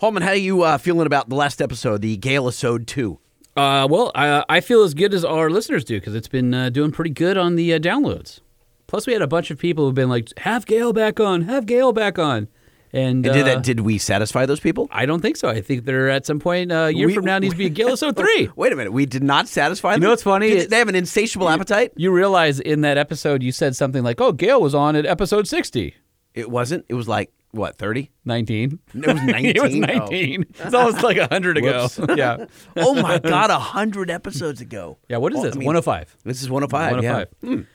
Holman, how are you uh, feeling about the last episode, the Gale episode two? Uh, well, I, I feel as good as our listeners do because it's been uh, doing pretty good on the uh, downloads. Plus, we had a bunch of people who've been like, "Have Gale back on, have Gale back on," and, And did uh, that? Did we satisfy those people? I don't think so. I think they're at some point uh, a year We- from now needs to be a Gale episode three. Wait a minute, we did not satisfy them. You know what's funny? Did they have an insatiable appetite? You realize in that episode you said something like, "Oh, Gale was on at episode 60. It wasn't. It was like what thirty? 19. It was nineteen. it was Oh. 19. It's almost like 100 ago. Yeah. Oh my God, a hundred episodes ago. Yeah, what is Oh, this? I mean, 105. This is one of five. 105.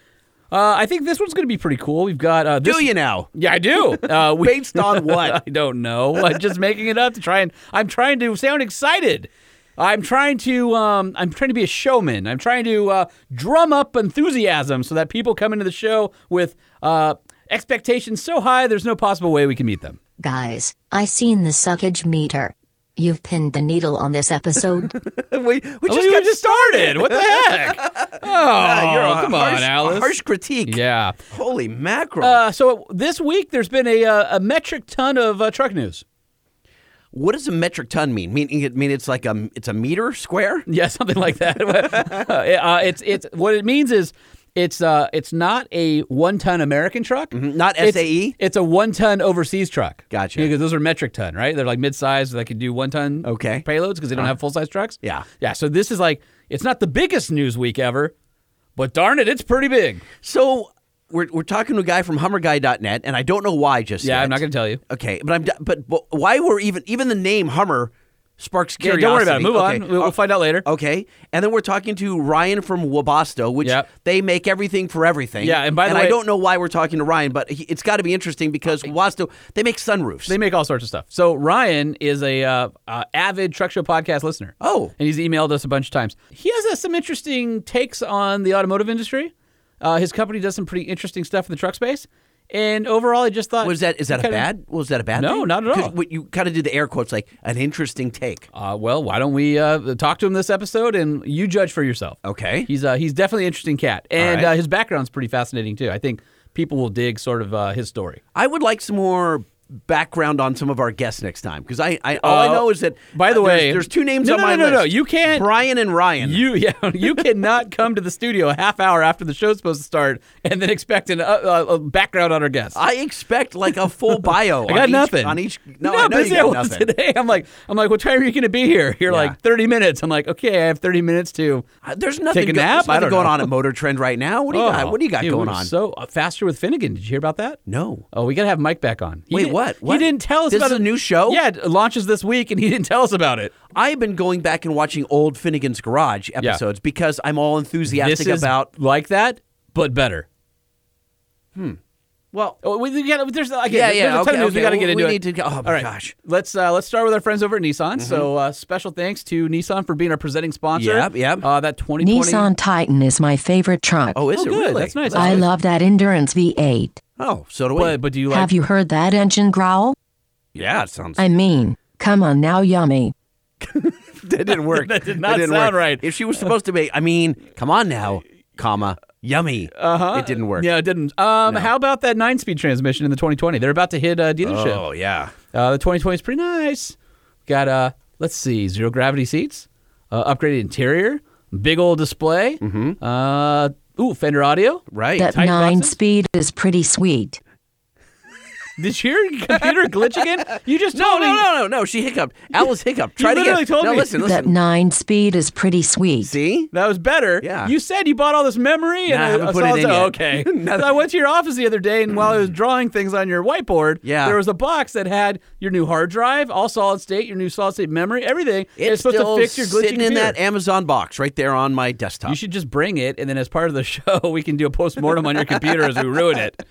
Uh, I think this one's going to be pretty cool. We've got uh, this. Do you now? Yeah, I do. Uh, we, Based on what? I don't know. I'm just making it up to try and. I'm trying to sound excited. I'm trying to. Um, I'm trying to be a showman. I'm trying to uh, drum up enthusiasm so that people come into the show with uh, expectations so high there's no possible way we can meet them. Guys, I seen the suckage meter. You've pinned the needle on this episode. we we Oh, just we got just started. What the heck? Oh, You're a come on, harsh, a Alice. harsh critique. Yeah. Holy mackerel! Uh, so this week there's been a uh, a metric ton of uh, truck news. what does a metric ton mean? Meaning it mean it's like a it's a meter square? Yeah, something like that. uh, it's it's what it means is it's uh it's not a one ton American truck, Mm-hmm. Not It's- SAE? It's, a one ton overseas truck. Gotcha. Because those are metric ton, right? They're like mid size that can do one ton Okay. Payloads because they don't have full size trucks. Yeah. yeah. So this is like it's not the biggest news week ever, but darn it, it's pretty big. So we're we're talking to a guy from HummerGuy.net, and I don't know why just Yeah, yet. I'm not going to tell you. Okay, but I'm but, but why we're even even the name Hummer sparks Yeah, curiosity. don't worry about it. Move okay. on. We'll, we'll find out later. Okay, and then we're talking to Ryan from Webasto, which Yep. they make everything for everything. Yeah, and by the I way- I don't know why we're talking to Ryan, but he, it's got to be interesting because Webasto they make sunroofs. They make all sorts of stuff. So Ryan is a uh, uh, avid truck show podcast listener. Oh. and he's emailed us a bunch of times. He has uh, some interesting takes on the automotive industry. Uh, his company does some pretty interesting stuff in the truck space. And overall, I just thought was that is that a bad? Was that a bad? No, thing? not at all. what you kind of did the air quotes like an interesting take. Uh, well, why don't we uh, talk to him this episode and you judge for yourself? Okay. He's uh, he's definitely an interesting cat, and right. uh, his background's pretty fascinating too. I think people will dig sort of uh, his story. I would like some more background on some of our guests next time because I, I all I Uh, know is that by the uh, there's- way- there's, two names No, on no, my no, no, list. no, you can't- Brian and Ryan. You yeah, you cannot come to the studio a half hour after the show's supposed to start and then expect an, uh, uh, a background on our guests. I expect like a full bio. I on got each- nothing on each. No, You I know you busy got I nothing. today. I'm like, I'm like, what time are you going to be here? You're Yeah. like 30 minutes. I'm like, okay, I have 30 minutes to. Uh, There's nothing, Take a go- nap? I nothing don't going know. on at Motor Trend right now. What do you got? What do you got Dude, going on? So faster with Finnegan. Did you hear about that? no. Oh, we got to have Mike back on. He Wait, didn't- what? What? He didn't tell us This about is a new show? Yeah, it launches this week, and he didn't tell us about it. I've been going back and watching old Finnegan's Garage episodes because I'm all enthusiastic This is about. like that, but better. Hmm. Well, Oh, we, we got, there's again, Yeah, there's yeah, a ton okay, of news. okay. We got to get We into it. need to go- oh, my All right, gosh. Let's uh, let's start with our friends over at Nissan. So uh, special thanks to Nissan for being our presenting sponsor. Yep, yep. Uh, that 2020. Nissan Titan is my favorite truck. oh, is Oh, it good. really? That's nice. I love that Endurance V8. Oh, so do we. But, but do you like? Have you heard that engine growl? yeah, it sounds. I mean, come on now, yummy. that didn't work. That did not didn't sound work. right. If she was supposed to be, I mean, come on now, comma, yummy. Uh-huh. It didn't work. Yeah, it didn't. Um, How about that nine-speed transmission in the 2020? They're about to hit a dealership. Oh yeah. Uh, the 2020 is pretty nice. Got uh, let's see, zero gravity seats, uh, upgraded interior, big old display. Mm-hmm. Uh, ooh, Fender audio. Right. That tight nine boxes? speed is pretty sweet. Did your computer glitch again? You just no, told no, me. no, no, no. She hiccuped. Alice hiccuped. Try You it again. told no, me. listen, That nine speed is pretty sweet. See? That was better. Yeah. You said you bought all this memory, and Nah, I haven't put it was in like, yet. okay. So I went to your office the other day, and while I was hmm. drawing things on your whiteboard, Yeah. there was a box that had your new hard drive, all solid state, your new solid state memory, everything. It's, supposed still to fix your glitching sitting in computer. that Amazon box right there on my desktop. You should just bring it, and then as part of the show, we can do a post mortem on your computer as we ruin it.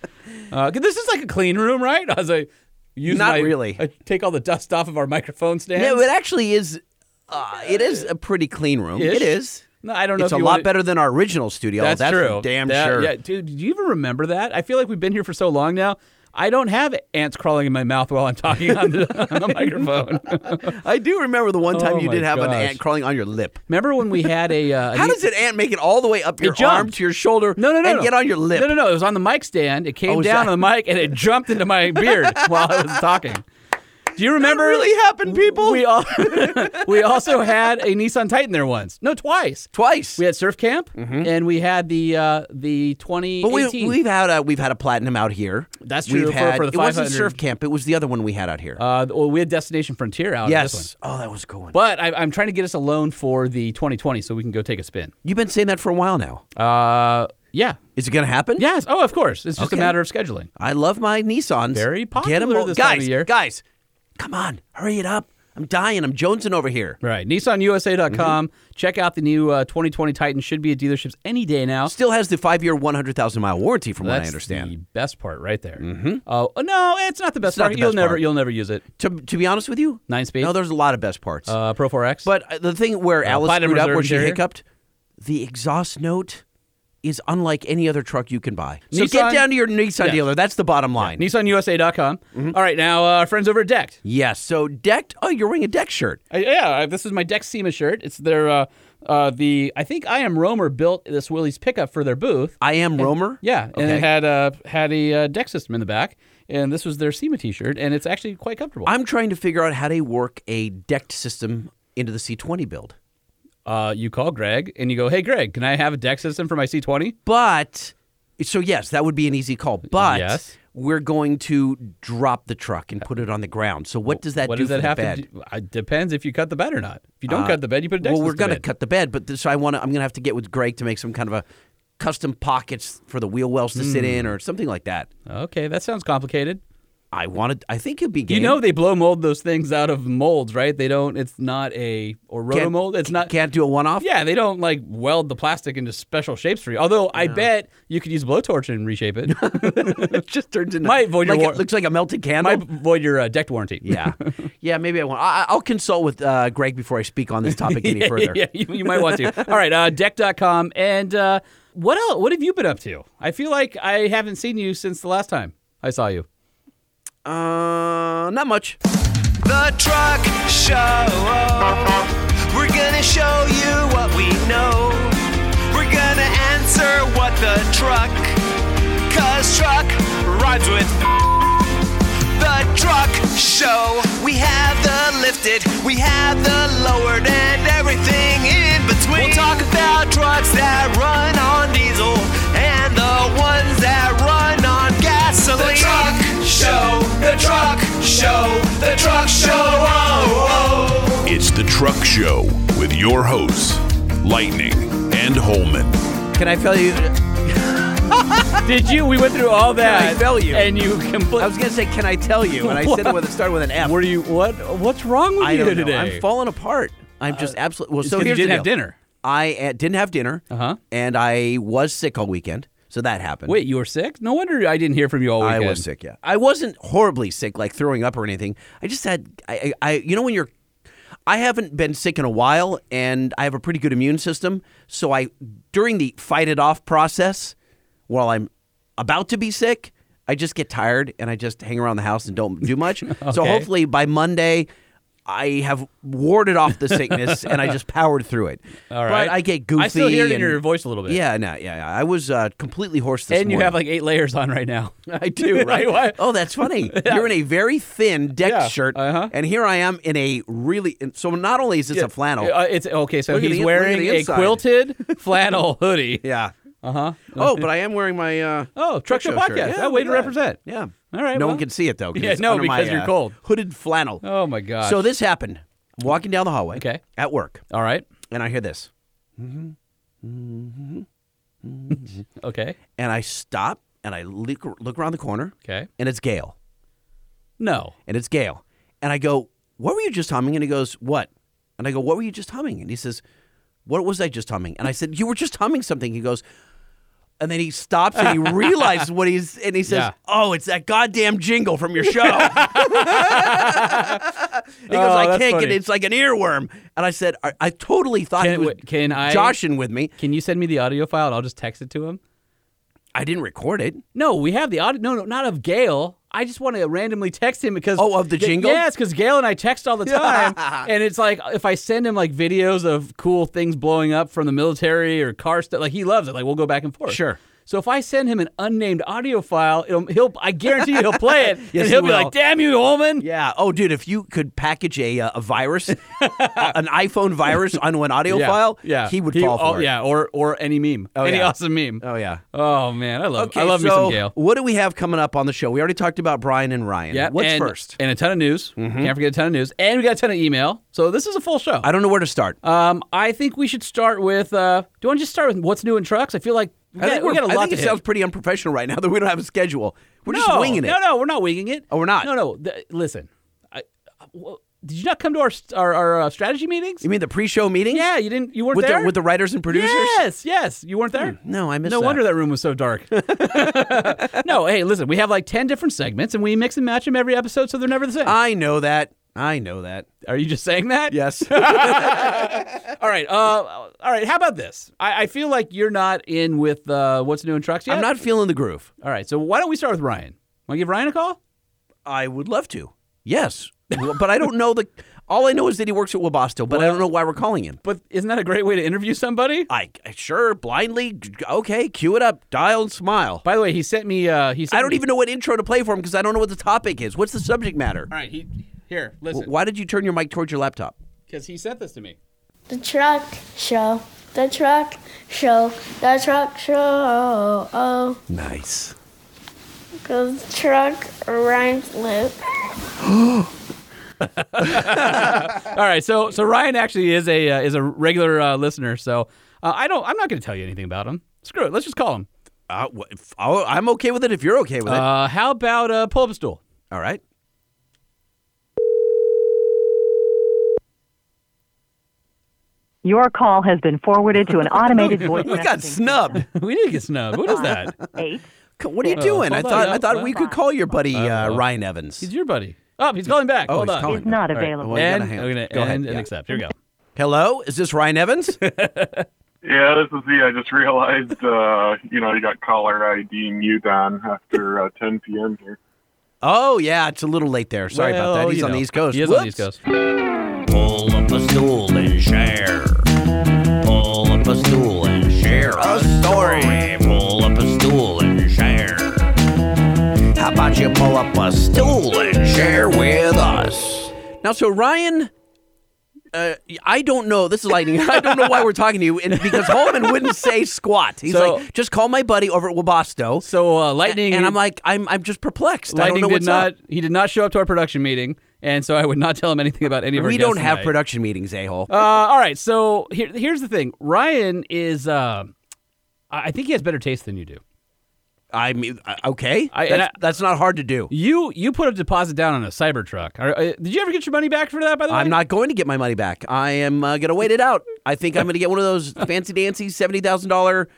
Uh, this is like a clean room, right? As I use Not my- really. I take all the dust off of our microphone stand. No, it actually is. Uh, it is a pretty clean room. Ish? It is. No, I don't know It's a lot better than our original studio. That's, That's, true. damn That- sure. Yeah, dude, do you even remember that? I feel like we've been here for so long now. I don't have ants crawling in my mouth while I'm talking on the, on the microphone. I do remember the one time Oh you did have an ant crawling on your lip. Remember when we had a? Uh, How an- does an ant make it all the way up your arm to your shoulder? No, no, no, and no. get on your lip. No, no, no. It was on the mic stand. It came Oh, down that- on the mic and it jumped into my beard while I was talking. Do you remember? really happened, people? We all we also had a Nissan Titan there once. No, twice. Twice. We had Surf Camp, and we had the uh, the 2018. but we, we've had a we've had a platinum out here. That's We've true, for- had, for the it wasn't 500. Surf Camp. It was the other one we had out here. uh, well, we had Destination Frontier out. at this one. yes. Oh, that was a good one. But I, I'm trying to get us a loan for the 2020 so we can go take a spin. You've been saying that for a while now. Uh, yeah. Is it going to happen? Yes. Oh, of course. It's just Okay. a matter of scheduling. I love my Nissans. Very Get popular mo- this time of year. Guys, come on, hurry it up. I'm dying. I'm jonesing over here. Right. NissanUSA.com. Check out the new uh, 2020 Titan. Should be at dealerships any day now. Still has the five year, 100,000 mile warranty, from what I That's understand. the best part right there. Mm-hmm. Oh no, it's not the best not part. the you'll best never part. you'll never use it. To, to be honest with you, Nine speed. no, there's a lot of best parts. uh, Pro 4X. but uh, the thing where Alice Platinum screwed up, where she interior. hiccuped, the exhaust note is unlike any other truck you can buy. So Nissan- get down to your Nissan Yeah. dealer. That's the bottom line. NissanUSA.com. Mm-hmm. All right, now uh, our friends over at Decked. Yes. So decked. Oh, you're wearing a deck shirt. Uh, yeah, this is my Deck SEMA shirt. It's their uh, uh, the I think I am Romer built this Willys pickup for their booth. I am Romer. Yeah, and Okay. it had uh, had a uh, deck system in the back, and this was their SEMA T-shirt, and it's actually quite comfortable. I'm trying to figure out how to work a decked system into the C20 build. Uh, you call Greg and you go, "Hey, Greg, can I have a deck system for my C20?" But so yes, that would be an easy call. But Yes. we're going to drop the truck and put it on the ground. So what does that what do does that have bed? to do? It depends if you cut the bed or not. If you don't Uh, cut the bed, you put a deck well, we're gonna in. cut the bed, but th- so I want to. I'm gonna have to get with Greg to make some kind of a custom pockets for the wheel wells to sit Hmm. in or something like that. Okay, that sounds complicated. I wanted. I think it'd be game. You know they blow mold those things out of molds, right? They don't. It's not a or roto Can't- mold. It's not. can't do a one off. Yeah, they don't like weld the plastic into special shapes for you. Although I bet you could use a blowtorch and reshape it. it just turns into Might void your like war- it looks like a melted candle. Might void your uh, decked warranty. yeah, yeah. Maybe I want. I, I'll consult with uh, Greg before I speak on this topic any yeah, further. yeah, you, you might want to. All right, uh, deck.com. And uh, what else? What have you been up to? I feel like I haven't seen you since the last time I saw you. Uh, not much. The Truck Show. We're gonna show you what we know. We're gonna answer what the truck. Cause truck rhymes with. The Truck Show. We have the lifted, we have the lowered, and everything in between. We'll talk about trucks that run on diesel and the ones that run on gasoline. The Truck Show. The Truck Show. The Truck Show. Oh, oh. It's the Truck Show with your hosts, Lightning and Holman. Can I tell you? Did you? We went through all that. I tell you? And you completely. I was gonna say, can I tell you? And I said it with it started with an F. Were you what? What's wrong with I you don't know. today? I'm falling apart. I'm just absolutely. Well, so so 'cause you here's didn't the have deal. dinner. I uh, didn't have dinner. Uh-huh. And I was sick all weekend, so that happened. Wait, you were sick? No wonder I didn't hear from you all weekend. I was sick. Yeah, I wasn't horribly sick, like throwing up or anything. I just had, I, I, I- you know, when you're, I haven't been sick in a while, and I have a pretty good immune system. So I, during the fight it off process, while I'm about to be sick, I just get tired and I just hang around the house and don't do much. So hopefully by Monday. I have warded off the sickness and I just powered through it. All right. But I get goofy. I still hear it in and- your voice a little bit. Yeah, no, yeah, yeah. I was uh, completely hoarse this And you have like eight layers on right now. I do, right? Oh, that's funny. You're in a very thin deck Yeah, shirt, uh-huh. and here I am in a really. So not only is this a flannel, Uh, it's okay. So Look he's the- wearing a quilted flannel hoodie. yeah. Uh huh. Oh, but I am wearing my. Uh, Oh, Truck Show shirt. podcast. Yeah, Oh, way to that. represent. Yeah. All right, No well. one can see it though. Yeah, no, under my, because you're uh, cold. Hooded flannel. Oh my god. So this happened. I'm walking down the hallway. Okay. At work, All right. and I hear this, Okay. and I stop and I look, look around the corner, Okay. and it's Gale. No. and it's Gale. And I go, What were you just humming? And he goes, What? And I go, What were you just humming? And he says, What was I just humming? And I said, You were just humming something. He goes, and then he stops and he realizes what he's, and he says, Yeah. Oh, it's that goddamn jingle from your show. he goes, Oh, I can't get it. It's like an earworm. And I said, I, I totally thought Can- he was can I- joshing with me. Can you send me the audio file and I'll just text it to him? I didn't record it. No, we have the audio. No, no, not of Gale. I just want to randomly text him because Oh, of the jingle? Yes, because Gale and I text all the time, and it's like if I send him like videos of cool things blowing up from the military or car stuff, like he loves it. Like we'll go back and forth. Sure. So if I send him an unnamed audio file, it'll, he'll I guarantee you he'll play it, Yes, and he'll he be like, "Damn you, Holman!" Yeah. Oh, dude, if you could package a uh, a virus, an iPhone virus onto an audio yeah. file, yeah, he would fall oh, for it. Yeah, or or any meme, any yeah. awesome meme. Oh yeah. Oh man, I love Okay, I love so me some Gale. what do we have coming up on the show? We already talked about Brian and Ryan. Yeah, What's and, first? Mm-hmm. And a ton of news. Can't forget a ton of news, and we got a ton of email. So this is a full show. I don't know where to start. Um, I think we should start with. Uh, do you want to just start with what's new in trucks? I feel like I think, we we're- got a I lot think it hit. sounds pretty unprofessional right now that we don't have a schedule. We're no, just winging it. No, no, we're not winging it. Oh, we're not? No, no. th- listen, I, well, did you not come to our our, our uh, strategy meetings? You mean the pre-show meeting? yeah, you didn't. You weren't With there the with the writers and producers? Yes, yes. You weren't there. No, I missed No that. wonder that room was so dark. no, hey, listen, we have like 10 different segments and we mix and match them every episode so they're never the same. I know that. I know that. Are you just saying that? Yes. All right. Uh, all right. How about this? I, I feel like you're not in with uh, what's new in trucks yet. I'm not feeling the groove. All right. So why don't we start with Ryan? Want to give Ryan a call? I would love to. Yes. But I don't know the. All I know is that he works at Webasto, but I don't know why we're calling him. But isn't that a great way to interview somebody? I I- sure blindly. Okay, cue it up. Dial and smile. By the way, he sent me. Uh, he sent I don't me- even know what intro to play for him because I don't know what the topic is. What's the subject matter? All right. He here. Listen, Why did you turn your mic towards your laptop? because he sent this to me. The truck show. The truck show. The truck show. Oh, Nice. cause truck rhymes with. All right. So so Ryan actually is a uh, is a regular uh, listener. So uh, I don't. I'm not going to tell you anything about him. Screw it. Let's just call him. Uh, wh- if- I'll- I'm okay with it if you're okay with it. Uh, how about uh, pull up a stool? All right. Your call has been forwarded to an automated voice We got snubbed. we did get snubbed. What is that? Eight. What are you Uh, doing? I thought yeah, I thought well, we could call your buddy uh, well. Ryan Evans. He's your buddy. Oh, he's calling back. Oh, Hold he's on. calling. Is not All right. available. Well, you And gotta we're gonna Go ahead, and yeah. accept. Here we go. Hello, is this Ryan Evans? Yeah, this is me. I just realized, uh, you know, you got caller ID mute on after uh, 10 p.m. here. oh yeah, it's a little late there. Sorry about that. He's on know, the East Coast. He is on the East Coast. Pull up a stool and share. Pull up a stool and share a story. Pull up a stool and share. How about you pull up a stool and share with us? Now, so Ryan, uh, I don't know. This is lightning. I don't know why we're talking to you, and because Holman wouldn't say squat. He's So- like, just call my buddy over at Webasto. So uh, lightning and I'm like, I'm I'm just perplexed. I don't Lightning know did what's not. up. He did not show up to our production meeting, and so I would not tell him anything about any of our We don't have tonight. production meetings, a hole. Uh, all right. So here, here's the thing. Ryan is. Uh, I think he has better taste than you do. I mean, uh, okay, I- that's, I- that's not hard to do. You you put a deposit down on a Cybertruck. Are, uh, did you ever get your money back for that? By the way, I'm not going to get my money back. I am uh, going to wait it out. I think I'm going to get one of those fancy dancy seventy thousand dollar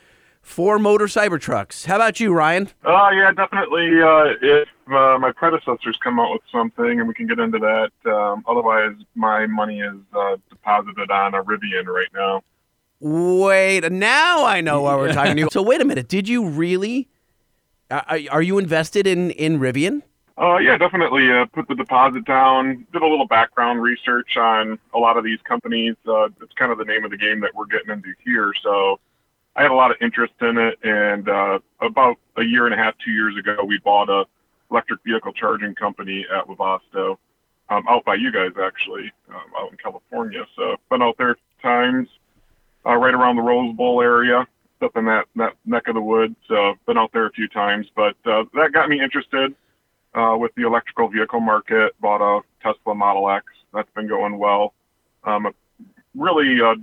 four motor Cybertrucks. How about you, Ryan? Oh, yeah, definitely. Uh, if uh, my predecessors come out with something and we can get into that. Um, otherwise, my money is uh, deposited on a Rivian right now. Wait, now I know why we're talking to you. So wait a minute. Did you really? Are, are you invested in in Rivian? Uh, yeah, definitely. Uh, put the deposit down. Did a little background research on a lot of these companies. Uh, it's kind of the name of the game that we're getting into here. So I had a lot of interest in it. And uh, about a year and a half, two years ago, we bought a electric vehicle charging company at Webasto, um, out by you guys actually, um, out in California. So been out there times, uh, right around the Rose Bowl area, up in that that neck of the woods. So been out there a few times, but uh, that got me interested uh, with the electrical vehicle market. Bought a Tesla Model X. That's been going well. Um, really uh,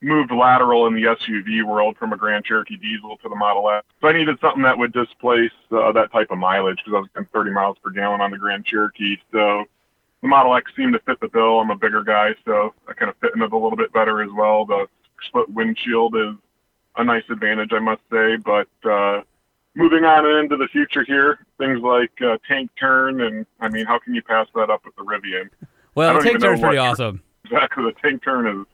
moved lateral in the SUV world from a Grand Cherokee diesel to the Model X. So I needed something that would displace uh, that type of mileage because I was getting 30 miles per gallon on the Grand Cherokee. So the Model X seemed to fit the bill. I'm a bigger guy, so I kind of fit in it a little bit better as well. The split windshield is a nice advantage, I must say. But uh, moving on into the future here, things like uh, tank turn, and I mean, how can you pass that up with the Rivian? Well, even know Turn's pretty awesome. Exactly, the tank turn is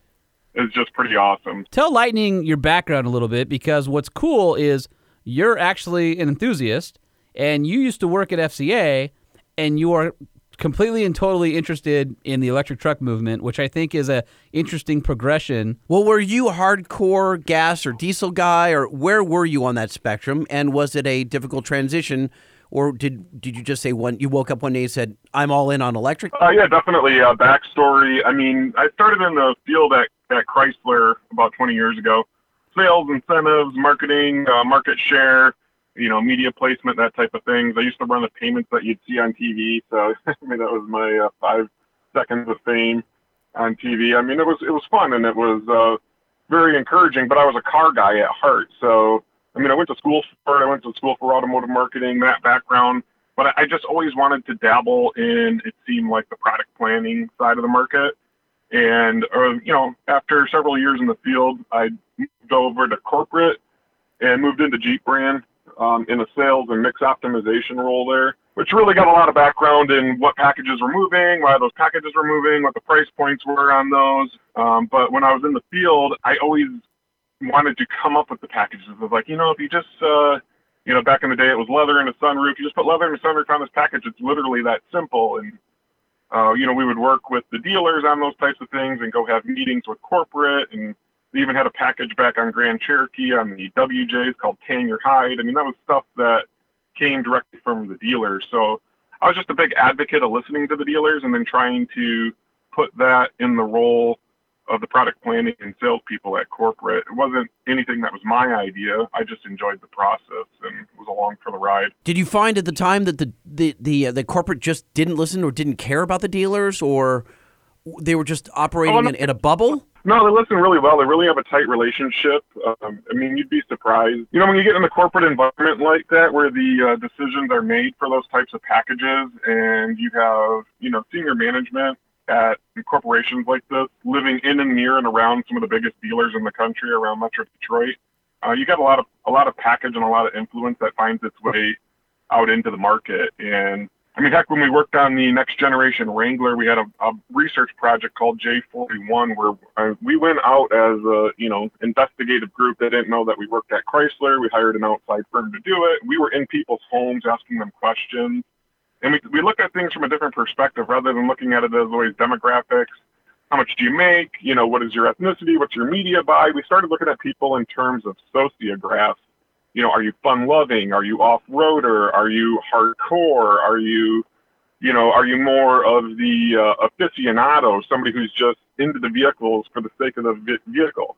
is just pretty awesome. Tell Lightning your background a little bit because what's cool is you're actually an enthusiast and you used to work at FCA and you are completely and totally interested in the electric truck movement, which I think is a interesting progression. Well, were you a hardcore gas or diesel guy, or where were you on that spectrum? And was it a difficult transition, or did did you just say one? You woke up one day and said, "I'm all in on electric." Uh, yeah, definitely. Uh, backstory. I mean, I started in the field at, at Chrysler about 20 years ago. Sales, incentives, marketing, uh, market share, you know, media placement, that type of things. I used to run the payments that you'd see on TV. So I mean, that was my uh, five seconds of fame on TV. I mean, it was it was fun and it was uh, very encouraging. But I was a car guy at heart, so I mean, I went to school for it. I went to school for automotive marketing, that background. But I, I just always wanted to dabble in. It seemed like the product planning side of the market. And you know, after several years in the field, I moved over to corporate and moved into Jeep brand um, in a sales and mix optimization role there, which really got a lot of background in what packages were moving, why those packages were moving, what the price points were on those. Um, but when I was in the field, I always wanted to come up with the packages. It was like, you know, if you just, uh, you know, back in the day, it was leather and a sunroof. You just put leather and a sunroof on this package. It's literally that simple. And uh, you know, we would work with the dealers on those types of things and go have meetings with corporate. And we even had a package back on Grand Cherokee on the WJs called Tan Your Hide. I mean, that was stuff that came directly from the dealers. So I was just a big advocate of listening to the dealers and then trying to put that in the role of the product planning and salespeople at corporate. It wasn't anything that was my idea. I just enjoyed the process and was along for the ride. Did you find at the time that the the the, uh, the corporate just didn't listen or didn't care about the dealers, or they were just operating Oh, no. in, in a bubble? No, they listen really well. They really have a tight relationship. Um, I mean, you'd be surprised. You know, when you get in the corporate environment like that, where the uh, decisions are made for those types of packages, and you have, you know, senior management at corporations like this living in and near and around some of the biggest dealers in the country around Metro Detroit, uh, you got a lot of a lot of package and a lot of influence that finds its way out into the market. And I mean, heck, when we worked on the next generation Wrangler, we had a, a research project called J41 where uh, we went out as a, you know, investigative group. They didn't know that we worked at Chrysler. We hired an outside firm to do it. We were in people's homes asking them questions. And we, we looked at things from a different perspective rather than looking at it as always demographics. How much do you make? You know, what is your ethnicity? What's your media buy? We started looking at people in terms of sociographs you know, are you fun loving? Are you off roader? Are you hardcore? Are you, you know, are you more of the uh, aficionado, somebody who's just into the vehicles for the sake of the ve- vehicle?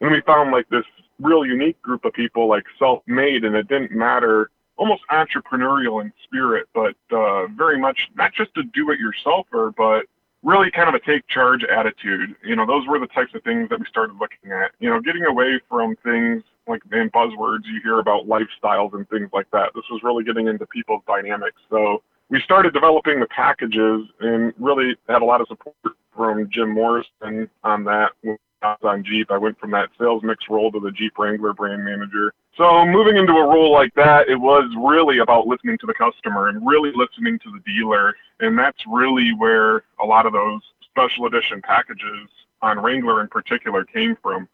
And we found like this real unique group of people, like self-made, and it didn't matter, almost entrepreneurial in spirit, but uh, very much not just a do-it-yourselfer, but really kind of a take charge attitude. You know, those were the types of things that we started looking at. You know, getting away from things like in buzzwords you hear about lifestyles and things like that. This was really getting into people's dynamics. So we started developing the packages and really had a lot of support from Jim Morrison on that. When I was on Jeep, I went from that sales mix role to the Jeep Wrangler brand manager. So moving into a role like that, it was really about listening to the customer and really listening to the dealer. And that's really where a lot of those special edition packages on Wrangler in particular came from.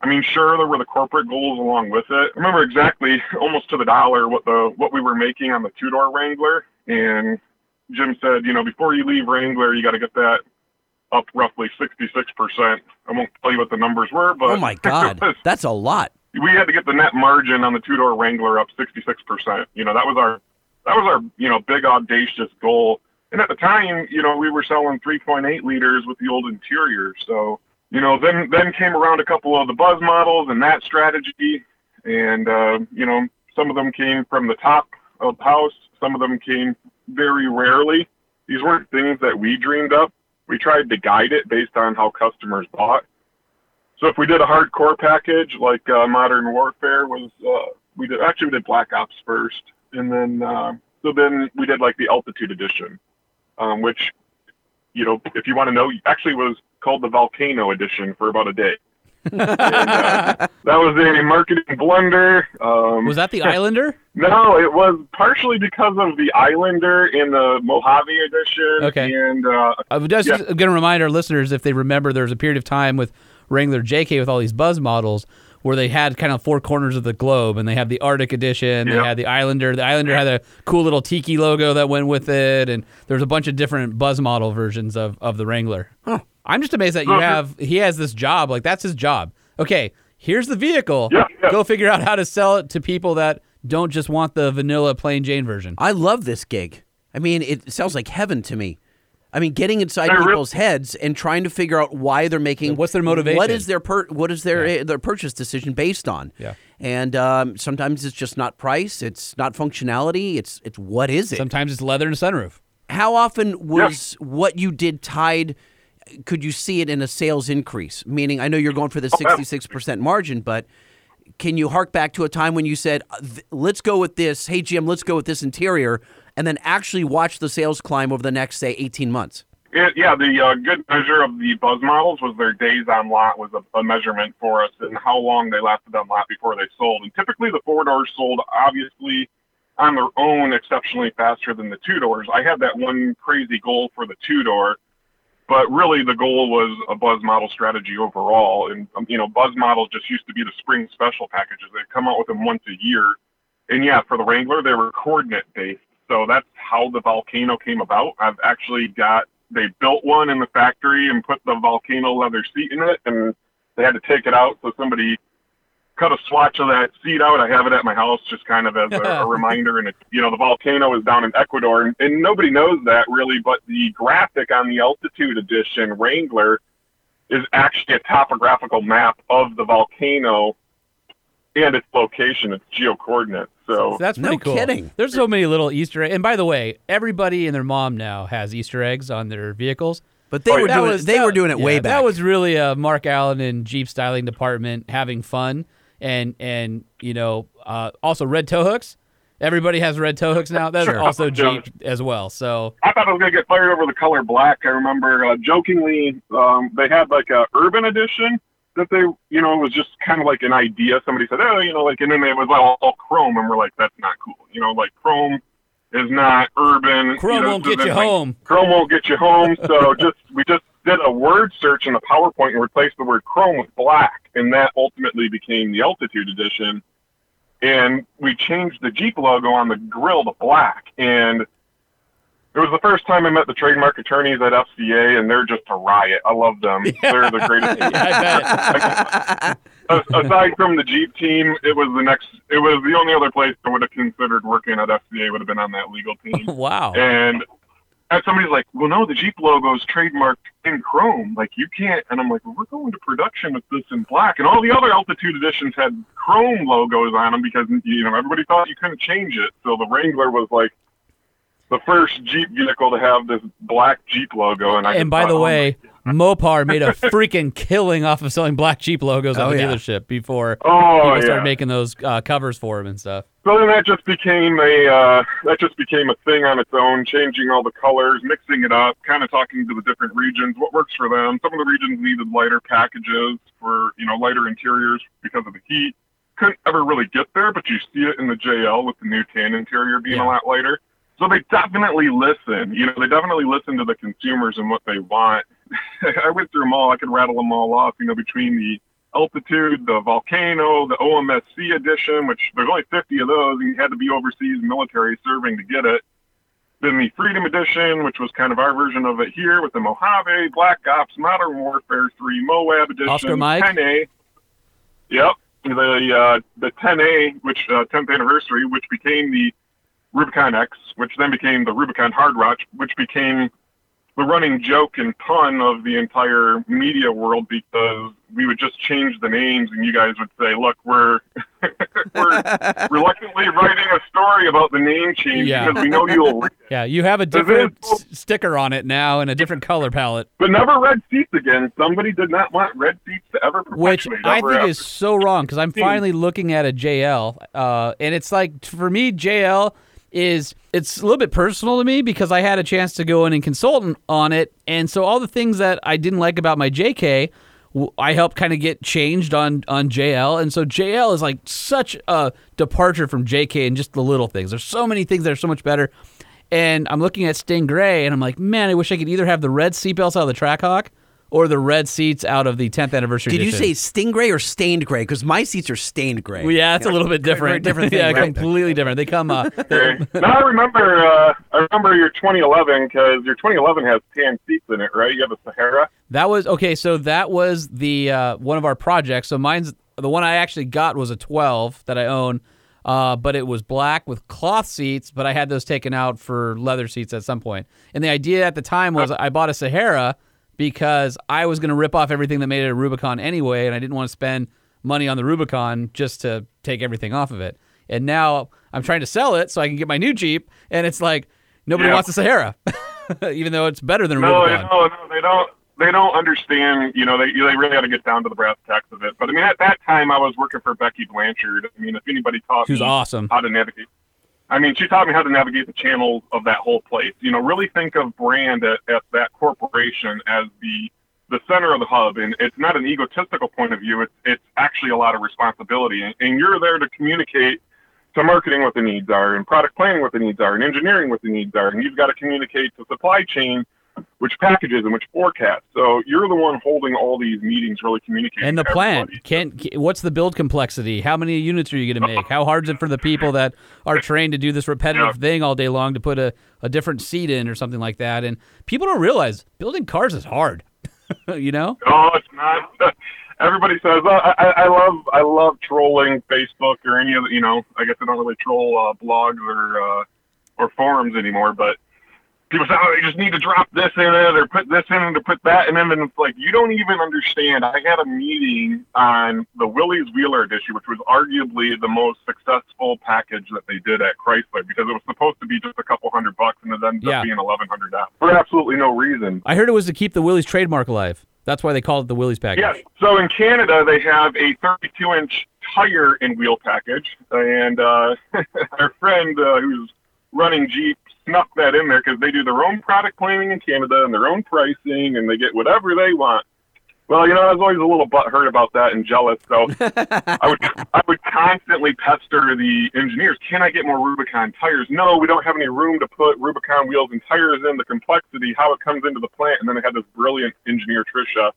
I mean, sure, there were the corporate goals along with it. I remember exactly, almost to the dollar, what the what we were making on the two door Wrangler. And Jim said, you know, before you leave Wrangler, you got to get that up roughly 66%. I won't tell you what the numbers were, but Oh my God, was- that's a lot. We had to get the net margin on the two door Wrangler up 66%. You know, that was our that was our you know big audacious goal. And at the time, you know, we were selling 3.8 liters with the old interior. So you know, then then came around a couple of the buzz models and that strategy, and uh, you know, some of them came from the top of the house. Some of them came very rarely. These weren't things that we dreamed up. We tried to guide it based on how customers bought. So if we did a hardcore package like uh, Modern Warfare was, uh, we did actually we did Black Ops first, and then uh, so then we did like the Altitude Edition, um, which, you know, if you want to know, actually was called the Volcano Edition for about a day. and, uh, that was a marketing blunder. Um, Was that the Islander? no, it was partially because of the Islander in the Mojave Edition. Okay. And uh, I'm just Yeah. going to remind our listeners if they remember there was a period of time with Wrangler JK with all these buzz models where they had kind of four corners of the globe, and they have the Arctic edition. They had the Islander. The Islander had a cool little tiki logo that went with it, and there's a bunch of different Buzz model versions of of the Wrangler. I'm just amazed that you Okay. have he has this job. Like that's his job. Okay, here's the vehicle. Yeah, yeah. Go figure out how to sell it to people that don't just want the vanilla plain Jane version. I love this gig. I mean, it sounds like heaven to me. I mean, getting inside I re- people's heads and trying to figure out why they're making What's their motivation? What is their per, what is their their purchase decision based on? Yeah. And um, sometimes it's just not price. It's not functionality. It's it's what is it? Sometimes it's leather and a sunroof. How often was what you did tied? Could you see it in a sales increase? Meaning, I know you're going for the 66% margin, but can you hark back to a time when you said, uh, let's go with this, hey, Jim, let's go with this interior, and then actually watch the sales climb over the next, say, 18 months? Yeah, yeah, the uh, good measure of the buzz models was their days on lot was a, a measurement for us and how long they lasted on lot before they sold. And typically the four doors sold obviously on their own exceptionally faster than the two doors. I had that one crazy goal for the two door, but really the goal was a buzz model strategy overall. And um, you know, buzz models just used to be the spring special packages. They'd come out with them once a year. And yeah, for the Wrangler, they were coordinate based. So that's how the Volcano came about. I've actually got they built one in the factory and put the volcano leather seat in it and they had to take it out so somebody cut a swatch of that seat out i have it at my house just kind of as a, a reminder and it, you know the volcano is down in ecuador and, and nobody knows that really but the graphic on the altitude edition wrangler is actually a topographical map of the volcano and its location its geo coordinates so That's No pretty cool. kidding. There's so many little Easter eggs. And by the way, everybody and their mom now has Easter eggs on their vehicles. But they Oh, were doing That it, was- they that- were doing it way back. That was really a Mark Allen and Jeep styling department having fun and and you know uh, also red toe hooks. Everybody has red toe hooks now. That's Sure. also. Jeep as well. So I thought I was gonna get fired over the color black. I remember uh, jokingly um, they had like a urban edition that they, you know, it was just kind of like an idea. Somebody said, oh, you know, like, and then it was all, all chrome, and we're like, that's not cool. You know, like chrome is not urban. Chrome you know, won't so get you like, home. Chrome won't get you home. So just we just did a word search in the PowerPoint and replaced the word chrome with black, and that ultimately became the Altitude edition. And we changed the Jeep logo on the grill to black, and it was the first time I met the trademark attorneys at FCA, and they're just a riot. I love them. They're the greatest. I bet. As- Aside from the Jeep team, it was the next. It was the only other place I would have considered working at FCA would have been on that legal team. wow. And and somebody's like, "Well, no, the Jeep logo is trademarked in chrome. Like you can't." And I'm like, well, "We're going to production with this in black." And all the other Altitude editions had chrome logos on them because you know everybody thought you couldn't change it. So the Wrangler was like the first Jeep vehicle to have this black Jeep logo. And I And by the oh way, Mopar made a freaking killing off of selling black Jeep logos on Oh, the yeah. dealership before Oh, people yeah. started making those uh, covers for him and stuff. So then that just became a uh, that just became a thing on its own, changing all the colors, mixing it up, kind of talking to the different regions, what works for them. Some of the regions needed lighter packages for you know lighter interiors because of the heat. Couldn't ever really get there, but you see it in the JL with the new tan interior being Yeah. a lot lighter. So they definitely listen. You know, they definitely listen to the consumers and what they want. I went through them all. I could rattle them all off. You know, between the altitude, the volcano, the OMSC edition, which there's only 50 of those, and you had to be overseas military serving to get it. Then the Freedom Edition, which was kind of our version of it here with the Mojave, Black Ops, Modern Warfare 3, Moab Edition, Oscar Mike? 10A. Yep, the uh, the 10A, which uh, 10th anniversary, which became the Rubicon X, which then became the Rubicon Hard Rock, which became the running joke and pun of the entire media world because we would just change the names and you guys would say, look, we're we're reluctantly writing a story about the name change Yeah. because we know you'll read it. Yeah, you have a Does it- different s- sticker on it now and a different color palette, But never red seats again. Somebody did not want red seats to ever which. I think ever. is so wrong because I'm finally looking at a JL, uh, and it's like for me, JL is it's a little bit personal to me because I had a chance to go in and consult on it, and so all the things that I didn't like about my JK. I helped kind of get changed on on JL, and so JL is like such a departure from JK and just the little things. There's so many things that are so much better. And I'm looking at Sting Gray, and I'm like, man, I wish I could either have the red seatbelts out of the Trackhawk or the red seats out of the 10th anniversary. Did you edition. say stingray or stained gray? Because my seats are stained gray. Well, yeah, it's a little bit different. very different thing, yeah, right? completely different. They come. Uh, now I remember. Uh, I remember your 2011 because your 2011 has tan seats in it, right? You have a Sahara. That was okay. So that was the uh, one of our projects. So mine's the one I actually got was a 12 that I own, uh, but it was black with cloth seats. But I had those taken out for leather seats at some point. And the idea at the time was I bought a Sahara because I was going to rip off everything that made it a Rubicon anyway, and I didn't want to spend money on the Rubicon just to take everything off of it. And now I'm trying to sell it so I can get my new Jeep, and it's like nobody Yeah. wants a Sahara, even though it's better than No, Rubicon. no, no, they don't. They don't understand. You know, they they really got to get down to the brass tacks of it. But I mean, at that time, I was working for Becky Blanchard. I mean, if anybody taught Who's me awesome. how to navigate, I mean, she taught me how to navigate the channels of that whole place. You know, really think of brand at, at that corporation as the the center of the hub, and it's not an egotistical point of view. It's it's actually a lot of responsibility, and, and you're there to communicate to marketing what the needs are, and product planning what the needs are, and engineering what the needs are, and you've got to communicate to supply chain which packages and which forecasts. So you're the one holding all these meetings, really communicating. And the plan. Can, what's the build complexity? How many units are you going to make? How hard is it for the people that are trained to do this repetitive thing all day long to put a, a different seat in or something like that? And people don't realize building cars is hard. you know? No, it's not. Everybody says oh, I, I love I love trolling Facebook or any of the you know I guess I don't really troll uh, blogs or uh, or forums anymore, but people say oh they just need to drop this in it or put this in it or put that in, and then it's like you don't even understand. I had a meeting on the Willys Wheeler issue, which was arguably the most successful package that they did at Chrysler because it was supposed to be just a couple hundred bucks and it ended Yeah. up being eleven hundred dollars for absolutely no reason. I heard it was to keep the Willys trademark alive. That's why they called it the Willys package. Yes. So in Canada, they have a 32 inch tire and wheel package, and uh, our friend uh, who's running Jeep snuck that in there because they do their own product planning in Canada and their own pricing, and they get whatever they want. Well, you know, I was always a little butthurt about that and jealous, so I would I would constantly pester the engineers. Can I get more Rubicon tires? No, we don't have any room to put Rubicon wheels and tires in. The complexity, how it comes into the plant, and then I had this brilliant engineer, Trisha,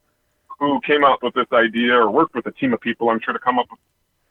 who came up with this idea or worked with a team of people, I'm sure, to come up with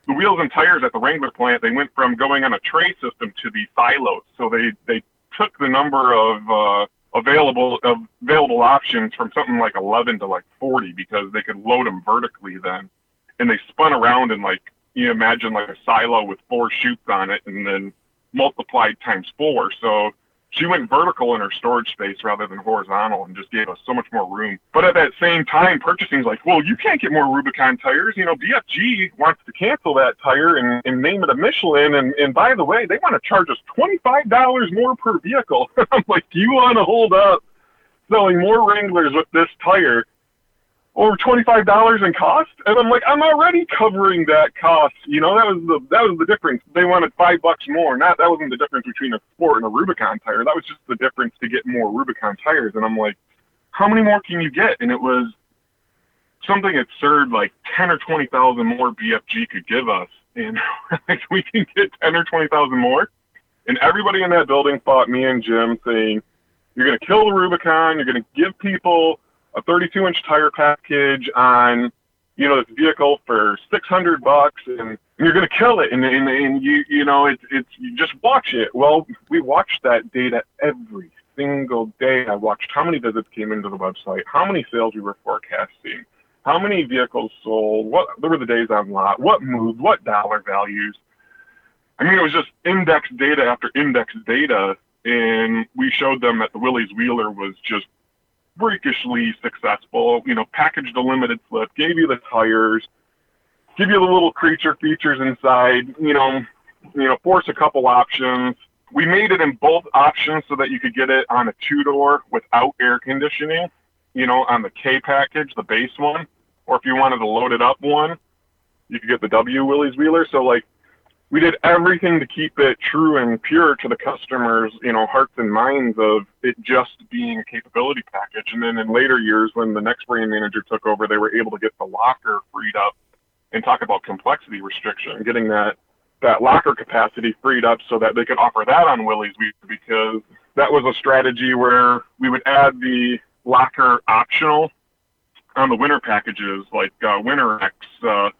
the wheels and tires at the Wrangler plant. They went from going on a tray system to the silos. So they, they took the number of uh, available of available options from something like 11 to like 40 because they could load them vertically then. And they spun around and like, you imagine like a silo with four chutes on it and then multiplied times four. So she went vertical in her storage space rather than horizontal and just gave us so much more room. But at that same time, purchasing's like, well, you can't get more Rubicon tires. You know, BFG wants to cancel that tire and, and name it a Michelin. And, and by the way, they want to charge us $25 more per vehicle. I'm like, do you want to hold up selling more Wranglers with this tire over twenty-five dollars in cost, and I'm like, I'm already covering that cost. You know, that was the that was the difference. They wanted five bucks more. Not that wasn't the difference between a Sport and a Rubicon tire. That was just the difference to get more Rubicon tires. And I'm like, how many more can you get? And it was something absurd, like ten or twenty thousand more BFG could give us, and like we can get ten or twenty thousand more. And everybody in that building fought me and Jim, saying, "You're going to kill the Rubicon. You're going to give people." A 32 inch tire package on you know this vehicle for 600 bucks and you're going to kill it and, and, and you you know it's it's you just watch it. Well we watched that data every single day. I watched how many visits came into the website how many sales we were forecasting how many vehicles sold what were the days on lot what moved what dollar values. I mean it was just index data after index data and we showed them that the willys wheeler was just freakishly successful. You know, packaged a limited slip, gave you the tires, give you the little creature features inside. You know, you know, force a couple options. We made it in both options so that you could get it on a two door without air conditioning. You know, on the K package, the base one, or if you wanted to load it up one, you could get the W Willys Wheeler. So like we did everything to keep it true and pure to the customers, you know, hearts and minds of it just being a capability package. And then in later years, when the next brand manager took over, they were able to get the locker freed up and talk about complexity restriction, getting that that locker capacity freed up so that they could offer that on Willys because that was a strategy where we would add the locker optional on the winter packages like uh, Winter X, uh,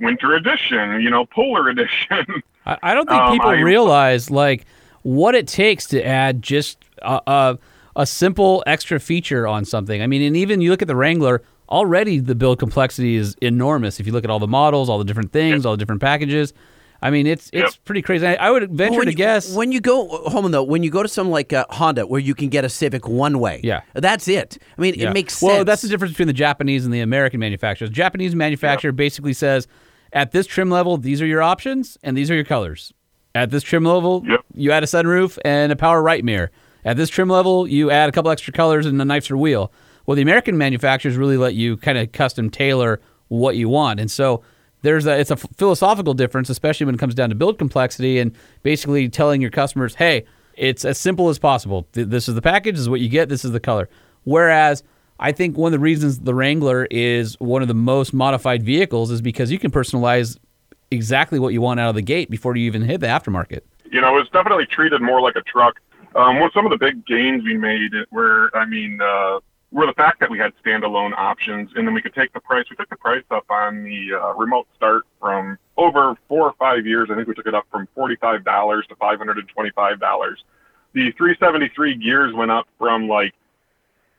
Winter Edition, you know, Polar Edition. I, I don't think Um, people I- realize like what it takes to add just a, a a simple extra feature on something. I mean, and even you look at the Wrangler. Already, the build complexity is enormous. If you look at all the models, all the different things, all the different packages, I mean, it's it's pretty crazy. I, I would venture when to you, guess. when you go home though, when you go to some like uh, Honda, where you can get a Civic one way, Yeah. that's it. I mean, Yeah. it makes sense. Well, that's the difference between the Japanese and the American manufacturers. Japanese manufacturer basically says, at this trim level, these are your options and these are your colors. At this trim level, Yep. you add a sunroof and a power right mirror. At this trim level, you add a couple extra colors and a nicer wheel. Well, the American manufacturers really let you kind of custom tailor what you want, and so there's a it's a philosophical difference, especially when it comes down to build complexity and basically telling your customers, hey, it's as simple as possible. This is the package, this is what you get, this is the color. Whereas I think one of the reasons the Wrangler is one of the most modified vehicles is because you can personalize exactly what you want out of the gate before you even hit the aftermarket. you know, it's definitely treated more like a truck. Um, one, some of the big gains we made were, I mean, uh, were the fact that we had standalone options, and then we could take the price. We took the price up on the uh, remote start from over four or five years. I think we took it up from forty-five dollars to five hundred and twenty-five dollars. The 373 gears went up from like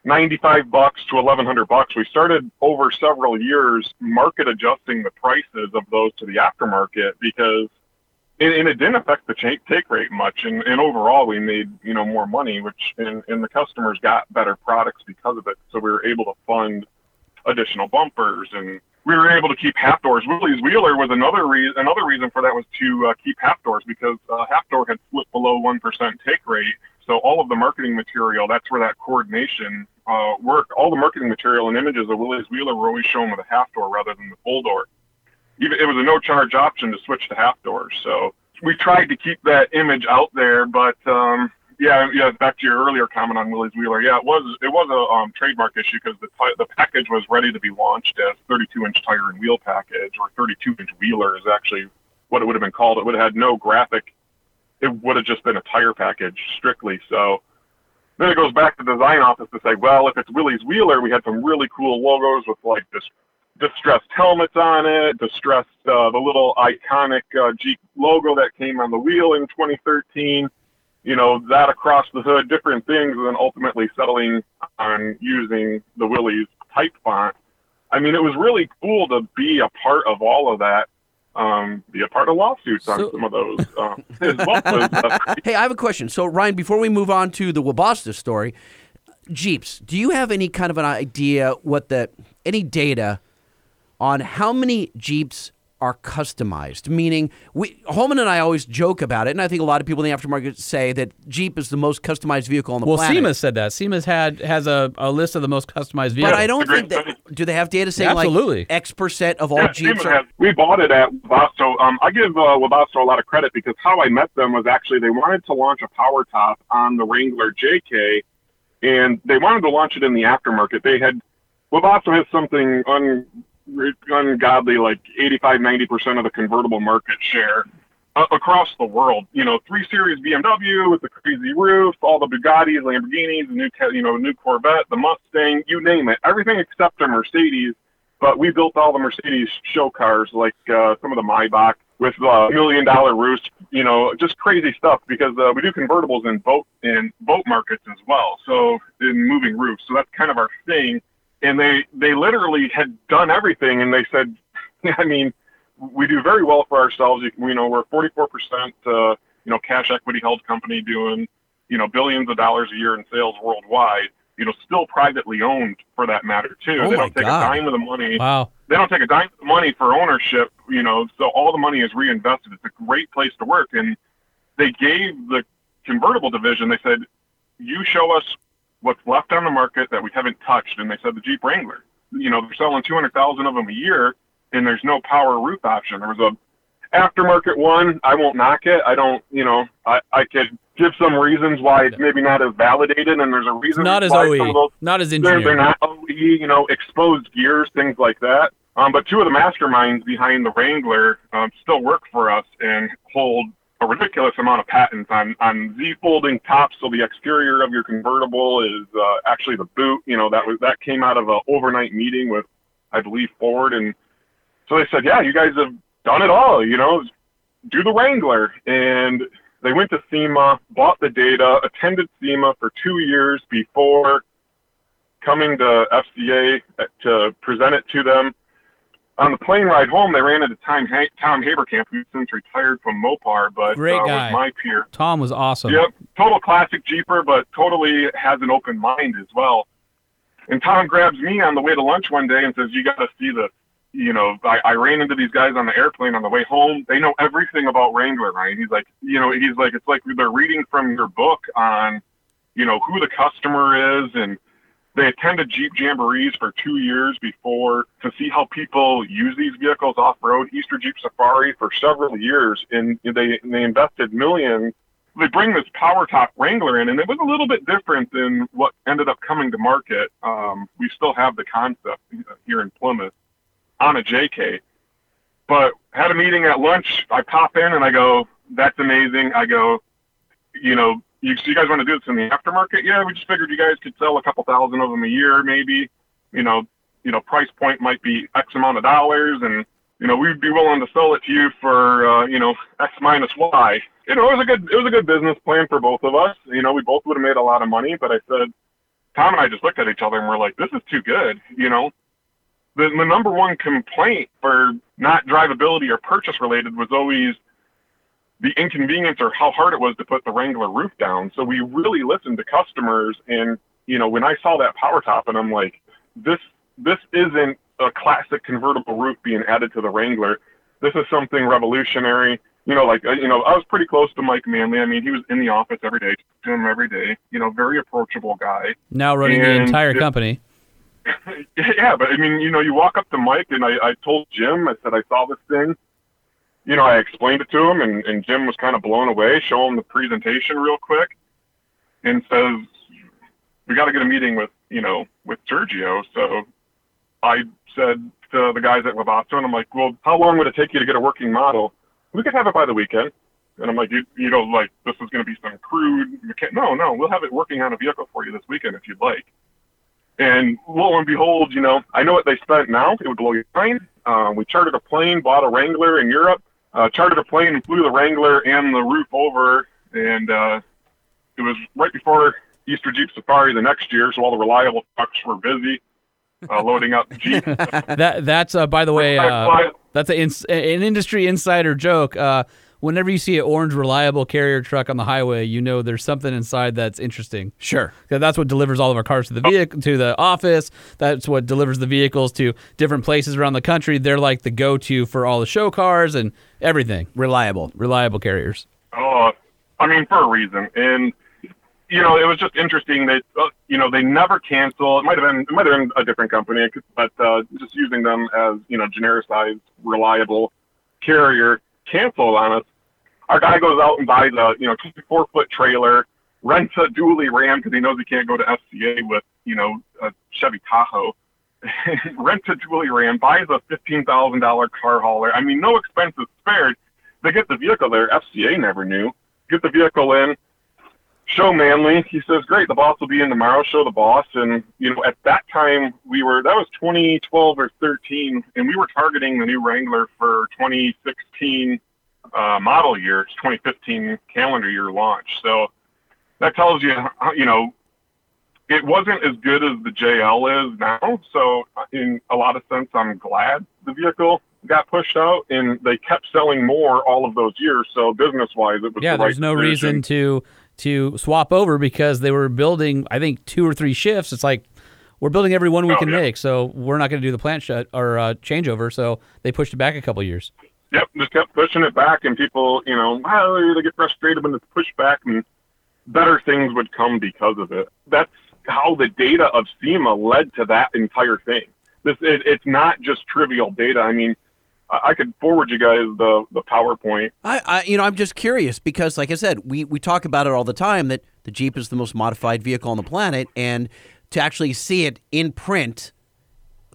95 bucks to 1100 bucks. We started over several years market adjusting the prices of those to the aftermarket because and, and it didn't affect the take rate much. And, and overall, we made you know more money, which and, and the customers got better products because of it. So we were able to fund additional bumpers, and we were able to keep half doors. Willys Wheeler was another reason. Another reason for that was to uh, keep half doors because uh, half door had slipped below one percent take rate. So all of the marketing material, that's where that coordination uh, worked. All the marketing material and images of Willys Wheeler were always shown with a half door rather than the full door even it was a no charge option to switch to half doors. So we tried to keep that image out there, but um, yeah, yeah. Back to your earlier comment on Willys Wheeler, yeah, it was it was a um, trademark issue because the the package was ready to be launched as 32 inch tire and wheel package, or 32 inch wheeler is actually what it would have been called. It would have had no graphic. It would have just been a tire package strictly. So then it goes back to the design office to say, well, if it's Willys Wheeler, we had some really cool logos with like this distressed helmets on it, distressed uh, the little iconic uh, Jeep logo that came on the wheel in 2013. You know that across the hood, different things, and then ultimately settling on using the Willys type font. I mean, it was really cool to be a part of all of that. Um, be a part of lawsuits on So- some of those um, well. as, uh, Hey, I have a question. So, Ryan, before we move on to the Webasto story, Jeeps, do you have any kind of an idea what the any data on how many Jeeps are customized? Meaning, we Holman and I always joke about it, and I think a lot of people in the aftermarket say that Jeep is the most customized vehicle on the Well, planet. SEMA said that. SEMA's had has a, a list of the most customized vehicles. but I don't think that. Do they have data saying Absolutely. like X percent of all Yeah, Jeeps Siemens are? has- we bought it at Webasto. Um, I give uh, Webasto a lot of credit because how I met them was actually they wanted to launch a power top on the Wrangler JK, and they wanted to launch it in the aftermarket. They had Webasto has something un, ungodly like 85, 90 percent of the convertible market share uh, across the world. You know, three series BMW with the crazy roof, all the Bugattis, Lamborghinis, the new you know new Corvette, the Mustang, you name it, everything except a Mercedes. But we built all the Mercedes show cars, like uh, some of the Maybach with uh, million dollar roofs, you know, just crazy stuff because uh, we do convertibles in boat in boat markets as well. So in moving roofs, so that's kind of our thing. And they they literally had done everything, and they said, I mean, we do very well for ourselves. You, know, we're 44 percent, uh, you know, cash equity held company doing, you know, billions of dollars a year in sales worldwide. You know, still privately owned for that matter too. Oh they don't take God. a dime of the money wow. they don't take a dime of the money for ownership, you know, so all the money is reinvested. It's a great place to work. And they gave the convertible division, they said, you show us what's left on the market that we haven't touched. And they said the Jeep Wrangler, you know, they're selling 200,000 of them a year and there's no power roof option. There was a aftermarket one. I won't knock it. I don't, you know, I, I could give some reasons why it's maybe not as validated and there's a reason Not as why OE. those Not as they're, they're not OE, you know, exposed gears, things like that. Um, but two of the masterminds behind the Wrangler um, still work for us and hold a ridiculous amount of patents on on Z folding tops, so the exterior of your convertible is uh, actually the boot. You know that was that came out of a overnight meeting with, I believe, Ford, and so they said, yeah, you guys have done it all. You know, do the Wrangler, and they went to SEMA, bought the data, attended SEMA for two years before coming to FCA to present it to them. On the plane ride home, they ran into Tom, ha- Tom Haberkamp, who's since retired from Mopar, but Great uh, guy. was my peer. Tom was awesome. Yep, total classic Jeeper, but totally has an open mind as well. And Tom grabs me on the way to lunch one day and says, "You got to see this." You know, I, I ran into these guys on the airplane on the way home. They know everything about Wrangler, Ryan. He's like, you know, he's like, it's like they're reading from your book on, you know, who the customer is, and they attended Jeep Jamborees for two years before to see how people use these vehicles off road. Easter Jeep Safari for several years, and they they invested millions. They bring this power top Wrangler in, and it was a little bit different than what ended up coming to market. Um, we still have the concept here in Plymouth on a JK, but had a meeting at lunch. I pop in and I go, "That's amazing." I go, you know, you, you guys want to do this in the aftermarket? Yeah, we just figured you guys could sell a couple thousand of them a year, maybe. You know, you know, price point might be X amount of dollars, and you know, we'd be willing to sell it to you for uh, you know X minus Y. You know, it was a good it was a good business plan for both of us. You know, we both would have made a lot of money, but I said, Tom and I just looked at each other and we're like, this is too good. You know, the the number one complaint for not drivability or purchase related was always the inconvenience or how hard it was to put the Wrangler roof down. So we really listened to customers and you know, when I saw that power top and I'm like, this this isn't a classic convertible roof being added to the Wrangler. This is something revolutionary. You know, like uh, you know, I was pretty close to Mike Manley. I mean, he was in the office every day, to him every day. You know, very approachable guy. Now running the entire it- company. yeah, but I mean, you know, you walk up to Mike and I, I told Jim, I said I saw this thing. You know, I explained it to him, and, and Jim was kind of blown away. Show him the presentation real quick, and says, "We got to get a meeting with you know with Sergio." So I said to the guys at Lovato, and I'm like, "Well, how long would it take you to get a working model? We could have it by the weekend." And I'm like, "You you know, like this is going to be some crude mechan- No, no, we'll have it working on a vehicle for you this weekend if you'd like." And lo and behold, you know, I know what they spent now. It would blow your mind. Uh, we chartered a plane, bought a Wrangler in Europe, uh, chartered a plane and flew the Wrangler and the roof over. And uh, it was right before Easter Jeep Safari the next year, so all the reliable trucks were busy uh, loading up Jeeps. That that's uh, by the way, uh, that's a ins- an industry insider joke. Uh, whenever you see an orange reliable carrier truck on the highway, you know there's something inside that's interesting. Sure. That's what delivers all of our cars to the vehicle to the office. That's what delivers the vehicles to different places around the country. They're like the go-to for all the show cars and everything. Reliable. Reliable carriers. Oh, I mean, for a reason. And you know, it was just interesting that uh, you know they never cancel. It might have been it might have been a different company, but uh, just using them as you know genericized, reliable carrier canceled on us. Our guy goes out and buys a you know 24 foot trailer, rents a dually Ram because he knows he can't go to FCA with you know a Chevy Tahoe. rents a dually Ram, buys a fifteen thousand dollar car hauler. I mean, no expenses spared. They get the vehicle there. FCA never knew. Get the vehicle in, show Manley. He says, "Great, the boss will be in tomorrow." Show the boss, and you know, at that time we were that was 2012 or 13, and we were targeting the new Wrangler for 2016 uh, model year, it's 2015 calendar year launch. So that tells you, you know, it wasn't as good as the JL is now. So in a lot of sense, I'm glad the vehicle got pushed out, and they kept selling more all of those years. So business wise, it was Yeah, the right there's no decision. reason to to swap over because they were building. I think two or three shifts. It's like we're building every one we Oh, can yeah. make, so we're not going to do the plant shut or uh, changeover. So they pushed it back a couple years. Yep, just kept pushing it back, and people, you know, well, they get frustrated when it's pushed back, and better things would come because of it. That's how the data of SEMA led to that entire thing. This, it, it's not just trivial data. I mean, I I could forward you guys the the PowerPoint. I, I, you know, I'm just curious because, like I said, we, we talk about it all the time that the Jeep is the most modified vehicle on the planet, and to actually see it in print,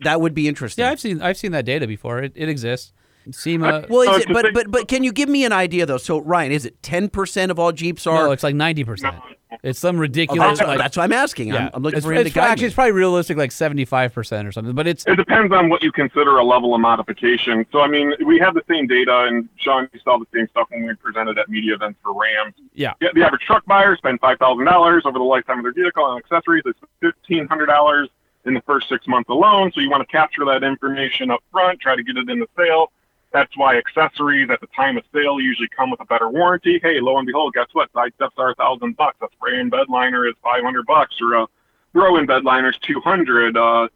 that would be interesting. Yeah, I've seen I've seen that data before. It, it exists. SEMA. Well, is it? But but but can you give me an idea though? So Ryan, is it ten percent of all Jeeps are? no, it's like ninety percent. It's some Oh, ridiculous. that's, like, that's what I'm asking. yeah, I'm, I'm looking it's, for him it's, to guide actually me. it's probably realistic, like seventy-five percent or something. But it's It depends on what you consider a level of modification. So, I mean, we have the same data, and Sean, you saw the same stuff when we presented at media events for Rams. yeah. Yeah, the average truck buyer spends five thousand dollars over the lifetime of their vehicle on accessories. It's fifteen hundred dollars in the first six months alone. So you want to capture that information up front, try to get it in the sale. That's why accessories at the time of sale usually come with a better warranty. Hey, lo and behold, guess what? Side steps are a thousand bucks. A spray-in bed liner is five hundred bucks, or a throw-in bed liner is two hundred. Uh,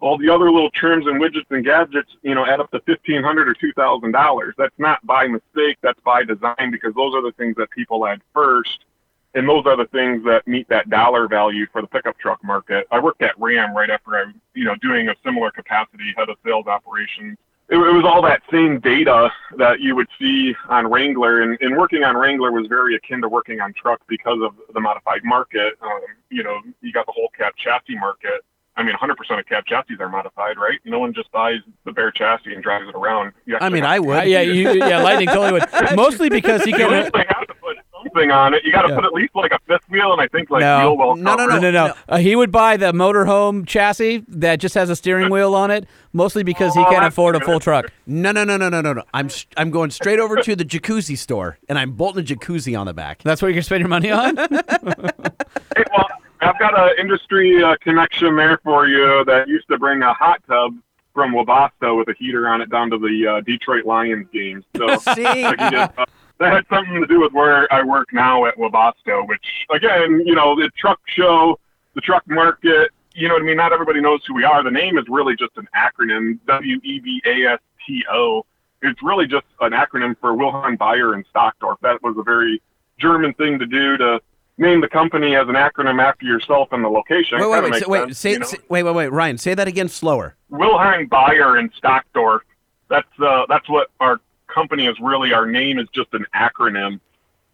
all the other little trims and widgets and gadgets, you know, add up to fifteen hundred or two thousand dollars. That's not by mistake. That's by design because those are the things that people add first, and those are the things that meet that dollar value for the pickup truck market. I worked at Ram right after I, you know, doing a similar capacity head of sales operations. It, it was all that same data that you would see on Wrangler, and, and working on Wrangler was very akin to working on truck because of the modified market. Um, you know, you got the whole cab chassis market. I mean, 100% of cab chassis are modified, right? No one just buys the bare chassis and drives it around. I mean, I would. Uh, yeah, you, yeah, Lightning totally would. Mostly because he You can. actually have to put something on it. You got to Yeah. put at least like a fifth wheel, and I think like No. wheel well No, no, No, no, no. Uh, he would buy the motorhome chassis that just has a steering wheel on it, mostly because he Oh, can't afford a full truck. No, no, no, no, no, no, no. I'm s- I'm going straight over to the jacuzzi store, and I'm bolting a jacuzzi on the back. That's what you're gonna spend your money on. Hey, well, I've got an industry uh, connection there for you that used to bring a hot tub from Webasto with a heater on it down to the uh, Detroit Lions games. So See, I can just, uh, that had something to do with where I work now at Webasto, which again, you know, the truck show, the truck market. You know what I mean? Not everybody knows who we are. The name is really just an acronym, W E B A S T O. It's really just an acronym for Wilhelm Baier and Stockdorf. That was a very German thing to do to name the company as an acronym after yourself and the location. wait, wait, wait, makes say, wait, sense, say, you know? say- wait, wait, wait, Ryan, say that again slower. Wilhelm Baier and Stockdorf. That's uh, that's what our company is really. Our name is just an acronym.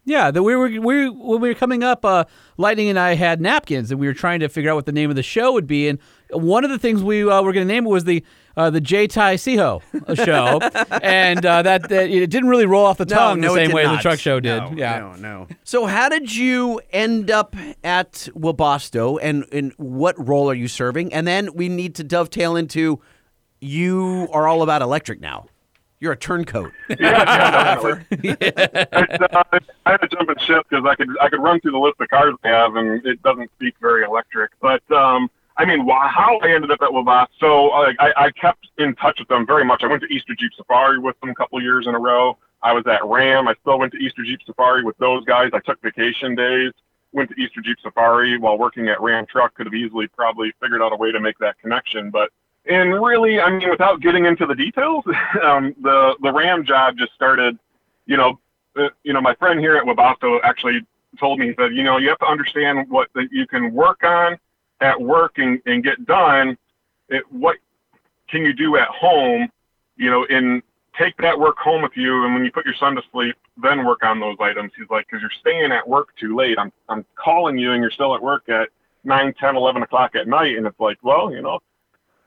yeah, that we were we when we were coming up, uh, Lightning and I had napkins, and we were trying to figure out what the name of the show would be. And one of the things we uh, were going to name it was the uh, the J Tai Siho show, and uh, that, that it didn't really roll off the tongue no, the same way as the truck show did. No, yeah. no, no. So, how did you end up at Webasto, and in what role are you serving? And then we need to dovetail into you are all about electric now. You're a turncoat. Yeah, yeah, definitely. Uh, I had to jump and ship because I could I could run through the list of cars I have, and it doesn't speak very electric. But um, I mean, why, how I ended up at Wabash. So I, I kept in touch with them very much. I went to Easter Jeep Safari with them a couple years in a row. I was at Ram. I still went to Easter Jeep Safari with those guys. I took vacation days. Went to Easter Jeep Safari while working at Ram Truck. Could have easily probably figured out a way to make that connection, but and really, I mean, without getting into the details, um, the the Ram job just started. You know, uh, you know, my friend here at Webasto actually told me said, you know, you have to understand what that you can work on at work and, and get done. It, what can you do at home? You know, and take that work home with you. And when you put your son to sleep, then work on those items. He's like, because you're staying at work too late. I'm I'm calling you, and you're still at work at nine, ten, eleven o'clock at night, and it's like, well, you know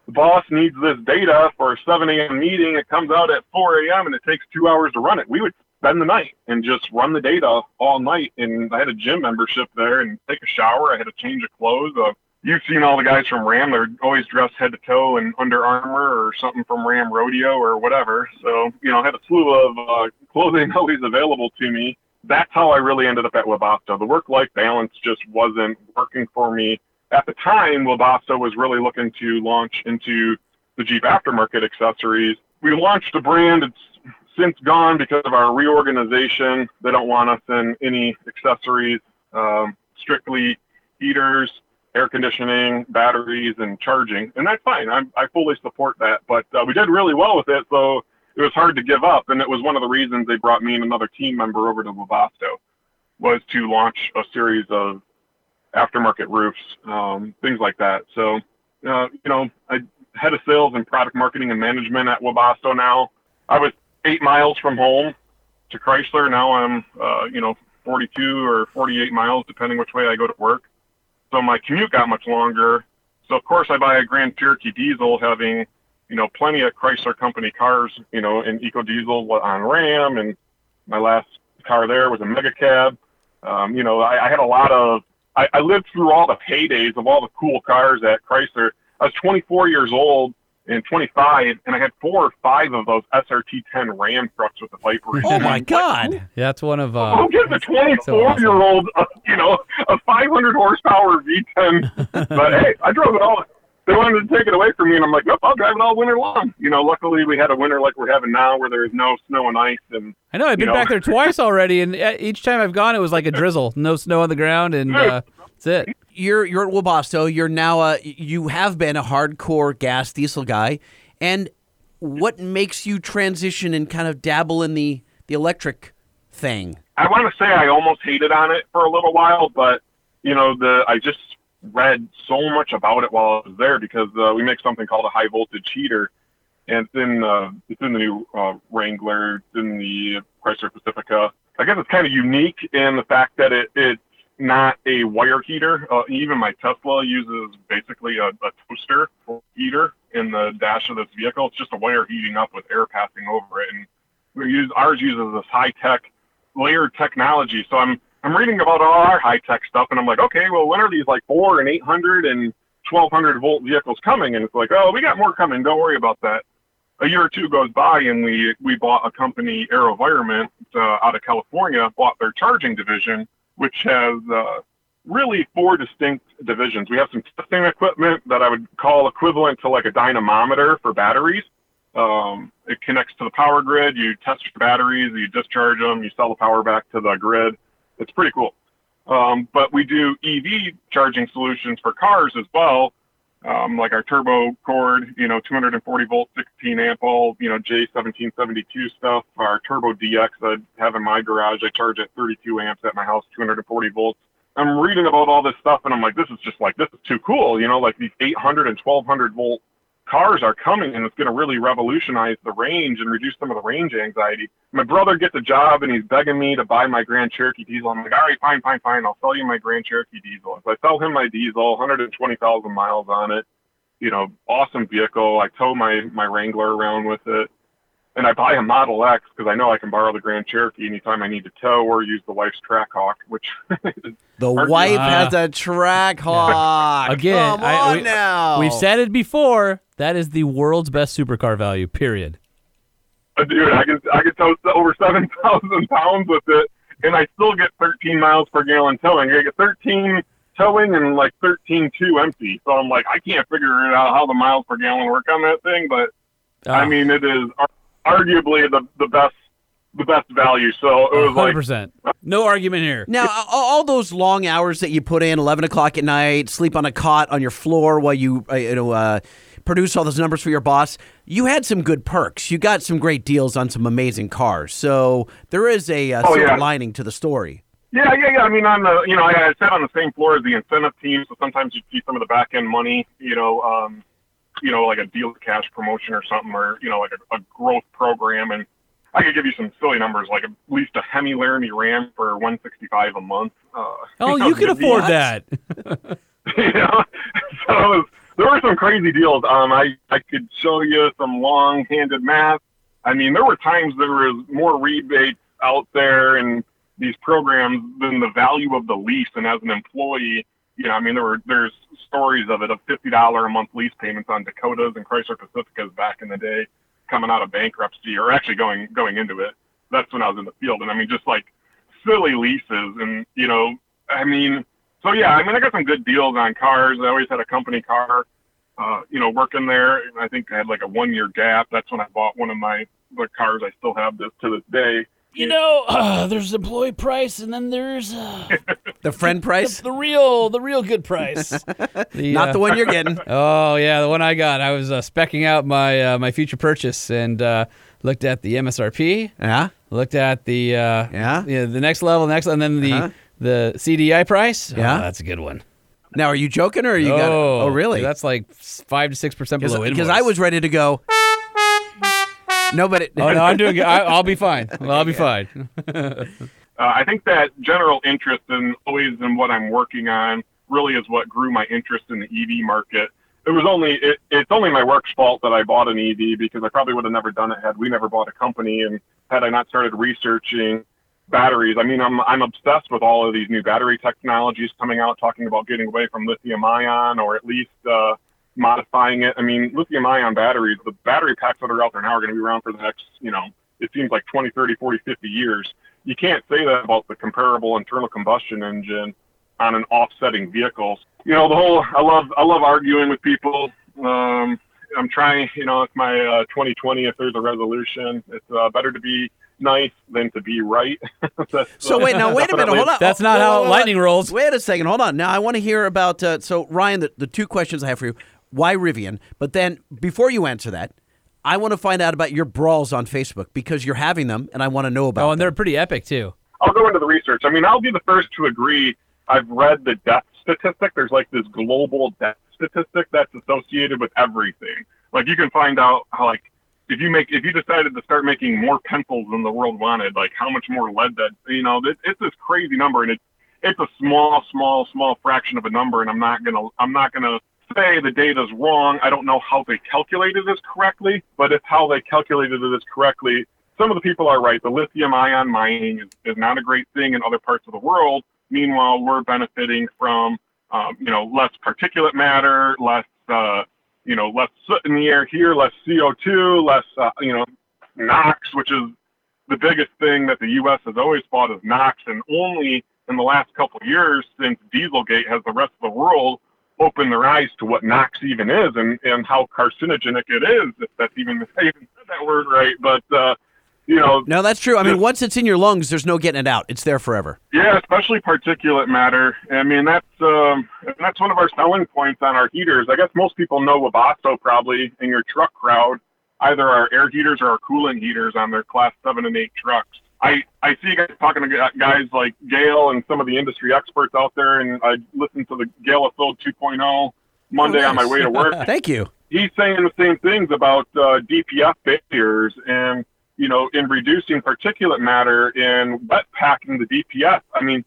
the boss needs this data for a 7 a.m. meeting. It comes out at 4 a.m. and it takes two hours to run it. We would spend the night and just run the data all night. And I had a gym membership there and take a shower. I had a change of clothes. Uh, you've seen all the guys from Ram. They're always dressed head to toe in Under Armour or something from Ram Rodeo or whatever. So, you know, I had a slew of uh, clothing always available to me. That's how I really ended up at Webasto. The work-life balance just wasn't working for me at the time, Webasto was really looking to launch into the Jeep aftermarket accessories. We launched a brand. It's since gone because of our reorganization. They don't want us in any accessories, um, strictly heaters, air conditioning, batteries, and charging. And that's fine. I'm, I fully support that. But uh, we did really well with it, so it was hard to give up. And it was one of the reasons they brought me and another team member over to Webasto was to launch a series of aftermarket roofs, um, things like that. So, uh, you know, I head of sales and product marketing and management at Webasto now. I was eight miles from home to Chrysler. Now I'm, uh, you know, 42 or 48 miles, depending which way I go to work. So my commute got much longer. So of course I buy a Grand Cherokee diesel, having you know, plenty of Chrysler company cars, you know, in eco diesel on Ram, and my last car there was a mega cab. Um, you know, I, I had a lot of. I, I lived through all the heydays of all the cool cars at Chrysler. I was 24 years old and 25, and I had four or five of those SRT10 Ram trucks with the Viper. Oh my God! Yeah, that's one of. Uh, Who gives a 24 year old, uh, you know, a 500 horsepower V10? but hey, I drove it all. They wanted to take it away from me, and I'm like, nope, I'll drive it all winter long. You know, luckily we had a winter like we're having now, where there is no snow and ice, and I know I've you been back there twice already, and uh, each time I've gone, it was like a drizzle, no snow on the ground, and uh, that's it. You're you're at Webasto. You're now a you have been a hardcore gas diesel guy, and what makes you transition and kind of dabble in the the electric thing? I want to say I almost hated on it for a little while, but you know, the I just read so much about it while I was there because uh, we make something called a high voltage heater, and it's in uh, it's in the new uh, Wrangler, it's in the Chrysler Pacifica. I guess it's kind of unique in the fact that it it's not a wire heater. Uh, even my Tesla uses basically a, a toaster heater in the dash of this vehicle. It's just a wire heating up with air passing over it, and we use ours uses this high tech layered technology. So I'm I'm reading about all our high tech stuff, and I'm like, okay, well, when are these like four and eight hundred and twelve hundred volt vehicles coming? And it's like, oh, we got more coming. Don't worry about that. A year or two goes by, and we we bought a company, AeroVironment, uh, out of California, bought their charging division, which has uh, really four distinct divisions. We have some testing equipment that I would call equivalent to like a dynamometer for batteries. Um, it connects to the power grid. You test your batteries, you discharge them, you sell the power back to the grid. It's pretty cool. Um, but we do EV charging solutions for cars as well, um, like our turbo cord, you know, 240 volt, 16 amp, all, you know, J1772 stuff. Our turbo DX I have in my garage, I charge at 32 amps at my house, 240 volts. I'm reading about all this stuff and I'm like, this is just like, this is too cool. You know, like these 800 and 1200 volt cars are coming and it's going to really revolutionize the range and reduce some of the range anxiety. My brother gets a job and he's begging me to buy my Grand Cherokee diesel. I'm like, all right, fine, fine, fine. I'll sell you my Grand Cherokee diesel. So I sell him my diesel, 120,000 miles on it. You know, awesome vehicle. I tow my, my Wrangler around with it. And I buy a Model X because I know I can borrow the Grand Cherokee anytime I need to tow or use the wife's Trackhawk, which The wife has a track hawk. Again, Come I- we- now. We've said it before. That is the world's best supercar value. Period. Uh, dude, I can I can tow over seven thousand pounds with it, and I still get 13 miles per gallon towing. I get 13 towing and like 13 two empty. So I'm like, I can't figure it out how the miles per gallon work on that thing, but I Oh. mean, it is arguably the the best the best value. So it was like 100%. No argument here. Now, all those long hours that you put in, eleven o'clock at night, sleep on a cot on your floor while you, uh, you know, uh, produce all those numbers for your boss. You had some good perks. You got some great deals on some amazing cars. So there is a uh, Oh, silver yeah. lining to the story. Yeah, yeah, yeah. I mean, on the you know, I, I sat on the same floor as the incentive team, so sometimes you'd see some of the back end money. You know, um, you know, like a deal to cash promotion or something, or you know, like a, a growth program, and I could give you some silly numbers, like at least a Hemi Laramie Ram for one sixty five a month. Uh, Oh, know, you can afford deals. that. you know, so it was, there were some crazy deals. Um, I I could show you some long handed math. I mean, there were times there was more rebates out there and these programs than the value of the lease. And as an employee, you know, I mean, there were there's stories of it of fifty dollar a month lease payments on Dakotas and Chrysler Pacificas back in the day, coming out of bankruptcy or actually going going into it. That's when I was in the field, and I mean, just like silly leases, and you know, I mean, so yeah, I mean, I got some good deals on cars. I always had a company car, uh, you know, working there. And I think I had like a one year gap. That's when I bought one of my the cars I still have this to this day. You know, uh, there's employee price, and then there's uh, The friend price, the real, the real good price. The, not uh, the one you're getting. Oh yeah, the one I got. I was uh, specking out my uh, my future purchase and uh, looked at the MSRP, Yeah. looked at the uh, Yeah? the next level, next, and then the Uh-huh. The CDI price. Oh, Yeah? that's a good one. Now, are you joking or are you got? oh, Oh, really? That's like five to six percent below Because. I was ready to go. No, but it, Oh no, I'm doing good. I, I'll be fine. Well, I'll be fine. Uh, I think that general interest in always in what I'm working on really is what grew my interest in the EV market. it was only it, it's only my work's fault that I bought an EV because I probably would have never done it had we never bought a company and had I not started researching batteries. I mean, I'm I'm obsessed with all of these new battery technologies coming out, talking about getting away from lithium ion or at least uh, modifying it. I mean, lithium ion batteries, the battery packs that are out there now are going to be around for the next, you know, it seems like 20, 30, 40, 50 years. You can't say that about the comparable internal combustion engine on an offsetting vehicle. You know, the whole I love I love arguing with people. Um, I'm trying, you know, it's my uh, 2020 if there's a resolution. It's uh, better to be nice than to be right. That's, So wait, now wait a minute, hold on. That's not whoa, how whoa, whoa, lightning rolls. Wait a second, hold on. Now I want to hear about. Uh, so Ryan, the, the two questions I have for you: Why Rivian? But then before you answer that, I want to find out about your brawls on Facebook because you're having them, and I want to know about. Oh, and them. they're pretty epic too. I'll go into the research. I mean, I'll be the first to agree. I've read the death statistic. There's like this global death statistic that's associated with everything. Like you can find out how like if you make if you decided to start making more pencils than the world wanted, like how much more lead that you know it, it's this crazy number, and it it's a small, small, small fraction of a number. And I'm not gonna I'm not gonna say the data's wrong. I don't know how they calculated this correctly, but if how they calculated this correctly, some of the people are right. The lithium ion mining is, is not a great thing in other parts of the world. Meanwhile, we're benefiting from, um, you know, less particulate matter, less, uh, you know, less soot in the air here, less CO2, less, uh, you know, NOx, which is the biggest thing that the U.S. has always fought is NOx. And only in the last couple of years since Dieselgate has the rest of the world opened their eyes to what NOx even is and, and how carcinogenic it is, if that's even, I even said that word right. But, uh, you know, no, that's true. I mean, once it's in your lungs, there's no getting it out. It's there forever. yeah, especially particulate matter. I mean, that's um, that's one of our selling points on our heaters. I guess most people know Webasto probably in your truck crowd, either our air heaters or our cooling heaters on their class seven and eight trucks. I, I see you guys talking to guys like Gale and some of the industry experts out there, and I listened to the Gale Affilled 2.0 Monday on my way to work Thank you. he's saying the same things about uh, DPF barriers and you know in reducing particulate matter in wet packing the DPF. I mean,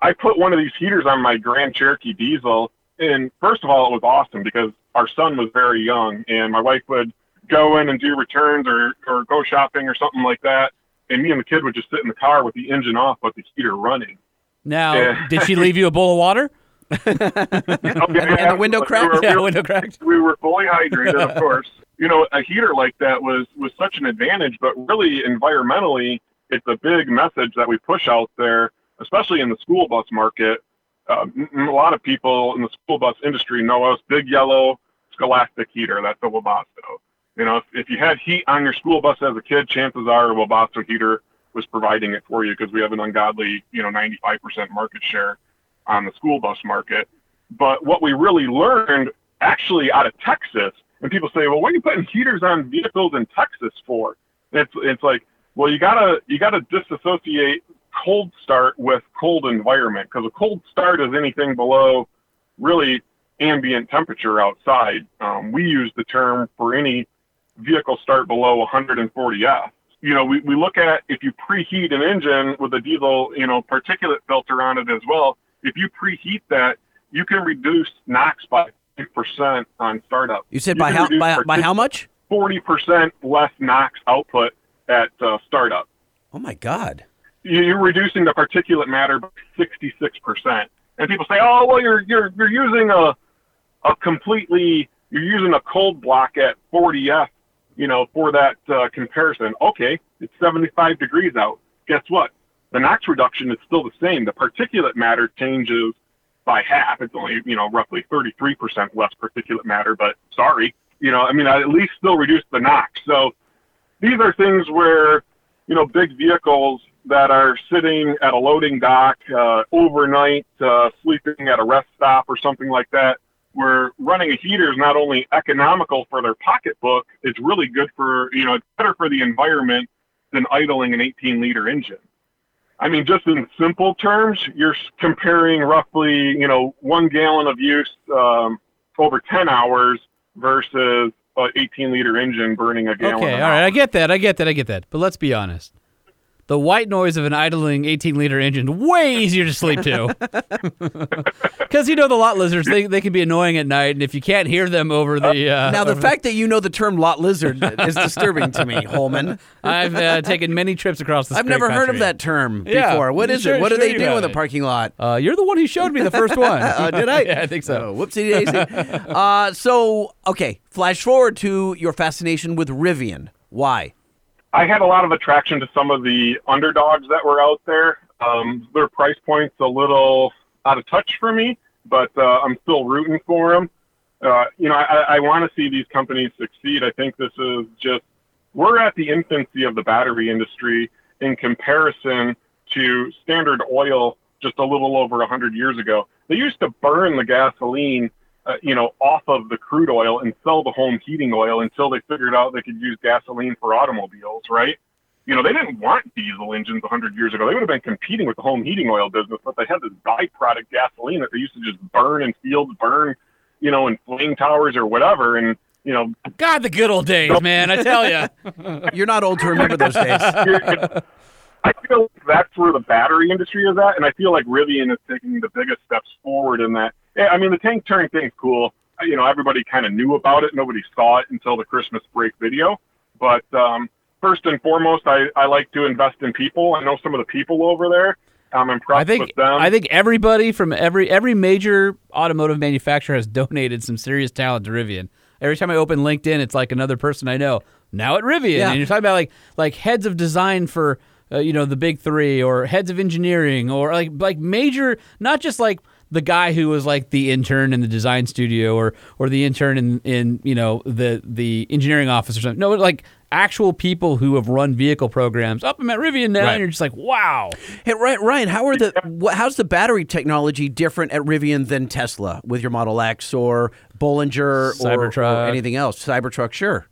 I put one of these heaters on my Grand Cherokee diesel, and first of all, it was awesome because our son was very young, and my wife would go in and do returns or or go shopping or something like that, and me and the kid would just sit in the car with the engine off but the heater running. Now, Yeah. did she leave you a bowl of water? Okay, And the window we crack? were- we were- window cracked. we were fully hydrated, of course. You know, a heater like that was was such an advantage, but really environmentally, it's a big message that we push out there, especially in the school bus market. Um, a lot of people in the school bus industry know us. Big yellow Scholastic heater. That's a Webasto. You know, if, if you had heat on your school bus as a kid, chances are a Webasto heater was providing it for you because we have an ungodly, you know, 95% market share on the school bus market. But what we really learned actually out of Texas, and people say, well, what are you putting heaters on vehicles in Texas for? It's it's like, well, you gotta you gotta disassociate cold start with cold environment because a cold start is anything below really ambient temperature outside. Um, we use the term for any vehicle start below 140 F. You know, we, we look at if you preheat an engine with a diesel, you know, particulate filter on it as well. If you preheat that, you can reduce NOx by 50% on startup. You said You by how by, by how much? 40% less NOx output at uh, startup. Oh my God. You- You're reducing the particulate matter by 66%. And people say, "Oh, well, you're you're you're using a a completely you're using a cold block at 40F, you know, for that uh, comparison." Okay, it's 75 degrees out. Guess what? The NOx reduction is still the same. The particulate matter changes by half. It's only, you know, roughly 33% less particulate matter, but sorry, you know, I mean, I at least still reduce the NOx. So these are things where, you know, big vehicles that are sitting at a loading dock uh, overnight, uh, sleeping at a rest stop or something like that, where running a heater is not only economical for their pocketbook, it's really good for, you know, it's better for the environment than idling an 18 liter engine. I mean, just in simple terms, you're comparing roughly, you know, one gallon of use um, over 10 hours versus an 18 liter engine burning a gallon. Okay, all right, hour. I get that, I get that, I get that. But let's be honest. The white noise of an idling 18 liter engine way easier to sleep to. Because you know the lot lizards, they, they can be annoying at night, and if you can't hear them over the uh, now, the fact that you know the term lot lizard is disturbing to me, Holman. I've uh, taken many trips across the. I've never heard of that term before. What I'm sure- it? What do sure they do in the parking lot? Uh, you're the one who showed me the first one. Uh, did I? yeah, I think so. Oh, whoopsie daisy. uh, so, okay, flash forward to your fascination with Rivian. Why? I had a lot of attraction to some of the underdogs that were out there. Um, their price points a little out of touch for me, but uh, I'm still rooting for them. Uh, you know, I, I want to see these companies succeed. I think this is just we're at the infancy of the battery industry in comparison to standard oil just a little over 100 years ago. They used to burn the gasoline, uh, you know, off of the crude oil and sell the home heating oil until they figured out they could use gasoline for automobiles, right? You know, they didn't want diesel engines 100 years ago. They would have been competing with the home heating oil business, but they had this byproduct gasoline that they used to just burn in fields, burn, you know, in flame towers or whatever. And, you know, God, the good old days, man. I tell you. You're not old to remember those days. I feel like that's where the battery industry is at, and I feel like Rivian is taking the biggest steps forward in that. Yeah, I mean, the tank turn thing's cool. Uh, You know, everybody kind of knew about it. Nobody saw it until the Christmas break video. But um, first and foremost, I, I like to invest in people. I know some of the people over there. I'm impressed I think with them. I think everybody from every every major automotive manufacturer has donated some serious talent to Rivian. Every time I open LinkedIn, it's like another person I know now at Rivian, Yeah. and you're talking about like like heads of design for uh, you know the big three, or heads of engineering, or like like major, not just like the guy who was like the intern in the design studio, or or the intern in in you know the the engineering office or something. No, like actual people who have run vehicle programs. Up, I'm at Rivian now, Right. and you're just like, wow. Hey, Ry- Ryan, how are the how's the battery technology different at Rivian than Tesla with your Model X or Bollinger or, or anything else? Cybertruck, sure.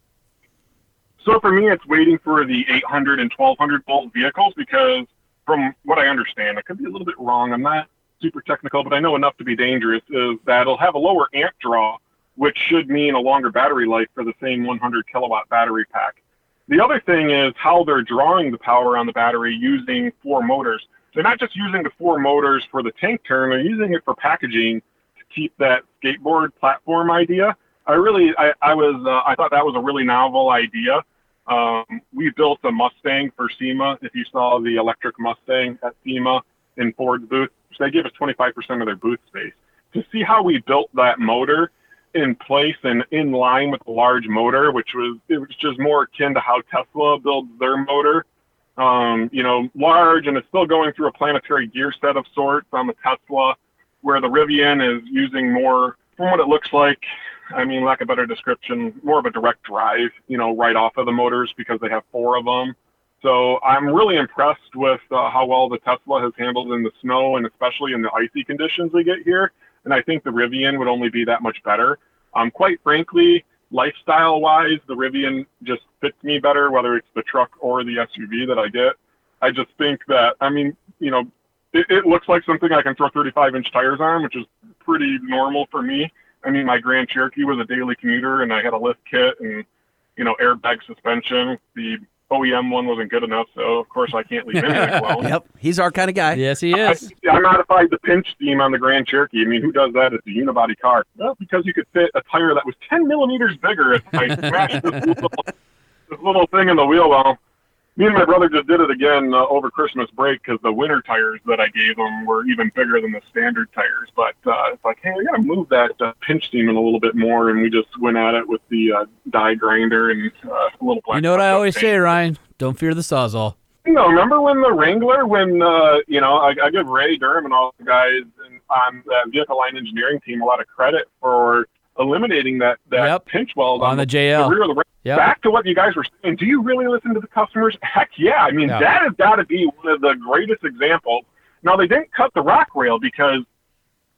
So for me, it's waiting for the 800 and 1200 volt vehicles because, from what I understand, I could be a little bit wrong. I'm not super technical, but I know enough to be dangerous. Is that it'll have a lower amp draw, which should mean a longer battery life for the same 100 kilowatt battery pack. The other thing is how they're drawing the power on the battery using four motors. They're not just using the four motors for the tank turn; they're using it for packaging to keep that skateboard platform idea. I really, I, I was, uh, I thought that was a really novel idea. Um, we built a Mustang for SEMA. If you saw the electric Mustang at SEMA in Ford's booth, so they gave us 25% of their booth space to see how we built that motor in place and in line with the large motor, which was it was just more akin to how Tesla builds their motor. Um, you know, large and it's still going through a planetary gear set of sorts on the Tesla, where the Rivian is using more, from what it looks like, I mean, lack of better description, more of a direct drive, you know, right off of the motors because they have four of them. So I'm really impressed with uh, how well the Tesla has handled in the snow and especially in the icy conditions we get here. And I think the Rivian would only be that much better. Um, quite frankly, lifestyle wise, the Rivian just fits me better, whether it's the truck or the SUV that I get. I just think that, I mean, you know, it, it looks like something I can throw 35 inch tires on, which is pretty normal for me. I mean, my Grand Cherokee was a daily commuter and I had a lift kit and, you know, airbag suspension. The OEM one wasn't good enough, so of course I can't leave anything alone. Yep, he's our kind of guy. Yes, he is. I modified the pinch scheme on the Grand Cherokee. I mean, who does that? It's a unibody car. Well, because you could fit a tire that was 10 millimeters bigger if I smashed this little, this little thing in the wheel well. Me and my brother just did it again uh, over Christmas break because the winter tires that I gave them were even bigger than the standard tires. But uh, it's like, hey, I got to move that uh, pinch in a little bit more, and we just went at it with the uh, die grinder and uh, a little black. You know what I always paint. say, Ryan? Don't fear the sawzall. No, remember when the Wrangler, when uh, you know, I, I give Ray Durham and all the guys on the vehicle line engineering team a lot of credit for eliminating that that Yep. pinch weld On the JL. rear of the. Yep. Back to what you guys were saying. Do you really listen to the customers? Heck yeah! I mean, Yeah. that has got to be one of the greatest examples. Now they didn't cut the rock rail because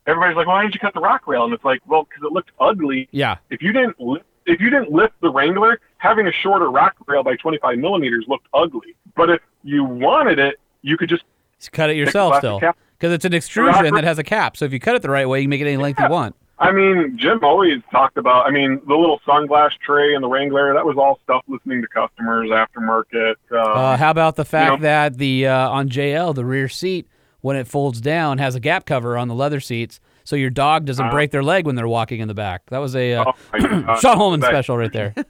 everybody's like, "Why didn't you cut the rock rail?" And it's like, well, because it looked ugly Yeah. if you didn't li- if you didn't lift the Wrangler, having a shorter rock rail by 25 millimeters looked ugly. But if you wanted it, you could just Just cut it yourself still. Because it's an extrusion that has a cap. So if you cut it the right way, you can make it any length Yeah. you want. I mean, Jim always talked about. I mean, the little sunglass tray and the Wrangler. That was all stuff listening to customers, aftermarket. Uh, Uh, how about the fact know- that the uh, on JL the rear seat when it folds down has a gap cover on the leather seats, so your dog doesn't break their leg when they're walking in the back. That was a uh, oh. Sean Holman That- special right there.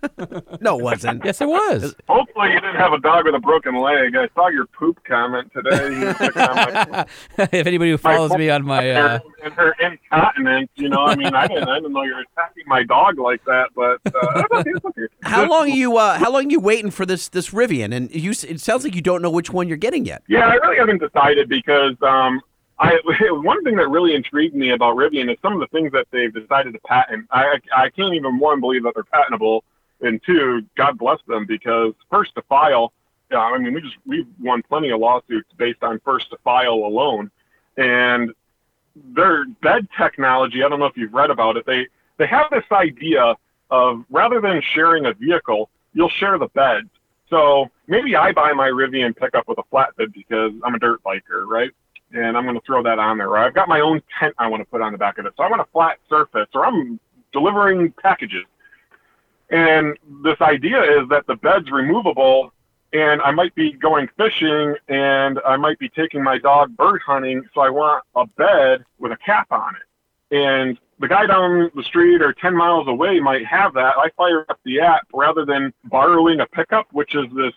No, it wasn't. yes, it was. Hopefully, you didn't have a dog with a broken leg. I saw your poop comment today. You were picking on my- if anybody who follows me on my uh, and her incontinence. You know, I mean, I didn't, I didn't know you were attacking my dog like that, but uh, it's okay, it's okay. How long are you? Uh, how long are you waiting for this this Rivian? And you, it sounds like you don't know which one you're getting yet. Yeah, I really haven't decided because um, I one thing that really intrigued me about Rivian is some of the things that they've decided to patent. I I can't even one believe that they're patentable, and two, God bless them because first to file. Yeah, I mean we just we've won plenty of lawsuits based on first to file alone, and their bed technology. I don't know if you've read about it. They they have this idea of rather than sharing a vehicle, you'll share the bed. So maybe I buy my Rivian pickup with a flatbed because I'm a dirt biker, right? And I'm going to throw that on there. I've got my own tent I want to put on the back of it. So I want a flat surface, or I'm delivering packages. And this idea is that the bed's removable, and I might be going fishing, and I might be taking my dog bird hunting. So I want a bed with a cap on it. And the guy down the street or 10 miles away might have that. I fire up the app rather than borrowing a pickup, which is this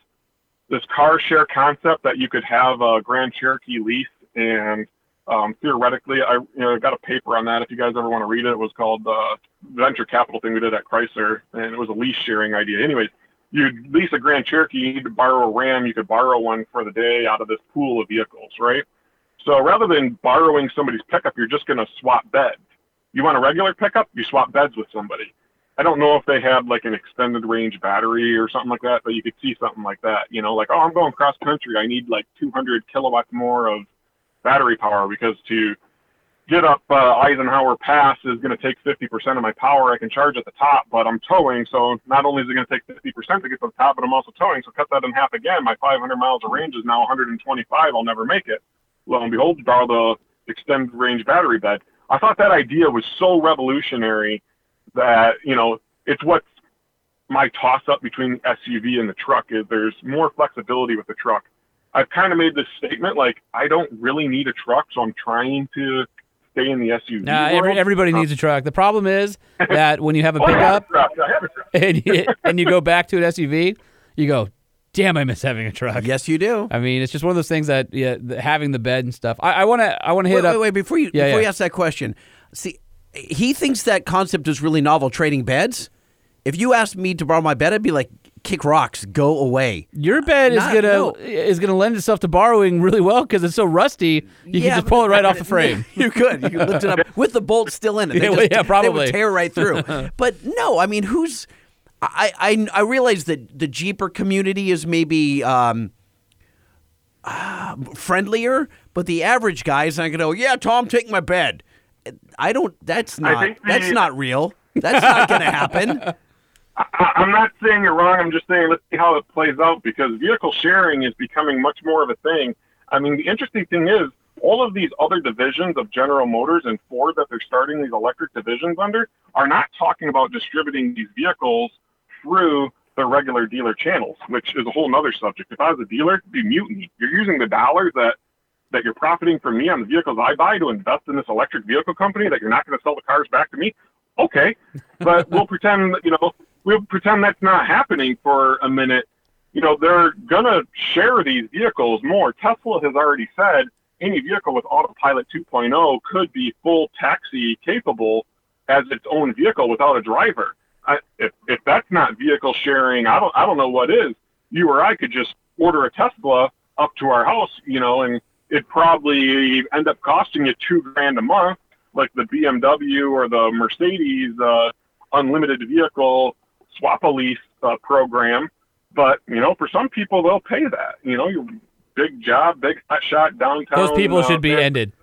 this car share concept that you could have a Grand Cherokee lease and um, theoretically, I you know got a paper on that. If you guys ever want to read it, it was called the venture capital thing we did at Chrysler, and it was a lease sharing idea. Anyways, you lease a Grand Cherokee, you need to borrow a Ram, you could borrow one for the day out of this pool of vehicles, right? So rather than borrowing somebody's pickup, you're just going to swap beds. You want a regular pickup, you swap beds with somebody. I don't know if they had like an extended range battery or something like that, but you could see something like that. You know, like oh, I'm going cross country, I need like 200 kilowatts more of battery power because to get up uh, Eisenhower Pass is going to take 50% of my power. I can charge at the top, but I'm towing, so not only is it going to take 50% to get to the top, but I'm also towing. So cut that in half again. My 500 miles of range is now 125. I'll never make it. Lo and behold, you borrow the extended range battery bed. I thought that idea was so revolutionary that you know it's what's my toss up between SUV and the truck is there's more flexibility with the truck. I've kind of made this statement like I don't really need a truck, so I'm trying to stay in the SUV. Nah, every, world. everybody needs a truck. The problem is that when you have a Oh, I have a pickup have a and you, and you go back to an SUV, you go, "Damn, I miss having a truck." Yes, you do. I mean, it's just one of those things that yeah, the, having the bed and stuff. I want to I want to hit Wait, up. wait, wait, before you Yeah, before yeah. you ask that question, see, he thinks that concept is really novel. Trading beds. If you asked me to borrow my bed, I'd be like, kick rocks, go away. Your bed is Not- gonna no. is gonna lend itself to borrowing really well because it's so rusty. You Yeah, can just pull it right off the frame. you could. You could lift it up with the bolt still in it. They Yeah, well, just- yeah, They probably. would tear right through. but no, I mean, who's? I I I realize that the Jeeper community is maybe. Um, uh, friendlier, but the average guy is not going to go, yeah, Tom, take my bed. I don't, that's not, think the- that's not real. That's not going to happen. I, I'm not saying you're wrong. I'm just saying let's see how it plays out because vehicle sharing is becoming much more of a thing. I mean, the interesting thing is all of these other divisions of General Motors and Ford that they're starting these electric divisions under are not talking about distributing these vehicles through their regular dealer channels, which is a whole nother subject. If I was a dealer, it'd be mutiny. You're using the dollars that that you're profiting from me on the vehicles I buy to invest in this electric vehicle company that you're not going to sell the cars back to me. Okay, but we'll pretend you know we'll pretend that's not happening for a minute. You know they're gonna share these vehicles more. Tesla has already said any vehicle with autopilot 2.0 could be full taxi capable as its own vehicle without a driver. I, if if that's not vehicle sharing, I don't I don't know what is. You or I could just order a Tesla up to our house, you know, and it'd probably end up costing you two grand a month, like the BMW or the Mercedes uh, unlimited vehicle swap a lease uh, program. But you know, for some people, they'll pay that. You know, your big job, big hot shot downtown. Those people uh, should be San ended.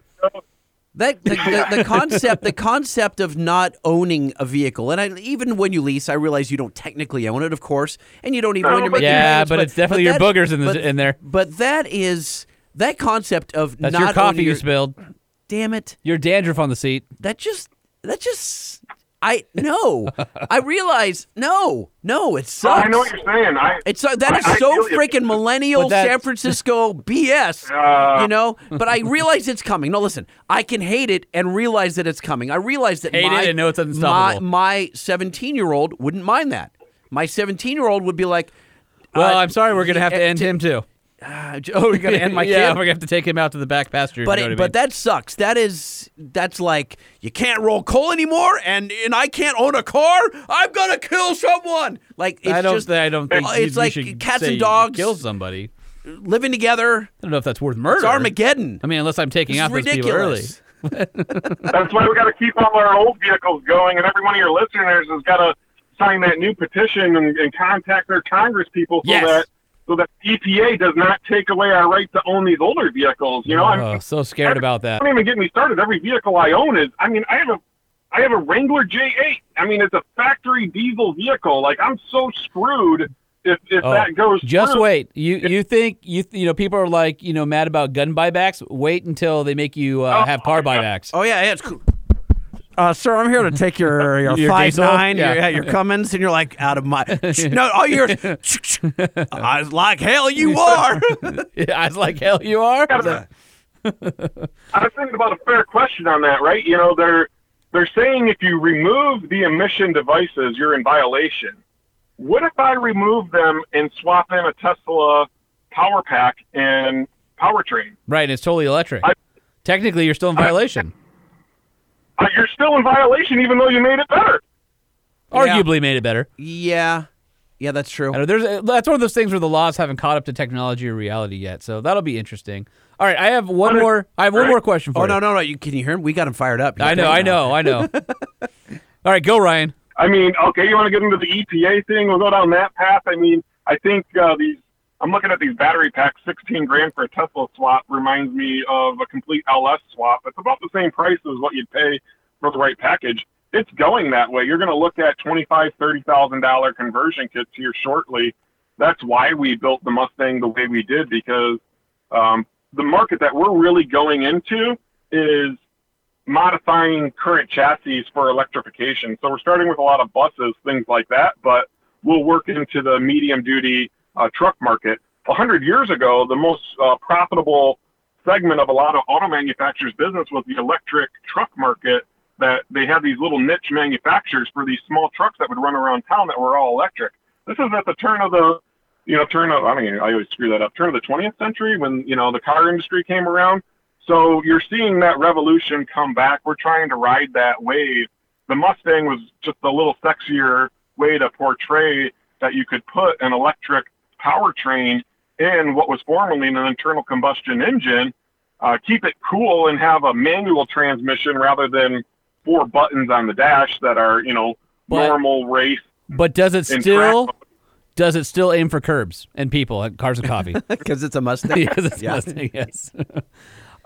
That the, the, the concept, the concept of not owning a vehicle, and I, even when you lease, I realize you don't technically own it, of course, and you don't even when you're making Yeah, payments, but it's definitely your that- boogers in the- but- in there. But that is that concept of That's not your coffee owning you your, spilled. Damn it! Your dandruff on the seat. That just that just I no. I realize no, no, it sucks. I know what you're saying. I It's uh, that is I- I so freaking millennial San Francisco BS, Uh, you know. But I realize it's coming. No, listen, I can hate it and realize that it's coming. I realize that Hate my, it and know it's unstoppable. my 17 year old wouldn't mind that. My 17 year old would be like, Well, uh, I'm sorry, we're gonna have to uh, end him too. Uh, oh, we're gonna end my yeah, kid. we're gonna have to take him out to the back pasture. But you know it, but mean. that sucks. That is that's like you can't roll coal anymore, and and I can't own a car. I'm gonna kill someone. Like it's I don't. just thi- I don't think you- it's you like should cats say and dogs kill somebody. living together. I don't know if that's worth murder. It's Armageddon. I mean, unless I'm taking This out is those people early. That's why we got to keep all our old vehicles going, and every one of your listeners has got to sign that new petition and, and contact their Congress people so Yes. that so that EPA does not take away our right to own these older vehicles. You know, I'm Oh, so scared about that. don't even get me started. Every vehicle I own is, I mean, I have a, I have a Wrangler J8. I mean, it's a factory diesel vehicle. Like I'm so screwed if if Oh, that goes. Just through. wait. You you think you you know people are like you know mad about gun buybacks? Wait until they make you uh, Oh, have car buybacks. Oh yeah, yeah, it's cool. Uh, sir, I'm here to take your your, Your five diesel? nine, Yeah. your, yeah, your Cummins, and you're like out of my. no, all you hear is, I was like hell, you are. I was like, hell, you are. I was thinking about a fair question on that, right? You know, they're they're saying if you remove the emission devices, you're in violation. What if I remove them and swap in a Tesla power pack and powertrain? Right, and it's totally electric. I- Technically, you're still in violation. Uh, you're still in violation, even though you made it better. Arguably made it better. yeah, yeah, that's true. Know there's that's one of those things where the laws haven't caught up to technology or reality yet. So that'll be interesting. All right, I have one more. I have one more question for Oh you. Oh no, no, no! You can you hear him? We got him fired up. He's I know, I know, I know. All right, go Ryan. I mean, okay, you want to get into the EPA thing? We'll go down that path. I mean, I think uh, these. I'm looking at these battery packs. 16 grand for a Tesla swap reminds me of a complete LS swap. It's about the same price as what you'd pay for the right package. It's going that way. You're going to look at twenty-five, thirty thousand dollar conversion kits here shortly. That's why we built the Mustang the way we did because um, the market that we're really going into is modifying current chassis for electrification. So we're starting with a lot of buses, things like that, but we'll work into the medium duty uh, truck market. A hundred years ago, the most uh, profitable segment of a lot of auto manufacturers' business was the electric truck market. That they had these little niche manufacturers for these small trucks that would run around town that were all electric. This is at the turn of the, you know, turn of I mean I always screw that up. Turn of the 20th century when you know the car industry came around. So you're seeing that revolution come back. We're trying to ride that wave. The Mustang was just a little sexier way to portray that you could put an electric powertrain in what was formerly an internal combustion engine, uh, keep it cool, and have a manual transmission rather than four buttons on the dash that are, you know, But- normal race. But does it still does it still aim for curbs and people at cars and coffee? because it's a Mustang. because it's Mustang, yes.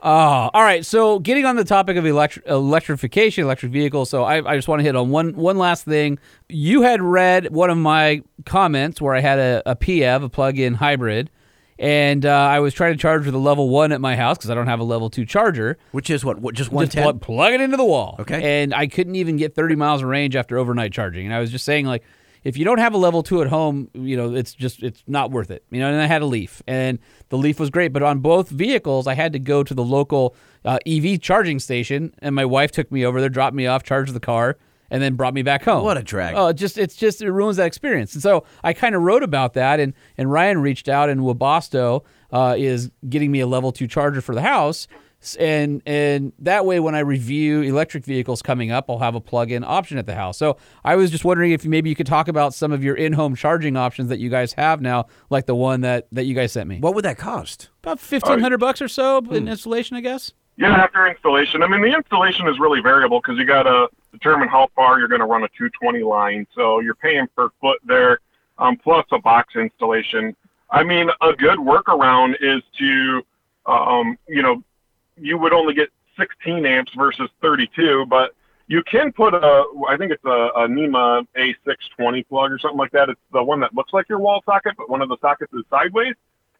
Oh, all right. So, getting on the topic of electri- electrification, electric vehicles. So, I, I just want to hit on one one last thing. You had read one of my comments where I had a, a PEV, a plug-in hybrid, and uh, I was trying to charge with a level one at my house because I don't have a level two charger. Which is what? what just one Just plug, plug it into the wall. Okay. And I couldn't even get 30 miles of range after overnight charging. And I was just saying, like, if you don't have a level two at home, you know, it's just, it's not worth it. You know, and I had a Leaf, and the Leaf was great. But on both vehicles, I had to go to the local uh, EV charging station, and my wife took me over there, dropped me off, charged the car, and then brought me back home. What a drag. Oh, it just it's just it ruins that experience. And so I kind of wrote about that, and and Ryan reached out, and Webasto uh, is getting me a level two charger for the house, and and that way when I review electric vehicles coming up, I'll have a plug-in option at the house. So I was just wondering if maybe you could talk about some of your in-home charging options that you guys have now, like the one that that you guys sent me. What would that cost? About fifteen hundred bucks or so Hmm. in installation, I guess. Yeah, after installation. I mean, the installation is really variable because you got to determine how far you're going to run a 220 line. So you're paying per foot there, um, plus a box installation. I mean, a good workaround is to, um, you know, you would only get 16 amps versus 32, but you can put a, I think it's a, a NEMA A620 plug or something like that. It's the one that looks like your wall socket, but one of the sockets is sideways.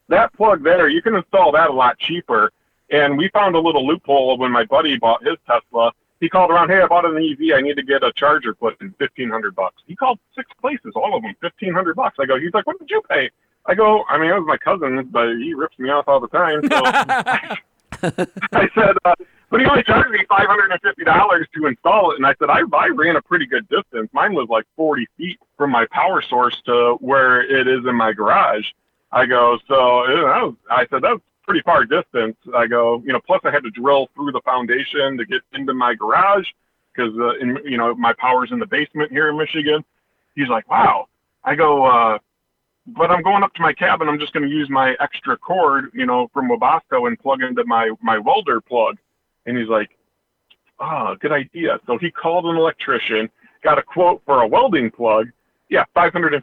That plug there, you can install that a lot cheaper. And we found a little loophole when my buddy bought his Tesla. he called around, hey, I bought an EV. I need to get a charger put in fifteen hundred bucks. He called six places, all of them fifteen hundred bucks. I go, he's like, what did you pay? I go, I mean, it was my cousin, but he rips me off all the time. So I said, uh, but he only charged me five hundred and fifty dollars to install it. And I said, I, I ran a pretty good distance. Mine was like forty feet from my power source to where it is in my garage. I go, so was, I said that's pretty far distance. I go, you know, plus I had to drill through the foundation to get into my garage because, uh, in, you know, my power's in the basement here in Michigan. He's like, wow. I go, uh, but I'm going up to my cabin. I'm just going to use my extra cord, you know, from Webasto and plug into my, my welder plug. And he's like, oh, good idea. So he called an electrician, got a quote for a welding plug. Yeah, $550.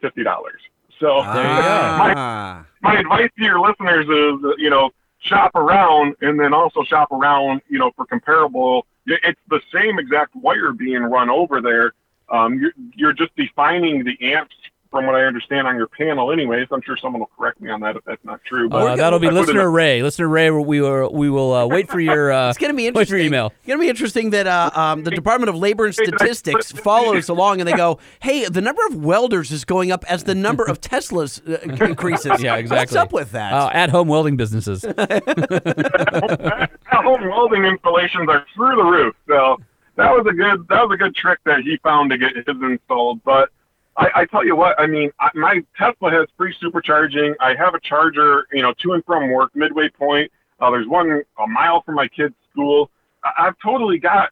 So go. my, Ah. my advice to your listeners is, you know, shop around and then also shop around, you know, for comparable. It's the same exact wire being run over there. Um, you're, you're just defining the amps from what I understand on your panel anyways. I'm sure someone will correct me on that if that's not true. But Uh, that'll be I listener Ray. Listener Ray, we will we will uh, wait for your. Uh, It's going to be interesting. Wait for interesting. your email. It's going to be interesting that uh, um, the Department of Labor and Statistics follows along and they go, hey, the number of welders is going up as the number of Teslas uh, increases. Yeah, exactly. What's up with that? Uh, at home welding businesses. at home welding installations are through the roof. So that was a good that was a good trick that he found to get his installed. But I, I tell you what, I mean, I, my Tesla has free supercharging. I have a charger, you know, to and from work, midway point. Uh, there's one a mile from my kid's school. I, I've totally got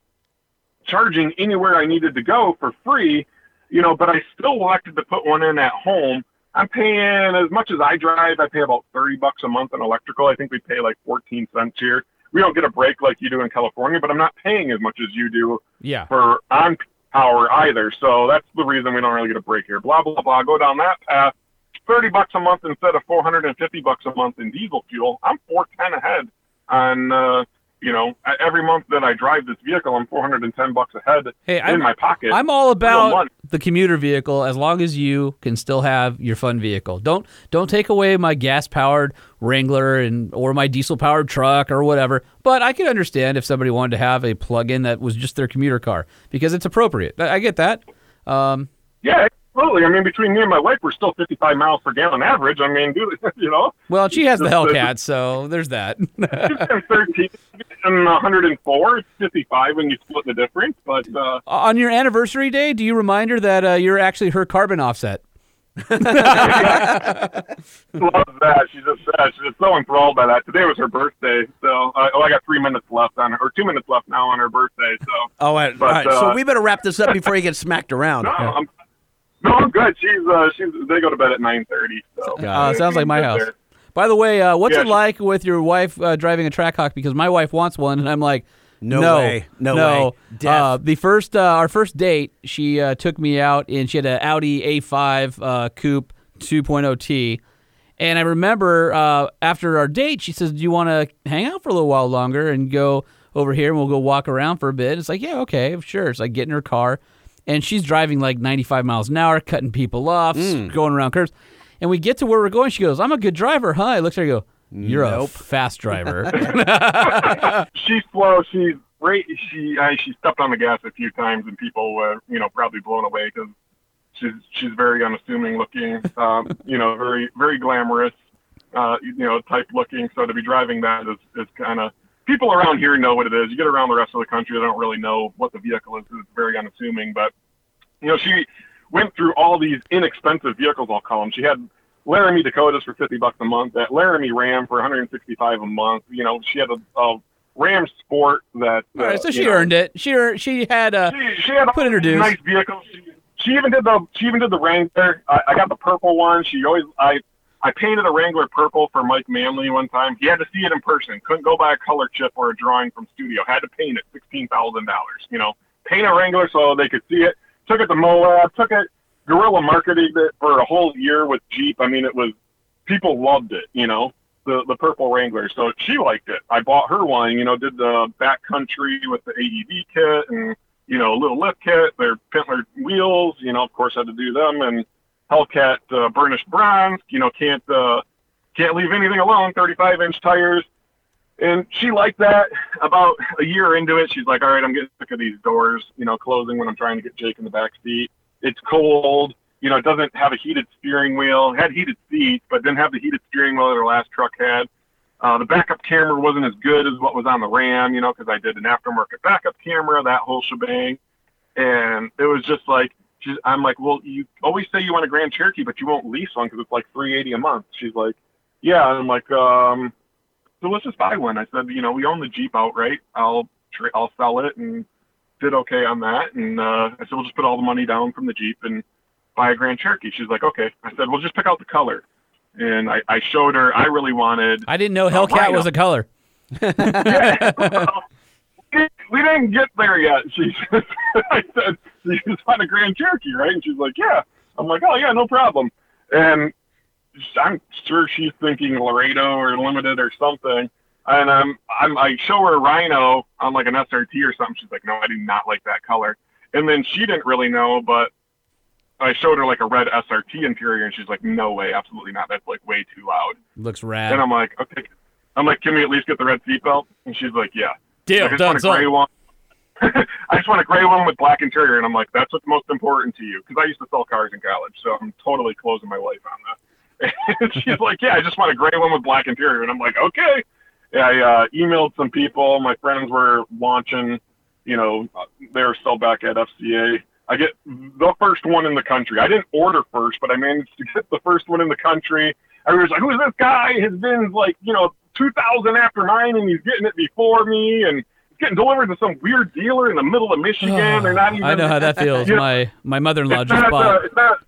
charging anywhere I needed to go for free, you know, but I still elected to put one in at home. I'm paying as much as I drive. I pay about 30 bucks a month on electrical. I think we pay like 14 cents here. We don't get a break like you do in California, but I'm not paying as much as you do Yeah. for on power either. So that's the reason we don't really get a break here. Blah blah blah. Go down that path. Thirty bucks a month instead of four hundred and fifty bucks a month in diesel fuel. I'm four ten ahead on uh, you know every month that I drive this vehicle. I'm four hundred and ten bucks ahead Hey, in I'm- my pocket. I'm all about the commuter vehicle as long as you can still have your fun vehicle. Don't don't take away my gas powered Wrangler and or my diesel powered truck or whatever. But I can understand if somebody wanted to have a plug-in that was just their commuter car because it's appropriate. I I get that. Um, Yeah, absolutely. I mean, between me and my wife, we're still 55 miles per gallon average. I mean, do you know? well, she has the uh, Hellcat, so there's that. She's 13 and 104. It's 55 when you split the difference. But uh, On your anniversary day, do you remind her that uh, you're actually her carbon offset? loves that. She's just uh, she's just so enthralled by that. Today was her birthday, so uh, oh, I got three minutes left on her, or two minutes left now on her birthday. So oh, all right. but, all right. so uh, we better wrap this up before you get smacked around. no, I'm no, I'm good. She's uh, she's they go to bed at 9:30. So Uh, sounds like my house. there. By the way, uh, what's Yeah, it she- like with your wife uh, driving a Trackhawk? Because my wife wants one, and I'm like, No no, way. No no. way. Death. Uh, the first, uh, our first date, she uh, took me out, and she had an Audi A5 uh, Coupe 2.0T. And I remember uh, after our date, she says, "Do you want to hang out for a little while longer and go over here, and we'll go walk around for a bit?" It's like, "Yeah, okay, sure." It's like get in her car, and she's driving like 95 miles an hour, cutting people off, Mm. going around curves. And we get to where we're going. She goes, "I'm a good driver, huh?" I look at her, and go, "You're a fast driver." she's slow. She's great. She I, she stepped on the gas a few times, and people were you know probably blown away because she's she's very unassuming looking. Um, you know, very very glamorous. Uh, you know, type looking. So to be driving that is is kind of people around here know what it is. You get around the rest of the country, they don't really know what the vehicle is. It's very unassuming, but you know, she went through all these inexpensive vehicles. I'll call them. She had Laramie Dakotas for 50 bucks a month, that Laramie Ram for 165 a month. You know, she had a, a Ram Sport that. All right, uh, so she know, earned it. She ear- she had a She, she had Put in her dues. nice vehicles. She, she even did the she even did the Wrangler. I, I got the purple one. She always I I painted a Wrangler purple for Mike Manley one time. He had to see it in person. Couldn't go buy a color chip or a drawing from studio. Had to paint it. Sixteen thousand dollars. You know, paint a Wrangler so they could see it. Took it to Moab. Took it. Guerrilla marketed it for a whole year with Jeep. I mean, it was people loved it. You know, the the purple Wrangler. So she liked it. I bought her one. You know, did the backcountry with the AEV kit and you know a little lift kit. Their Pintler wheels. You know, of course, had to do them and Hellcat uh, burnished bronze. You know, can't uh, can't leave anything alone. 35 inch tires. And she liked that. About a year into it, she's like, "All right, I'm getting sick of these doors, you know, closing when I'm trying to get Jake in the back seat. It's cold. You know, it doesn't have a heated steering wheel. It had heated seats, but didn't have the heated steering wheel that our last truck had. Uh, the backup camera wasn't as good as what was on the Ram, you know, because I did an aftermarket backup camera, that whole shebang. And it was just like, she's, I'm like, well, you always say you want a Grand Cherokee, but you won't lease one because it's like 380 a month. She's like, yeah. And I'm like, um, so let's just buy one. I said, you know, we own the Jeep outright. I'll tra- I'll sell it and did okay on that. And uh, I said, we'll just put all the money down from the Jeep and buy a Grand Cherokee. She's like, okay. I said, well, just pick out the color. And I, I showed her. I really wanted. I didn't know Hellcat was a color. we didn't get there yet. She said, I said, you just want a Grand Cherokee, right? And she's like, yeah. I'm like, oh yeah, no problem. And I'm sure she's thinking Laredo or Limited or something. And I'm, I'm, I show her Rhino on like an SRT or something. She's like, no, I do not like that color. And then she didn't really know, but I showed her like a red SRT interior, and she's like, no way, absolutely not. That's like way too loud. Looks rad. And I'm like, okay. I'm like, can we at least get the red seatbelt? And she's like, yeah. Deal, I just done, want a gray one. I just want a gray one with black interior, and I'm like, that's what's most important to you, because I used to sell cars in college, so I'm totally closing my life on that. And she's like, yeah, I just want a gray one with black interior, and I'm like, okay. Yeah, I uh, emailed some people. My friends were launching, you know, uh, they were still back at FCA. I get the first one in the country. I didn't order first, but I managed to get the first one in the country. Everyone's like, who is this guy? His VIN's like, you know, 2000 after mine, and he's getting it before me, and it's getting delivered to some weird dealer in the middle of Michigan. They're not even. I know how that feels. You know, My my mother-in-law just not, uh, it's not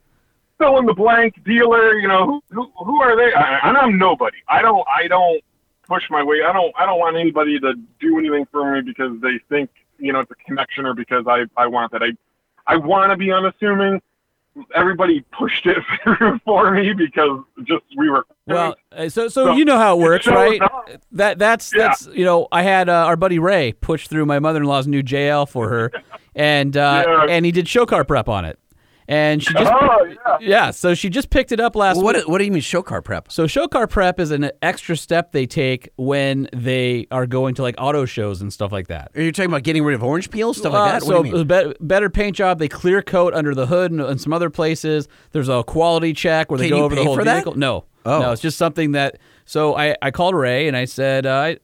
fill in the blank dealer. You know, who who, who are they? I, and I'm nobody. I don't I don't push my way. I don't I don't want anybody to do anything for me because they think you know it's a connection or because I I want that. I I want to be unassuming. Everybody pushed it through for me because just we were. Well, uh, so, so So, you know how it it works, right? up. That that's Yeah. that's you know I had uh, our buddy Ray push through my mother-in-law's new JL for her, and uh, Yeah. and he did show car prep on it, and she just Oh yeah. yeah, so she just picked it up last Well, week. what, what do you mean show car prep? So show car prep is an extra step they take when they are going to like auto shows and stuff like that. Are you talking about getting rid of orange peel, stuff like Uh, that? so what do you mean? be- better paint job. They clear coat under the hood and, and some other places. There's a quality check where they go over the whole for that? vehicle. No, Oh. no, it's just something that. So I, I called Ray and I said, uh,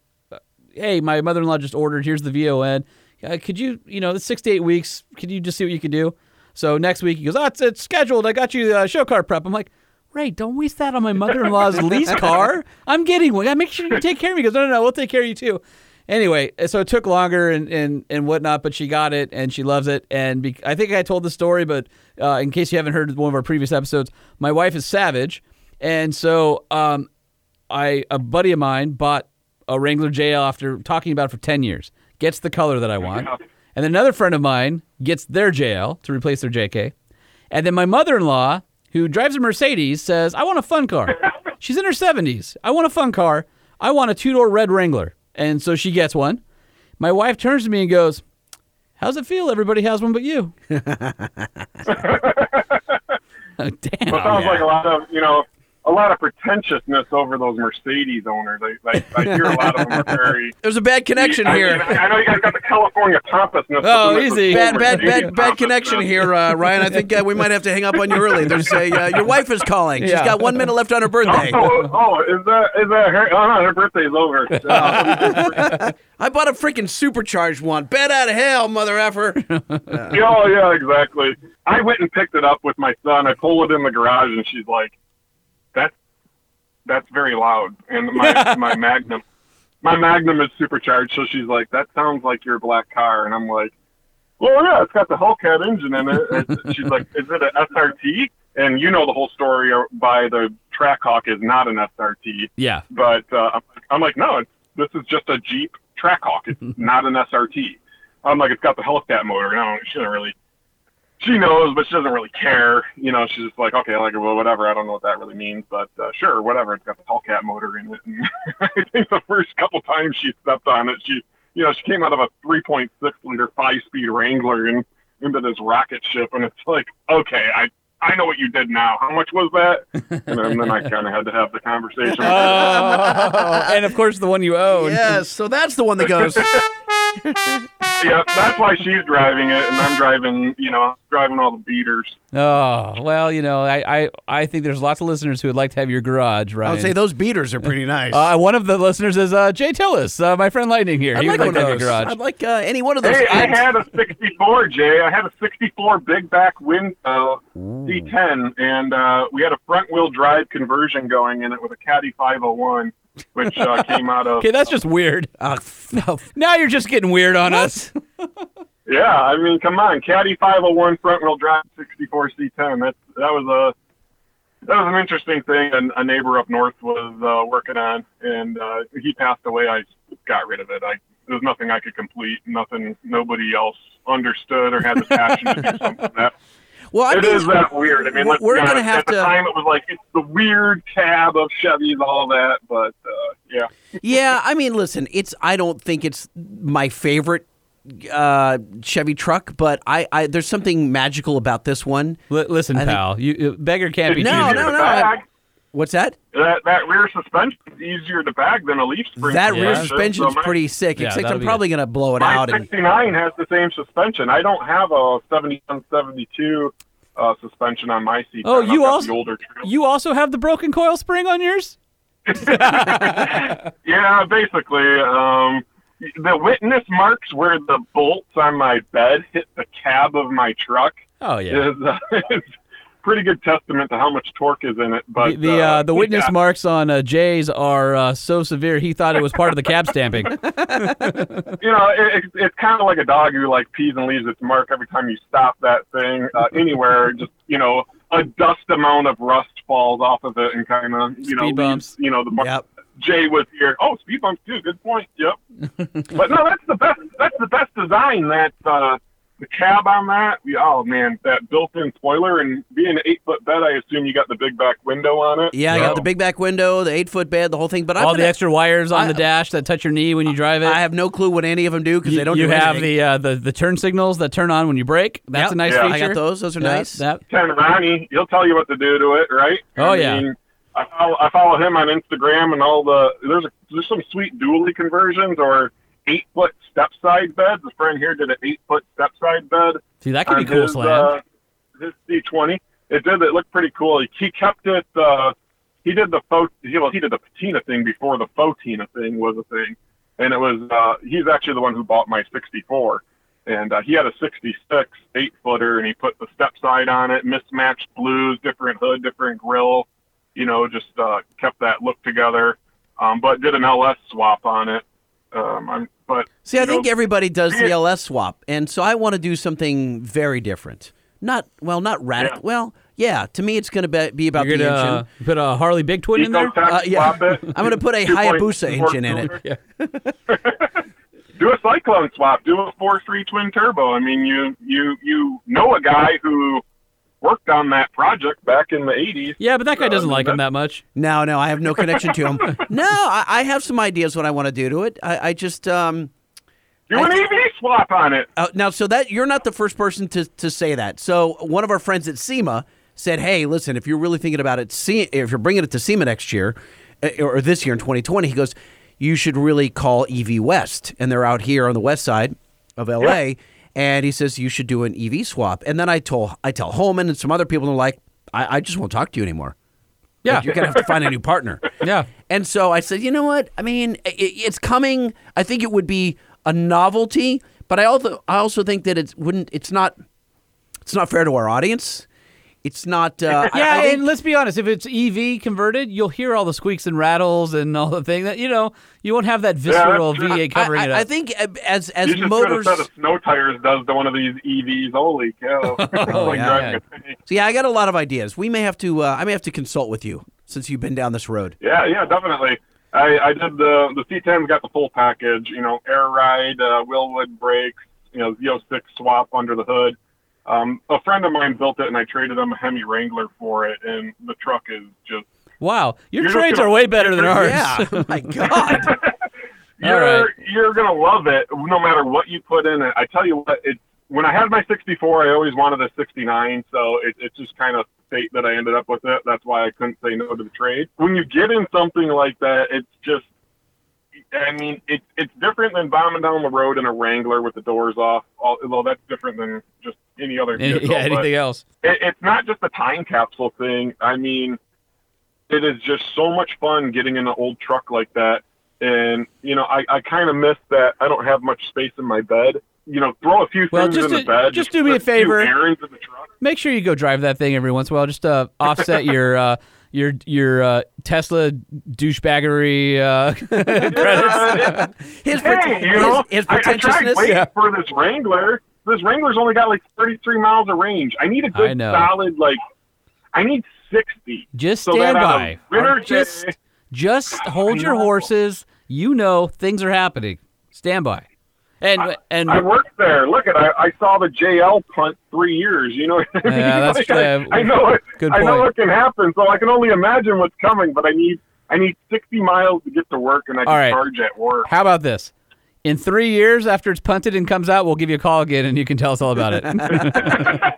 "Hey, my mother-in-law just ordered. Here's the VIN. Uh, could you, you know, the six to eight weeks. Could you just see what you could do?" So next week he goes, "Oh, it's, it's scheduled. I got you uh, show car prep." I'm like. Ray, don't waste that on my mother-in-law's lease car. I'm getting one. I make sure you take care of me. He goes, no, no, no, we'll take care of you too. Anyway, so it took longer and, and, and whatnot, but she got it and she loves it. And be, I think I told the story, but uh, in case you haven't heard one of our previous episodes, my wife is savage, and so um, I a buddy of mine bought a Wrangler JL after talking about it for ten years. Gets the color that I want, and then another friend of mine gets their JL to replace their JK, and then my mother-in-law, who drives a Mercedes, says, "I want a fun car." She's in her seventies. I want a fun car. I want a two-door red Wrangler, and so she gets one. My wife turns to me and goes, "How's it feel? Everybody has one but you." Oh, damn. It sounds like a lot of you know a lot of pretentiousness over those Mercedes owners. I, I, I hear a lot of them are very. There's a bad connection I, here. I know you guys got the California pompousness. Oh, but easy. Bad, bad, bad, bad connection here, uh, Ryan. I think uh, we might have to hang up on you early. There's a uh, your wife is calling. She's got one minute left on her birthday. Oh, oh, is that is that her? Oh no, her birthday's over. Uh, I bought a freaking supercharged one. Bet out of hell, mother effer. oh yeah, exactly. I went and picked it up with my son. I pulled it in the garage, and she's like, "That's that's very loud." And my my Magnum, my Magnum is supercharged, so she's like, "That sounds like your black car," and I'm like, "Well, yeah, it's got the Hellcat engine in it." And she's like, "Is it an SRT?" And you know the whole story by the Trackhawk is not an SRT. Yeah. But uh, I'm- I'm like, no, it's, this is just a Jeep Trackhawk. It's not an SRT. I'm like, it's got the Hellcat motor. No, she doesn't really. She knows, but she doesn't really care. You know, she's just like, okay, like, well, whatever. I don't know what that really means, but uh, sure, whatever. It's got the Hellcat motor in it. And I think the first couple times she stepped on it, she, you know, she came out of a 3.6 liter five speed Wrangler and into this rocket ship, and it's like, okay, I, I know what you did now. How much was that? And then, then I kind of had to have the conversation. Oh, and of course the one you own. Yes, so that's the one that goes. yeah, that's why she's driving it, and I'm driving, you know, driving all the beaters. Oh well, you know, I, I I think there's lots of listeners who would like to have your garage, right? I would say those beaters are pretty nice. Uh, one of the listeners is uh, Jay Tillis, uh, my friend Lightning here. I'd he like would like to have those. your garage. I'd like uh, any one of those. Hey, I had a 64, Jay. I had a 64 big back window C10, and uh, we had a front wheel drive conversion going in it with a Caddy 501, which uh, came out of. Okay, that's just weird. Uh. Now you're just getting weird on us. Yeah, I mean, come on, Caddy 501 front wheel drive 64 C10. That that was a that was an interesting thing. And a neighbor up north was uh, working on, and uh, he passed away. I got rid of it. I there was nothing I could complete. Nothing. Nobody else understood or had the passion to do something that. Well, I It mean, is that weird. I mean, let's we're gonna honest, have at the to- time it was like it's the weird cab of Chevys, all that. But uh, yeah, yeah, I mean, listen, it's. I don't think it's my favorite uh, Chevy truck, but I, I there's something magical about this one. Li- listen, I think- pal, you, you beggar can't be No, choosers. no, to no, I- bag. What's that? That that rear suspension is easier to bag than a leaf spring. That Yeah. rear suspension. suspension's So my- pretty sick. Yeah, except I'm probably gonna blow it My out. And 69 has the same suspension. I don't have a 71, 72 uh, suspension on my seat. Oh, you also- the older. You also have the broken coil spring on yours? Yeah, basically. Um, the witness marks where the bolts on my bed hit the cab of my truck Oh yeah. is, uh, is pretty good testament to how much torque is in it. But the the, uh, the witness yeah. marks on uh, Jay's are uh, so severe he thought it was part of the cab stamping. you know, it, it, it's kind of like a dog who like pees and leaves its mark every time you stop that thing uh, anywhere. just you know, a dust amount of rust falls off of it and kind of you know bumps. leaves you know the mark. Yep. Jay was here. Oh, speed bumps too. Good point. Yep. but no, that's the best. That's the best design. That uh, the cab on that. we- Oh man, that built-in spoiler and being an eight-foot bed. I assume you got the big back window on it. yeah, I got the big back window, the eight foot bed, the whole thing. But I'm All the gonna- extra wires on I- the dash that touch your knee when you drive it. I have no clue what any of them do because they don't. you do have the, uh, the the turn signals that turn on when you brake. That's Yep. a nice Yeah. feature. I got those. Those are Yeah, nice. that- Ken Ronnie, he'll tell you what to do to it, right? Oh, I yeah. mean, I follow, I follow him on Instagram and all the there's a, there's some sweet dually conversions or eight foot step side beds. A friend here did an eight foot step side bed See, that could be cool, his, Slam. uh, his C20. It did. It looked pretty cool. He, he kept it. Uh, he did the faux. He, well, he did the patina thing before the fauxtina thing was a thing, and it was. Uh, he's actually the one who bought my 64, and uh, he had a 66 eight footer, and he put the step side on it, mismatched blues, different hood, different grill. You know, just uh, kept that look together, um, but did an LS swap on it. Um, I'm, but See, I you think know, everybody does the LS swap, and so I want to do something very different. Not well, not radical. Yeah. Well, yeah. To me, it's going to be, be about You're the gonna engine. uh, put a Harley Big Twin in there. Uh, yeah. I'm going to put a Hayabusa engine in it. cylinder. do a cyclone swap. Do a four three twin turbo. I mean, you you you know a guy who worked on that project back in the '80s. Yeah, but that guy Uh, doesn't like him that- that much. No, no, I have no connection to him. No, I, I have some ideas what I want to do to it. I, I just um, Do an EV swap on it. uh, now so that you're not the first person to to say that. So one of our friends at SEMA said, "Hey, listen, if you're really thinking about it, see if you're bringing it to SEMA next year uh, or this year in 2020, he goes, you should really call EV West, and they're out here on the west side of LA." And he says you should do an EV swap. And then I told I tell Holman and some other people, and they're like, I, I just won't talk to you anymore. Yeah, Like, you're gonna have to find a new partner. yeah. And so I said, you know what? I mean, i it's coming. I think it would be a novelty, but I also I also think that it wouldn't. It's not. It's not fair to our audience. It's not. Uh, Yeah, I think- and let's be honest. If it's EV converted, you'll hear all the squeaks and rattles and all the thing that you know. You won't have that visceral true. V8 covering I, it up. I think uh, as as You just motors. put a set of snow tires does to one of these EVs. Holy cow! It's like Oh, yeah. driving a tank. So yeah, I got a lot of ideas. We may have to. Uh, I may have to consult with you since you've been down this road. Yeah, yeah, definitely. I, I did the the C10's got the full package. You know, air ride, uh, Wilwood brakes, you know, Z06 swap under the hood. Um, a friend of mine built it, and I traded him a Hemi Wrangler for it, and the truck is just wow, your You're trades are way better than ours. Yeah. Oh my God. you're right. you're gonna love it no matter what you put in it. I tell you what, it when I had my 64, I always wanted a 69, so it, it's just kind of fate that I ended up with it. That's why I couldn't say no to the trade. When you get in something like that, it's just, I mean, it's it's different than bombing down the road in a Wrangler with the doors off. Although that's different than just any other Any- vehicle. yeah, anything else? it, it's not just a time capsule thing. I mean, it is just so much fun getting in an old truck like that. And, you know, I, I kind of miss that I don't have much space in my bed. You know, throw a few Well, things in the bed. just do me put a favor. errands in the truck. Make sure you go drive that thing every once in a while. Just uh, offset your uh, your your uh, Tesla douchebaggery uh, credits. His, Hey, you know, his, his I, I tried pretentiousness. waiting for this Wrangler. This Wrangler's only got like 33 miles of range. I need a good solid, like, I need 60. Just so stand by. just day, just hold your horses. You know things are happening. Stand by. And and I worked there. Look at I, I saw the JL punt three years. You know, I mean? Yeah, that's, Like, I, uh, I know it. good I know what can happen. So I can only imagine what's coming. But I need I need 60 miles to get to work, and I can right. charge at work. how about this? In three years after it's punted and comes out, we'll give you a call again and you can tell us all about it.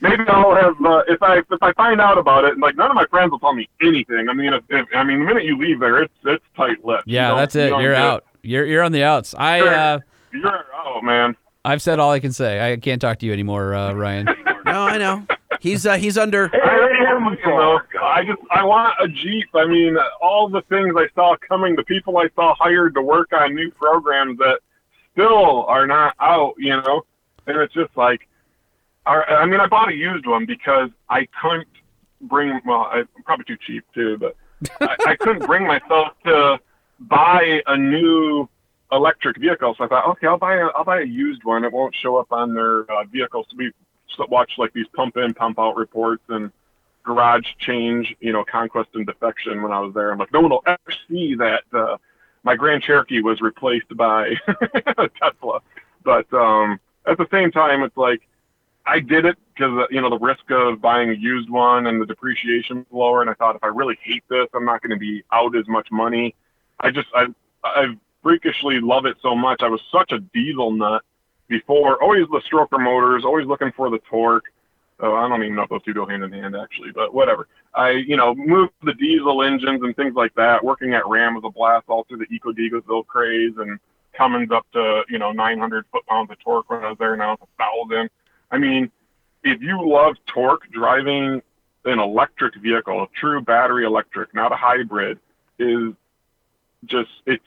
Maybe I'll have uh, if I if I find out about it. and Like none of my friends will tell me anything. I mean, if, if I mean the minute you leave there, it's it's tight lipped. yeah, that's it. You're out. You're you're on the outs. I Sure. uh, You're oh man. I've said all I can say. I can't talk to you anymore, uh, Ryan. No, I know. He's uh, he's under. I am, you know, I just I want a Jeep. I mean, all the things I saw coming, the people I saw hired to work on new programs that still are not out, you know, and it's just like, I I mean, I bought a used one because I couldn't bring. Well, I, I'm probably too cheap too, but I, I couldn't bring myself to buy a new electric vehicle. So I thought, okay, I'll buy a I'll buy a used one. It won't show up on their uh, vehicles. So we s- watch like these pump in, pump out reports and garage change, you know, conquest and defection when I was there. I'm like, no one will ever see that uh, my Grand Cherokee was replaced by a Tesla. But um, at the same time, it's like I did it because you know the risk of buying a used one and the depreciation was lower, and I thought if I really hate this, I'm not going to be out as much money. I just I I freakishly love it so much. I was such a diesel nut before. Always the stroker motors, always looking for the torque. Oh, I don't even know if those two go hand in hand actually, but whatever. I, you know, moved the diesel engines and things like that. Working at Ram was a blast all through the Eco craze and Cummins up to, you know, 900 foot pounds of torque when I was there. Now it's a thousand. I mean, if you love torque, driving an electric vehicle, a true battery electric, not a hybrid, is just, it's,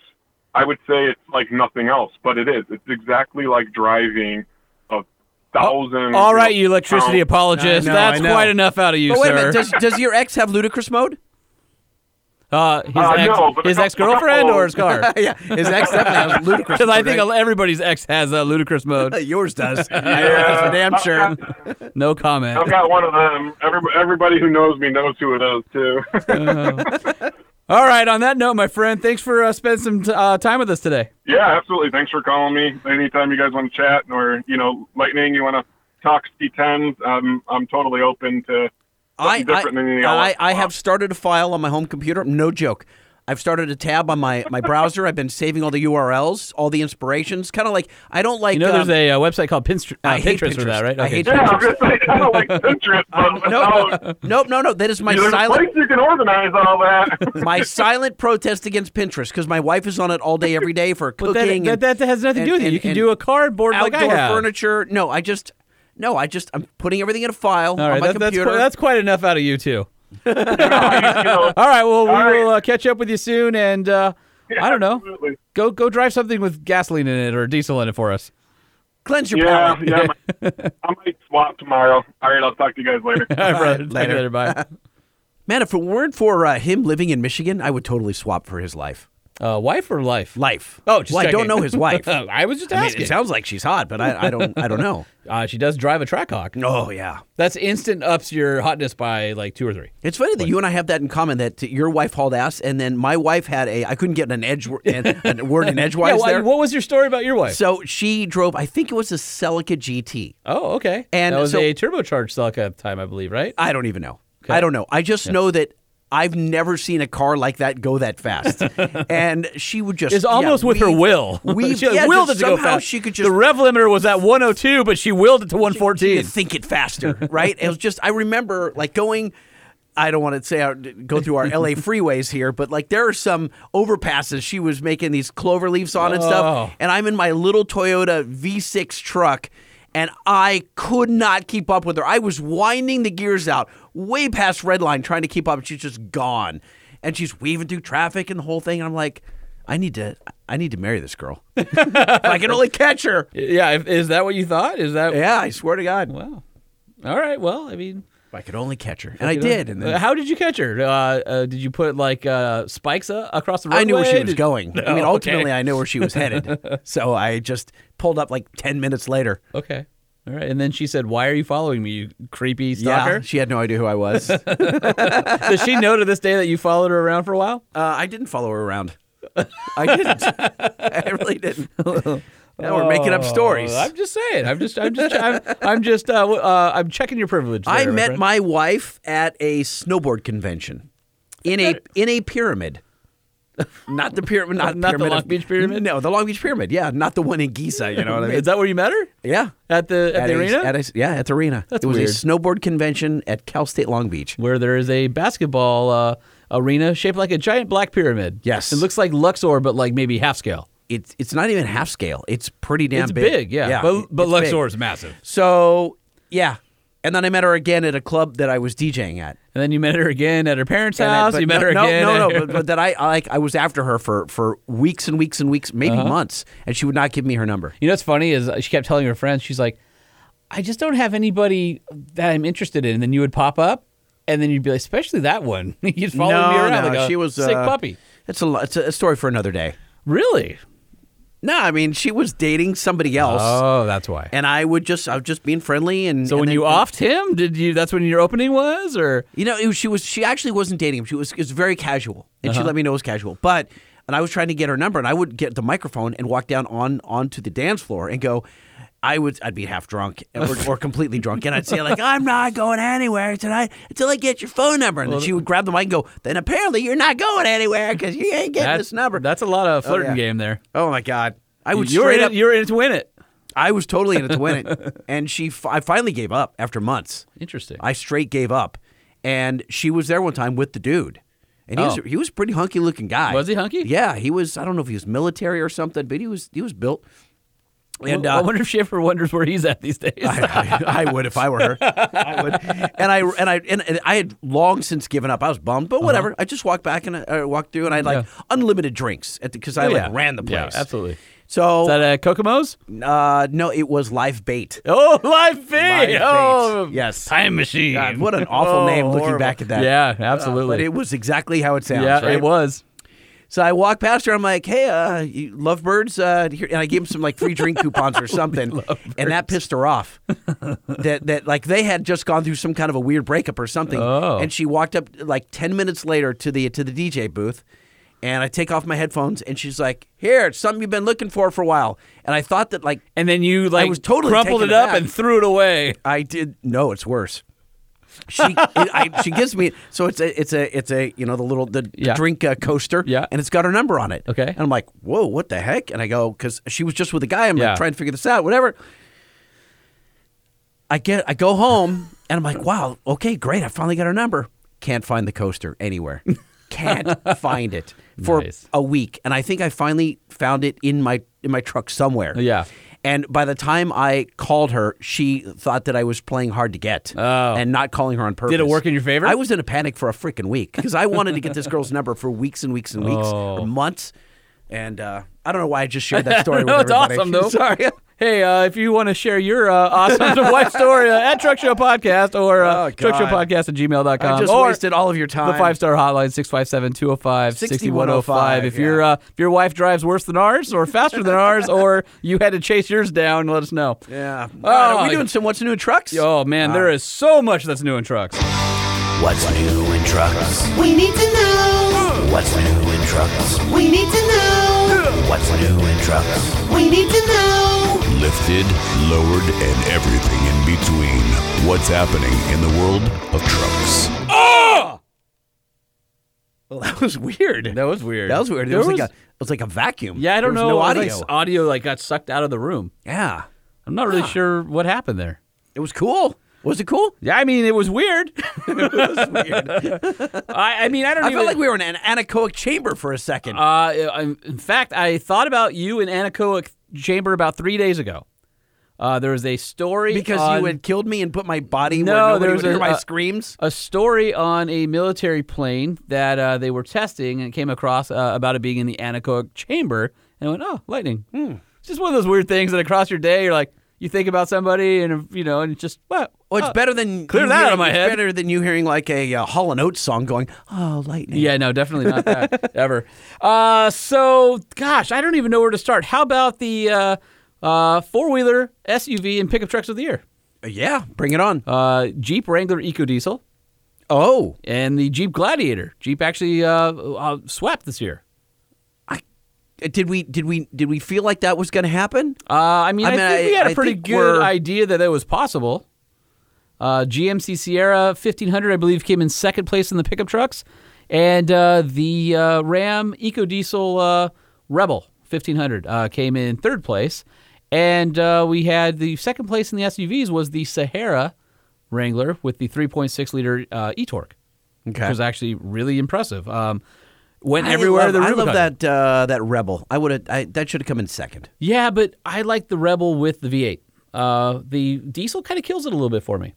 I would say it's like nothing else, but it is. It's exactly like driving a thousand. all right, you electricity pound- apologist. Know, That's quite enough out of you, But wait sir. a minute. Does, does your ex have ludicrous mode? uh, his Uh, ex, no, his ex girlfriend or his car? yeah, his ex definitely has ludicrous. Because I think right? everybody's ex has a ludicrous mode. yours does. Yeah. That's for damn sure. Got, No comment. I've got one of them. Every, everybody who knows me knows who it is too. All right. On that note, my friend, thanks for uh, spending some t- uh, time with us today. yeah, absolutely. Thanks for calling me. Anytime you guys want to chat or you know, lightning, you want to talk C10s, um, I'm totally open to. I, something different than anything I. I, I have started a file on my home computer. No joke. I've started a tab on my, my browser. I've been saving all the URLs, all the inspirations. Kind of like I don't like. You know, um, there's a uh, website called Pinterest, uh, I hate Pinterest for that, Pinterest. right? I hate Yeah, I was gonna say kind of like Pinterest, but no, without- nope, no, no. That is my there's a silent place you can organize all that. my silent protest against Pinterest because my wife is on it all day, every day for But cooking. that, and that, that has nothing to do with and- it. You can do a cardboard like I outdoor have. furniture. No, I just no, I just I'm putting everything in a file All right, on my that, computer. quite, that's quite enough out of you too. You know, All right, well, we All right. will uh, catch up with you soon, and uh, I don't know, absolutely. go go drive something with gasoline in it or diesel in it for us. Cleanse your Yeah, palate. yeah. I might- I might swap tomorrow. All right, I'll talk to you guys later. All right, brother. Talk to you later. later. Bye. Man, if it weren't for uh, him living in Michigan, I would totally swap for his life. Uh, wife or life? Life. Oh, well, I don't know his wife. I I was just mean, asking. it sounds like she's hot, but I, I don't. I don't know. uh, she does drive a Trackhawk. Oh yeah. That's instant ups your hotness by like two or three. It's funny that you and I have that in common. That your wife hauled ass, and then my wife had a. I couldn't get an edge an, a word in edgewise yeah, why- there. what was your story about your wife? So she drove. I think it was a Celica GT. oh, okay. And that was so- a turbocharged Celica at the time, I believe, right? I don't even know. Okay. I don't know. I just know that I've never seen a car like that go that fast. and she would just It's almost yeah, with her will. We she yeah, willed it to go somehow fast. She could just the rev limiter was at 102, but she willed it to 114. you think it faster, right? It was just I remember like going. I don't want to say our, go through our LA freeways here, but like there are some overpasses she was making these clover leaves on and Oh. stuff, and I'm in my little Toyota V6 truck. And I could not keep up with her. I was winding the gears out way past red line trying to keep up, and she's just gone. And she's weaving through traffic and the whole thing. And I'm like, I need to, I need to marry this girl. if I can only catch her. yeah, is that what you thought? Is that Yeah, I swear to God. Wow. All right. Well, I mean, I could only catch her, and I did. And Uh, then how did you catch her? Uh, uh, did you put like uh, spikes uh, across the roadway? I knew where she was going. I mean, Oh, okay. ultimately, I knew where she was headed. so I just pulled up like ten minutes later. Okay. All right. And then she said, "Why are you following me, you creepy stalker?" Yeah, she had no idea who I was. uh, Does she know to this day that you followed her around for a while? I didn't follow her around. I didn't. I really didn't. Now we're making up stories. Oh, I'm just saying. I'm just. I'm just. I'm, I'm just. Uh, uh, I'm checking your privilege. I there, met friend. my wife at a snowboard convention in a in a pyramid. Not the pyramid, not, Not the Long of- Beach Pyramid? No, the Long Beach Pyramid. Yeah, not the one in Giza. You know what I mean? Is that where you met her? yeah, At the at, the a- arena, At a, yeah, at the arena. That's it was weird. a snowboard convention at Cal State Long Beach. where there is a basketball uh, arena shaped like a giant black pyramid. Yes. It looks like Luxor, but like maybe half scale. It's it's not even half scale. It's pretty damn big. it's big. big, yeah. but but it's big. Luxor is massive. So yeah, and then I met her again at a club that I was DJing at. And then you met her again at her parents' And house. you met no, her no, again. No, at- no, but, but that I I, like I was after her for for weeks and weeks and weeks, maybe Uh-huh. months, and she would not give me her number. You know what's funny is she kept telling her friends, she's like, I just don't have anybody that I'm interested in. And then you would pop up, and then you'd be like, especially that one. you'd follow no, me around no, like a she was sick uh, puppy. It's a it's a story for another day. Really? No, I mean she was dating somebody else, Oh, that's why. and I would just I was just being friendly and so and when then- you offed him, did you? That's when your opening was, or You know, it was, she was she actually wasn't dating him. She was it was very casual, and Uh-huh. she let me know it was casual. But and I was trying to get her number, and I would get the microphone and walk down on onto the dance floor and go. I would I'd be half drunk or, or completely drunk, and I'd say like I'm not going anywhere tonight until I get your phone number. And then she would grab the mic and go. Then apparently you're not going anywhere because you ain't getting this number. That's a lot of oh, flirting yeah. game there. oh my god! I would you're straight in up. it. You're in it to win it. I was totally in it to win it, and she I finally gave up after months. Interesting. I straight gave up, and she was there one time with the dude, and he was Oh. he was a pretty hunky looking guy. Was he hunky? Yeah, he was. I don't know if he was military or something, but he was he was built. And I uh, wonder if she ever wonders where he's at these days. I, I, I would if I were her. I would. And I and I and, I had long since given up. I was bummed, but whatever. I just walked back and I uh, walked through, and I had like Uh-huh. Yeah. unlimited drinks because I Oh, like yeah. ran the place. Yeah, absolutely. So Is that uh, Kokomo's? uh, no, it was live bait. Oh, live Live bait. bait. Oh, Yes. Time machine. God, what an awful name looking back at that. Yeah, Uh, absolutely. but it was exactly how it sounds. yeah, right? it was. So I walked past her. I'm like, "Hey, uh, you lovebirds," uh, here, and I gave him some like free drink coupons or something, and that pissed her off. that that like they had just gone through some kind of a weird breakup or something, Oh. and she walked up like ten minutes later to the to the DJ booth, and I take off my headphones, and she's like, "Here, it's something you've been looking for for a while," and I thought that like And then you like I was totally crumpled it taken up aback. and threw it away. I did. No, it's worse. She it, I, she gives me so it's a it's a it's a you know the little the Yeah. drink uh, coaster Yeah. and it's got her number on it Okay. and I'm like whoa what the heck and I go because she was just with a guy I'm Yeah. like trying to figure this out whatever I get I go home and I'm like wow okay great I finally got her number can't find the coaster anywhere can't find it for Nice. a week and I think I finally found it in my in my truck somewhere Yeah. And by the time I called her, she thought that I was playing hard to get Oh. and not calling her on purpose. Did it work in your favor? I was in a panic for a freaking week because I wanted to get this girl's number for weeks and weeks and weeks Oh. or months. And uh, I don't know why I just shared that story No, with it's everybody. awesome, though. Sorry. Hey, uh, if you want to share your uh, awesome wife story uh, at Truck Show Podcast or uh, Oh, Truck Show Podcast at gmail.com. I just or wasted all of your time. The five star hotline, 657 205 6105. If, your, uh, if your wife drives worse than ours or faster than ours or you had to chase yours down, let us know. Yeah. Oh, All right, are we doing some what's new in trucks? Oh, man, there is so much that's new in trucks. What's new in trucks? We need to know. What's new in trucks? We need to know. What's new in trucks? We need to know. Lifted, lowered, and everything in between. What's happening in the world of trucks? Oh! Well, that was weird. That was weird. That was weird. It There was, was- like a it was like a vacuum. Yeah, I don't There know. No it was audio. like audio like got sucked out of the room. yeah, I'm not really sure what happened there. it was cool. Was it cool? Yeah, I mean, it was weird. It was weird. I, I mean, I don't know. I even. felt like we were in an anechoic chamber for a second. Uh, in fact, I thought about you in anechoic chamber about three days ago. Uh, there was a story because on- you had killed me and put my body No, where nobody there would was hear a- my a- screams. a story on a military plane that uh, they were testing and came across uh, about it being in the anechoic chamber. And I went, oh, lightning. Hmm. It's just one of those weird things that across your day, you're like, you think about somebody and, you know, and it's just, what? Well, it's Oh. better than clear you that out hearing- of my head. Better than you hearing like a uh, Hall and Oates song going, "Oh, lightning." Yeah, no, definitely not that ever. Uh, so, gosh, I don't even know where to start. How about the uh, uh, four wheeler SUV and pickup trucks of the year? Uh, yeah. Bring it on. Uh, Jeep Wrangler EcoDiesel oh, and the Jeep Gladiator. Jeep actually uh, uh, swept this year. Uh, did we did we did we feel like that was going to happen? Uh, I mean, I I, mean, think we had a I pretty good idea that that was possible. Uh, GMC Sierra 1500, I believe, came in second place in the pickup trucks, and uh, the uh, Ram EcoDiesel uh, Rebel 1500 uh, came in third place, and uh, we had the second place in the SUVs was the Sahara Wrangler with the 3.6 liter uh, e-torque, which was actually really impressive. Um, went I everywhere. love- the I love that uh, that Rebel. I would have. That should have come in second. Yeah, but I like the Rebel with the V8. Uh, the diesel kind of kills it a little bit for me.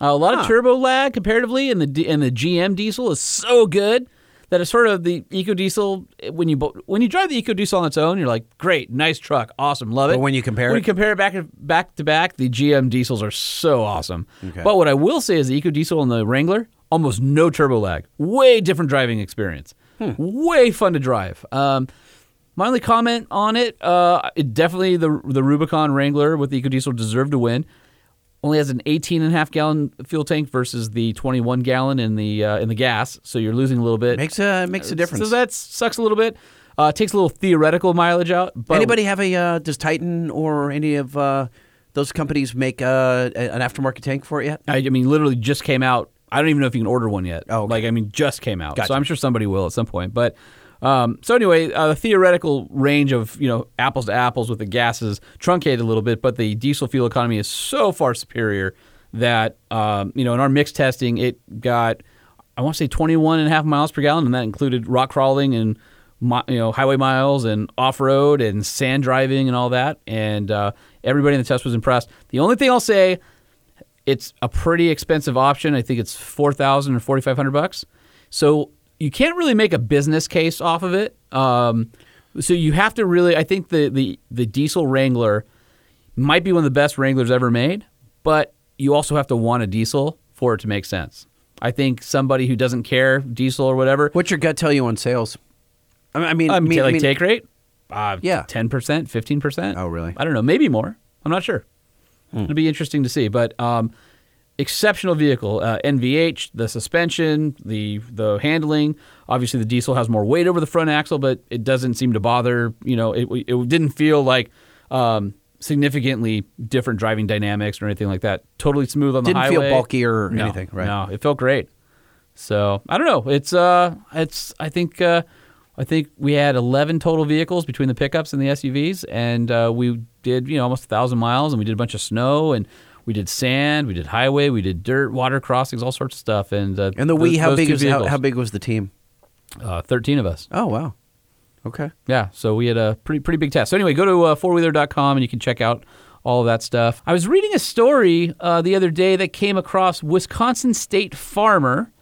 Uh, a lot of turbo lag comparatively, and the and the GM diesel is so good that it's sort of the Eco Diesel. When you when you drive the Eco Diesel on its own, you're like, great, nice truck, awesome, love it. But when you compare when it- you compare it back to back to back, the GM diesels are so awesome. Okay. But what I will say is the Eco Diesel and the Wrangler almost no turbo lag, way different driving experience, Hmm. way fun to drive. Um, my only comment on it, uh, it definitely the the Rubicon Wrangler with the EcoDiesel deserved to win. Only has an 18 and a half gallon fuel tank versus the 21 gallon in the uh, in the gas, so you're losing a little bit. Makes a makes a difference. So that sucks a little bit. Uh, takes a little theoretical mileage out. But Anybody have a uh, does Titan or any of uh, those companies make uh, an aftermarket tank for it yet? I, I mean, literally just came out. I don't even know if you can order one yet. Oh, okay. like I mean, just came out. Gotcha. So I'm sure somebody will at some point. But um, so anyway, uh, the theoretical range of you know apples to apples with the gases truncated a little bit, but the diesel fuel economy is so far superior that um, you know in our mixed testing it got I want to say 21 and a half miles per gallon, and that included rock crawling and you know highway miles and off road and sand driving and all that. And uh, everybody in the test was impressed. The only thing I'll say it's a pretty expensive option. I think it's four thousand or forty five hundred bucks. So you can't really make a business case off of it. Um, so you have to really. I think the the the diesel Wrangler might be one of the best Wranglers ever made, but you also have to want a diesel for it to make sense. I think somebody who doesn't care diesel or whatever. What's your gut tell you on sales? I mean, I mean, I I mean, like I mean- take rate. Uh, Yeah. ten percent, fifteen percent. Oh, really? I don't know. Maybe more. I'm not sure. It'll be interesting to see. But um, exceptional vehicle. Uh, NVH, the suspension, the the handling. Obviously, the diesel has more weight over the front axle, but it doesn't seem to bother. You know, it it didn't feel like. Um, significantly different driving dynamics or anything like that. Totally smooth on the Didn't highway. feel bulky or No, anything, right? No, it felt great. So I don't know. It's uh, it's I think uh, I think we had 11 total vehicles between the pickups and the SUVs, and uh, we did you know almost a thousand miles, and we did a bunch of snow, and we did sand, we did highway, we did dirt, water crossings, all sorts of stuff, and uh, And the those- how those big was how, how big was the team? Uh, 13 of us. Oh wow, okay. Yeah, so we had a pretty pretty big test. So anyway, go to uh, fourwheeler.com and you can check out all of that stuff. I was reading a story uh, the other day that came across Wisconsin State Farmer,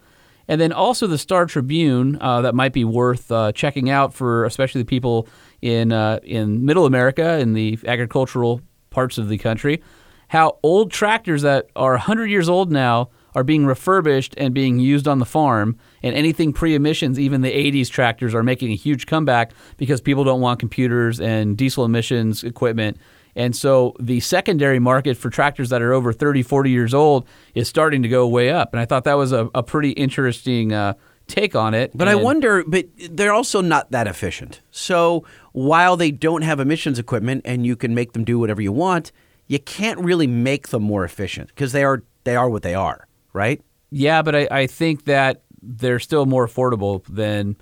and then also the Star Tribune uh, that might be worth uh, checking out for especially the people in uh, in Middle America in the agricultural parts of the country. How old tractors that are 100 years old now are being refurbished and being used on the farm, and anything pre-emissions, even the 80s tractors, are making a huge comeback because people don't want computers and diesel emissions equipment. And so the secondary market for tractors that are over 30, 40 years old is starting to go way up. And I thought that was a, a pretty interesting uh, take on it. But I wonder, but they're also not that efficient. So while they don't have emissions equipment and you can make them do whatever you want, you can't really make them more efficient because they are they are what they are, right? Yeah, but I, I think that they're still more affordable than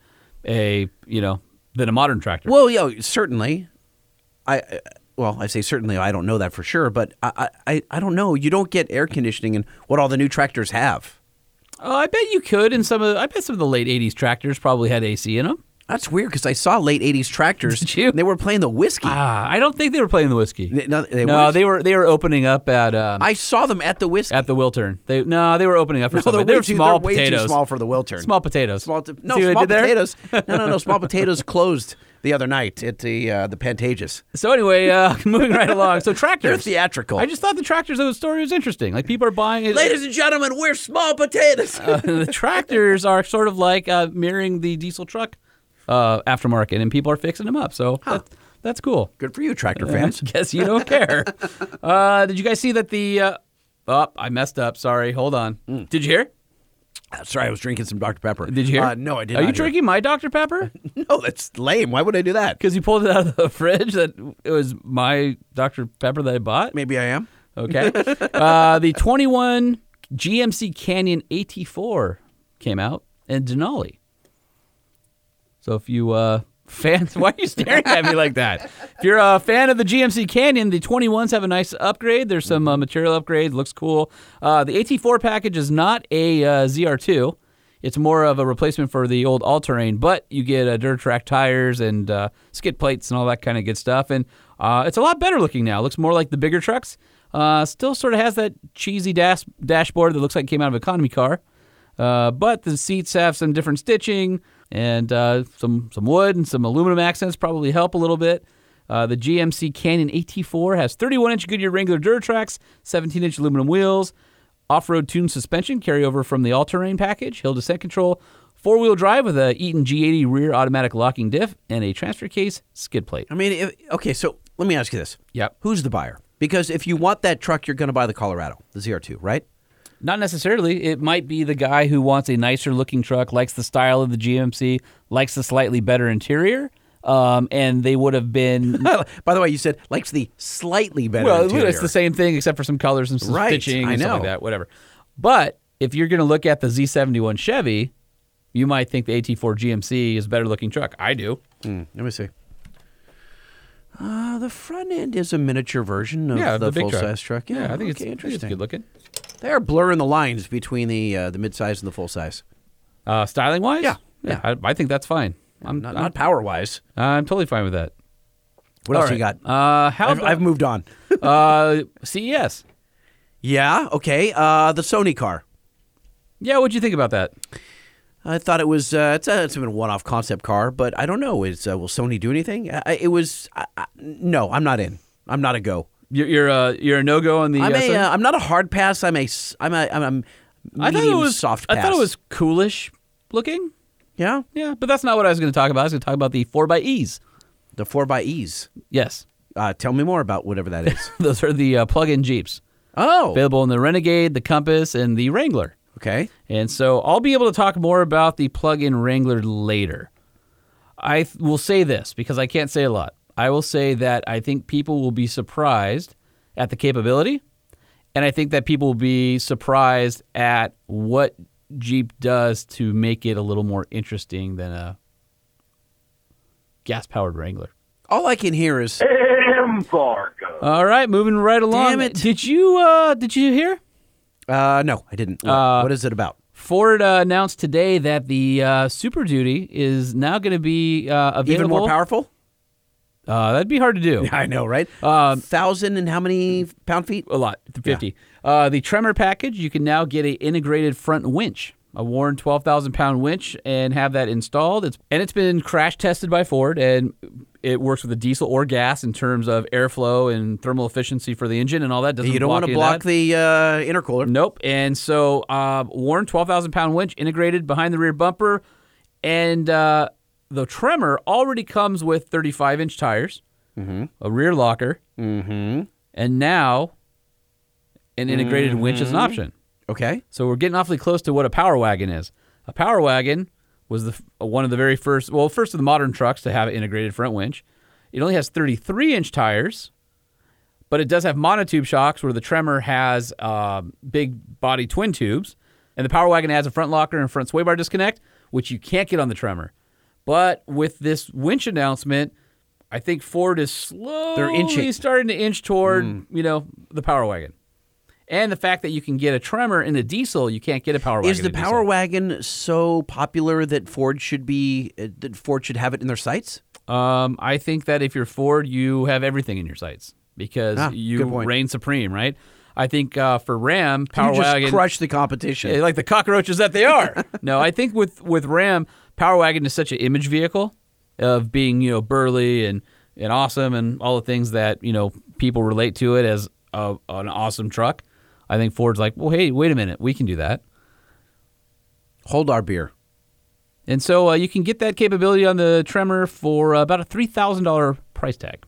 a you know than a modern tractor. Well, yeah, certainly. I I- well, I say certainly. I don't know that for sure, but I I, I don't know. You don't get air conditioning in what all the new tractors have. Oh, I bet you could. In some of, I bet some of the late '80s tractors probably had AC in them. That's weird because I saw late '80s tractors. Did you? and They were playing the whiskey. Ah, I don't think they were playing the whiskey. They- no, they no, they were they were opening up at um, I saw them at the whiskey. at the Wiltern. They no, they were opening up for no, something. they're They were too, small they're potatoes. small for the Wiltern. Small potatoes. Small no, See what I small potatoes. No, no, no. Small potatoes closed the other night at the uh, the Pantages. So anyway, uh, moving right along. So They're tractors. theatrical. I just thought the tractors of the story was interesting. Like people are buying it. Ladies and gentlemen, we're small potatoes. uh, the tractors are sort of like uh, mirroring the diesel truck uh, aftermarket, and people are fixing them up. So that, that's cool. Good for you, tractor fans. Guess you don't care. uh, did you guys see that the? Uh, oh, I messed up. Sorry. Hold on. Did you hear? Sorry, I was drinking some Dr Pepper. Did you hear? Uh, no, I did Are you drinking my Dr Pepper? No, that's lame. Why would I do that? Because you pulled it out of the fridge. That it was my Dr Pepper that I bought. Maybe I am. Okay. uh, the 21 GMC Canyon AT4 came out in Denali. So if you uh fans, why are you staring at me like that? If you're a fan of the GMC Canyon, the 21s have a nice upgrade. There's some uh, material upgrades. Looks cool. Uh, the AT4 package is not a uh, ZR2. It's more of a replacement for the old all-terrain, but you get uh, DuraTrac tires and uh, skid plates and all that kind of good stuff. And uh, it's a lot better looking now. It looks more like the bigger trucks. Uh, still sort of has that cheesy dash- dashboard that looks like it came out of an economy car. Uh, but the seats have some different stitching and uh, some some wood and some aluminum accents probably help a little bit. Uh, the GMC Canyon AT4 has 31 inch Goodyear Wrangler DuraTracs, 17 inch aluminum wheels, off road tuned suspension carryover from the all terrain package, hill descent control, four wheel drive with a Eaton G80 rear automatic locking diff, and a transfer case skid plate. I mean, if, okay, so let me ask you this. Yep. Who's the buyer? Because if you want that truck, you're going to buy the Colorado, the ZR2, right? Not necessarily. It might be the guy who wants a nicer looking truck, likes the style of the GMC, likes the slightly better interior. Um, and they would have been By the way, you said likes the slightly better well, interior. it's the same thing except for some colors and some Right, stitching and stuff like that, whatever. But if you're going to look at the Z71 Chevy, you might think the AT4 GMC is a better looking truck. I do. Hmm, let me see. Uh, the front end is a miniature version of yeah, the, big full size truck. Yeah, I think it's, okay, it's interesting. good looking. They are blurring the lines between the uh, the midsize and the full size. Uh, styling wise, Yeah, yeah, I, I think that's fine. I'm Not, I'm, not power wise. I'm totally fine with that. What All else you got? Uh, how I've, about I've moved on. uh, CES? yeah. Okay. Uh, the Sony car. Yeah, what'd you think about that? I thought it was uh, it's a it's been a one off concept car, but I don't know. Is uh, will Sony do anything? I, it was I, I, no. I'm not in. I'm not a go. You're you're, uh, you're a no go on the. I'm uh, a uh, I'm not a hard pass. I'm a I'm a I'm a I thought it medium was soft I thought it was coolish looking. yeah Yeah, but that's not what I was going to talk about. I was going to talk about the four by E's. the four by E's. Yes. Uh, tell me more about whatever that is. Those are the uh, plug-in Jeeps. oh, Available in the Renegade, the Compass, and the Wrangler. okay. And so I'll be able to talk more about the plug-in Wrangler later. I th- will say this because I can't say a lot. I will say that I think people will be surprised at the capability, and I think that people will be surprised at what Jeep does to make it a little more interesting than a gas-powered Wrangler. All I can hear is M Fargo. All right, moving right along. Damn it. Did you uh, did you hear? uh, no, I didn't. Uh, what is it about? Ford uh, announced today that the uh, Super Duty is now going to be uh, available. Even more powerful? Uh, that'd be hard to do. I know, right? Um, Thousand and how many pound feet? a lot, fifty. Uh, the Tremor package, you can now get a integrated front winch, a Warn twelve thousand pound winch, and have that installed. It's and it's been crash tested by Ford, and it works with the diesel or gas in terms of airflow and thermal efficiency for the engine and all that. Doesn't You don't want to block the uh, intercooler. Nope. And so uh, Warn, 12,000 pound winch integrated behind the rear bumper. And uh, the Tremor already comes with 35 inch tires, a rear locker, Mm-hmm. and now an integrated winch is an option. Okay. So we're getting awfully close to what a Power Wagon is. A Power Wagon was the one of the very first, well, first of the modern trucks to have an integrated front winch. It only has 33 inch tires, but it does have monotube shocks where the Tremor has um, big body twin tubes. And the Power Wagon has a front locker and front sway bar disconnect, which you can't get on the Tremor. But with this winch announcement, I think Ford is slowly inching. starting to inch toward you know the Power Wagon. And the fact that you can get a Tremor in a diesel, you can't get a Power Wagon. Is the Power diesel. Wagon so popular that Ford should be uh, that Ford should have it in their sights? Um, I think that if you're Ford, you have everything in your sights because Ah, you reign supreme, right? I think uh, for Ram, Power you just Wagon, crush the competition. Like the cockroaches that they are. no, I think with with Ram, Power Wagon is such an image vehicle of being you know burly and and awesome and all the things that you know people relate to it as a, an awesome truck. I think Ford's like, well, hey, wait a minute, we can do that. Hold our beer. And so uh, you can get that capability on the Tremor for uh, about a three thousand dollar price tag.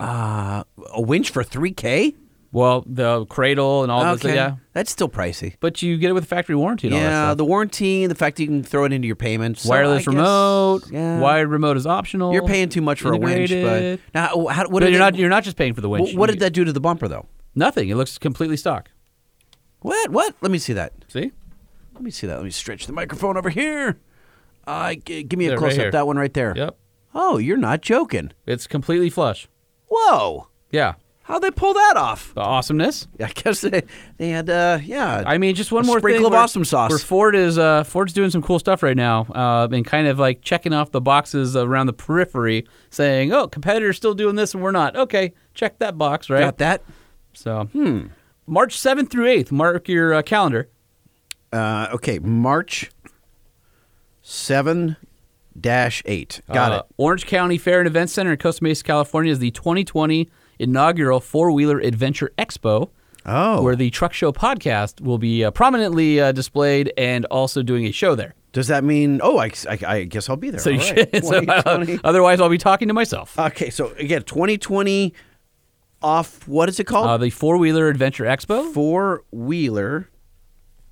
Uh, a winch for three k. Well, the cradle and all this, yeah. that's still pricey. But you get it with a factory warranty and all that Yeah, the warranty, and the fact that you can throw it into your payments, So Wireless I guess- remote, yeah. wired remote is optional. You're paying too much for a winch, but now how, what But did you're they- not you're not just paying for the winch. What, what did that do to the bumper though? Nothing. It looks completely stock. What? What? Let me see that. See? Let me see that. Let me stretch the microphone over here. Uh, g- give me a There, right close up. here. that one right there. Yep. Oh, you're not joking. It's completely flush. Whoa. Yeah. How'd they pull that off? The awesomeness. I guess they, they had, uh, yeah. I mean, just one A more sprinkle thing of where- awesome sauce. Where Ford is uh, Ford's doing some cool stuff right now, uh, and kind of like checking off the boxes around the periphery, saying, "Oh, competitors still doing this and we're not." Okay, check that box, right? Got that? So, hmm. March seventh through eighth, mark your uh, calendar. Uh, okay, March 7 dash 8. Got Uh, it. Orange County Fair and Event Center in Costa Mesa, California is the 2020 inaugural Four Wheeler Adventure Expo. Oh. Where the Truck Show podcast will be uh, prominently uh, displayed and also doing a show there. Does that mean, oh, I, I, I guess I'll be there. So you All right. should, so, uh, 2020. otherwise, I'll be talking to myself. Okay, so again, 2020 off, what is it called? Uh, the Four Wheeler Adventure Expo. Four Wheeler.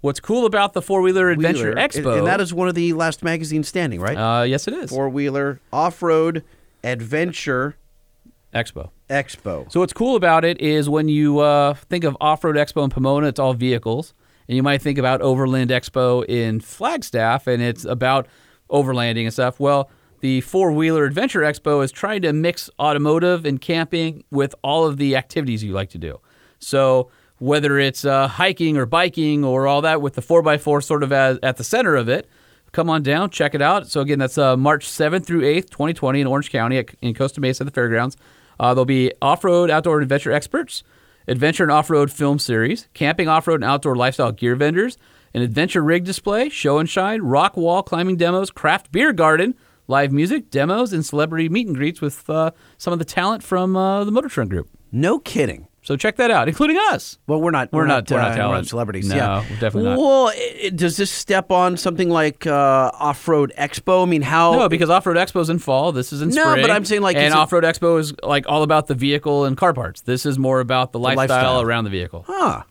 What's cool about the Four Wheeler Adventure Wheeler. Expo? And, and that is one of the last magazines standing, right? uh, yes, it is Four Wheeler Off Road Adventure Expo. Expo. So what's cool about it is when you uh, think of Off-Road Expo in Pomona, it's all vehicles, and you might think about Overland Expo in Flagstaff, and it's about overlanding and stuff. Well, the Four Wheeler Adventure Expo is trying to mix automotive and camping with all of the activities you like to do. So whether it's uh, hiking or biking or all that, with the four x four sort of as, at the center of it. Come on down, check it out. So again, that's uh, March 7th through 8th, 2020 in Orange County at, in Costa Mesa at the fairgrounds. Uh, there'll be off-road, outdoor, adventure experts, adventure and off-road film series, camping, off-road, and outdoor lifestyle gear vendors, an adventure rig display, show and shine, rock wall climbing demos, craft beer garden, live music, demos, and celebrity meet and greets with uh, some of the talent from uh, the Motor Trend Group. No kidding. So check that out, including us. Well, we're not. We're not- we're not uh, talent. celebrities. No, yeah, definitely not. Well, i- i- does this step on something like uh, Off Road Expo? I mean, how? No, because Off Road Expo is in fall. This is in No, spring. but I'm saying, like, and Off Road Expo is like all about the vehicle and car parts. This is more about the, lifestyle, lifestyle. around the vehicle. Huh.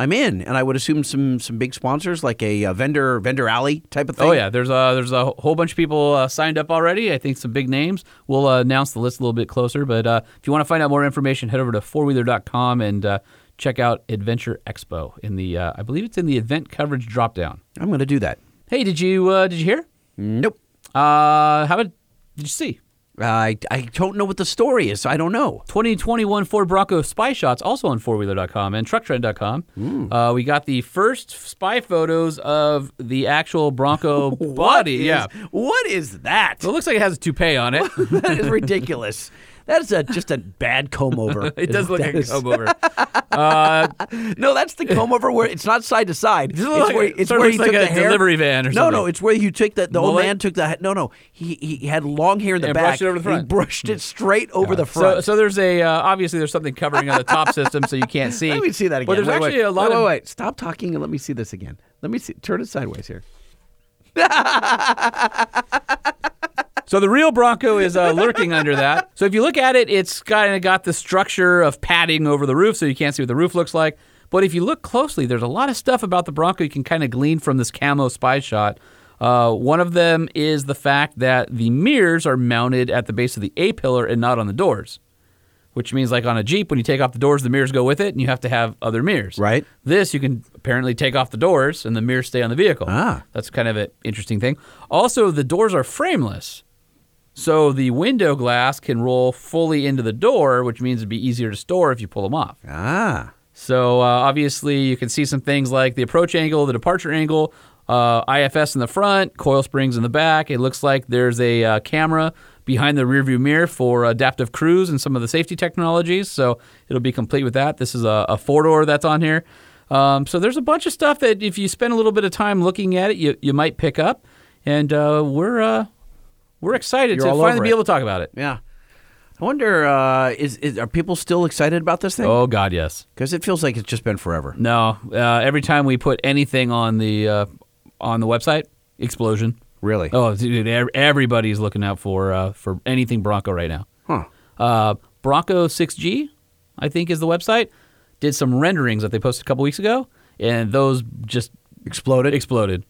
I'm in, and I would assume some some big sponsors like a, uh vendor vendor alley type of thing. Oh yeah, there's a there's a whole bunch of people uh, signed up already. I think some big names. We'll uh, announce the list a little bit closer. But uh, if you want to find out more information, head over to fourwheeler.com and uh, check out Adventure Expo in the uh, I believe it's in the event coverage drop down. I'm going to do that. Hey, did you uh, did you hear? Nope. Uh, how about did you see? I I don't know what the story is. I don't know. 2021 Ford Bronco spy shots also on fourwheeler.com and trucktrend.com. Uh, we got the first spy photos of the actual Bronco body. What is- yeah. What is that? Well, it looks like it has a toupee on it. that is ridiculous. That is a, just a bad comb over. it does look like a comb over. Uh, No, that's the comb over where it's not side to side. It's like- where, it's where he like took a the hair. delivery van or something. No, no, it's where you took the the old man took the no, no. He he had long hair in the And back. brushed it over the He brushed it straight over the so, front. so there's a uh, obviously there's something covering on the top system so you can't see. let me see that again. But there's wait, actually wait. a lot wait, of wait. Stop talking and let me see this again. Let me see. Turn it sideways here. So the real Bronco is uh, lurking under that. So if you look at it, it's kind of got the structure of padding over the roof, so you can't see what the roof looks like. But if you look closely, there's a lot of stuff about the Bronco you can kind of glean from this camo spy shot. Uh, one of them is the fact that the mirrors are mounted at the base of the A pillar and not on the doors. which means like on a Jeep, when you take off the doors, the mirrors go with it, and you have to have other mirrors. Right. This you can apparently take off the doors, and the mirrors stay on the vehicle. Ah. That's kind of an interesting thing. Also, the doors are frameless. So the window glass can roll fully into the door, which means it'd be easier to store if you pull them off. Ah. So uh, obviously, you can see some things like the approach angle, the departure angle, uh, IFS in the front, coil springs in the back. It looks like there's a uh, camera behind the rearview mirror for adaptive cruise and some of the safety technologies. So it'll be complete with that. This is a, a four door that's on here. Um, so there's a bunch of stuff that if you spend a little bit of time looking at it, you, you might pick up. And uh, we're uh, we're excited You're to finally be able to talk about it. Yeah. I wonder, uh, is, is are people still excited about this thing? Oh God, yes. Because it feels like it's just been forever. No, uh, every time we put anything on the uh, on the website, explosion. Really? Oh, dude, ev- everybody's looking out for uh, for anything Bronco right now. Huh. Uh, Bronco 6G, I think, is the website. Did some renderings that they posted a couple weeks ago, and those just Exploded. exploded.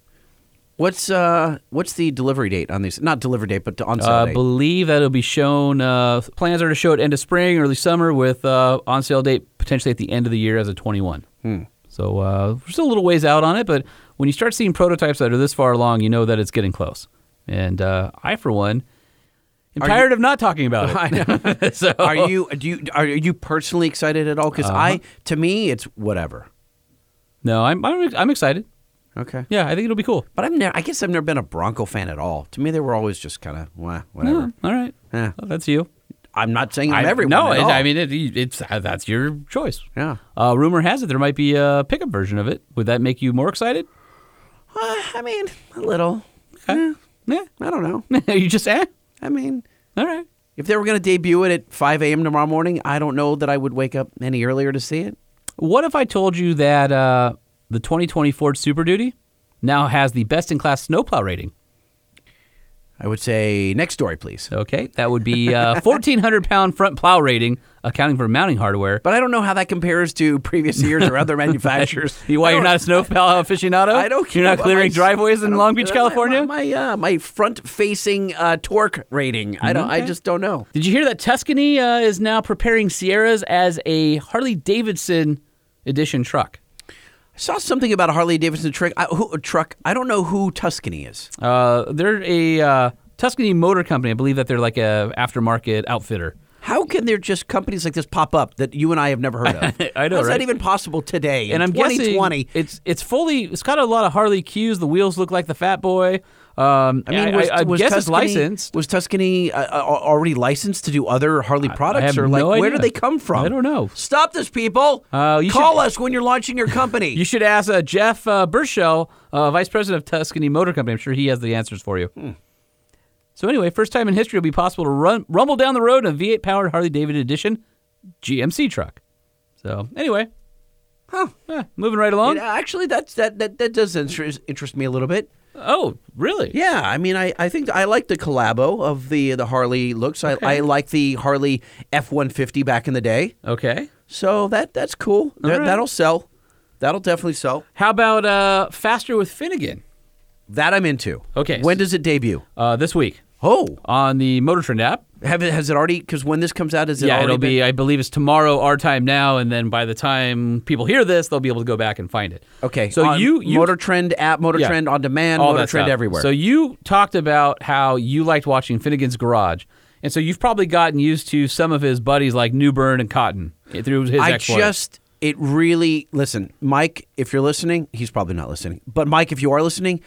What's uh what's the delivery date on these? Not delivery date, but on sale I date. believe that it'll be shown. Uh, plans are to show it end of spring, early summer, with uh, on sale date potentially at the end of the year as a 21. Hmm. So uh, we're still a little ways out on it, but when you start seeing prototypes that are this far along, you know that it's getting close. And uh, I, for one, am Are tired of not talking about it. I know. so, are you do you are you personally excited at all? Because Uh-huh. I to me it's whatever. No, I'm, I'm I'm excited. Okay. Yeah, I think it'll be cool. But I've never. I guess I've never been a Bronco fan at all. To me, they were always just kind of whatever. Yeah, all right. Yeah. Well, that's you. I'm not saying I'm I, everyone. no, at it, all. I mean it, it's uh, that's your choice. yeah. Uh, rumor has it there might be a pickup version of it. Would that make you more excited? Uh, I mean, a little. Okay. Yeah. I don't know. you just eh? I mean, All right. if they were going to debut it at 5 a.m. tomorrow morning, I don't know that I would wake up any earlier to see it. What if I told you that uh, the 2020 Ford Super Duty now has the best in class snowplow rating? I would say next story, please. Okay, that would be uh, 1,400 pound front plow rating, accounting for mounting hardware. But I don't know how that compares to previous years or other manufacturers. You- Why you're don't- a snowplow aficionado? I don't care. You're not clearing my- driveways in Long Beach, uh, California. My my, uh, my front facing uh, torque rating. I don't. I just don't know. Did you hear that Tuscany uh, is now preparing Sierras as a Harley Davidson edition truck? Saw something about a Harley Davidson truck. I, who, truck. I don't know who Tuscany is. Uh, they're a uh, Tuscany Motor Company. I believe that they're like a aftermarket outfitter. How can there just companies like this pop up that you and I have never heard of? I know, How's that even possible today? in and I'm 2020. guessing it's it's fully it's got a lot of Harley cues. The wheels look like the Fat Boy. Um, I mean, was, I, was guess it's Tuscany, licensed. Was Tuscany uh, uh, already licensed to do other Harley products, or like no where do they come from? I don't know. Stop this, people! Uh, Call should- us when you're launching your company. You should ask uh, Jeff uh, Burchell, uh, Vice President of Tuscany Motor Company. I'm sure he has the answers for you. Hmm. So anyway, first time in history it'll be possible to run rumble down the road in a V8 powered Harley Davidson edition GMC truck. So anyway, Huh. moving right along. It- actually, that's that that that does interest, interest me a little bit. Oh, really? Yeah, I mean, I, I think I like the collabo of the the Harley looks. I, I like the Harley F one fifty back in the day. Okay. So that that's cool. That, right. That'll sell. That'll definitely sell. How about uh, faster with Finnegan? That I'm into. Okay. When does it debut? Uh, this week Oh, on the Motor Trend app. have it, has it already? Because when this comes out, is it yeah, it'll been- be. I believe it's tomorrow our time now, and then by the time people hear this, they'll be able to go back and find it. Okay. So you, you Motor Trend app, Motor Yeah. Trend on demand, Motor Trend stuff. everywhere. So you talked about how you liked watching Finnegan's Garage, and so you've probably gotten used to some of his buddies like Newburn and Cotton through his I exploits. just it really listen, Mike. If you're listening, he's probably not listening. But Mike, if you are listening,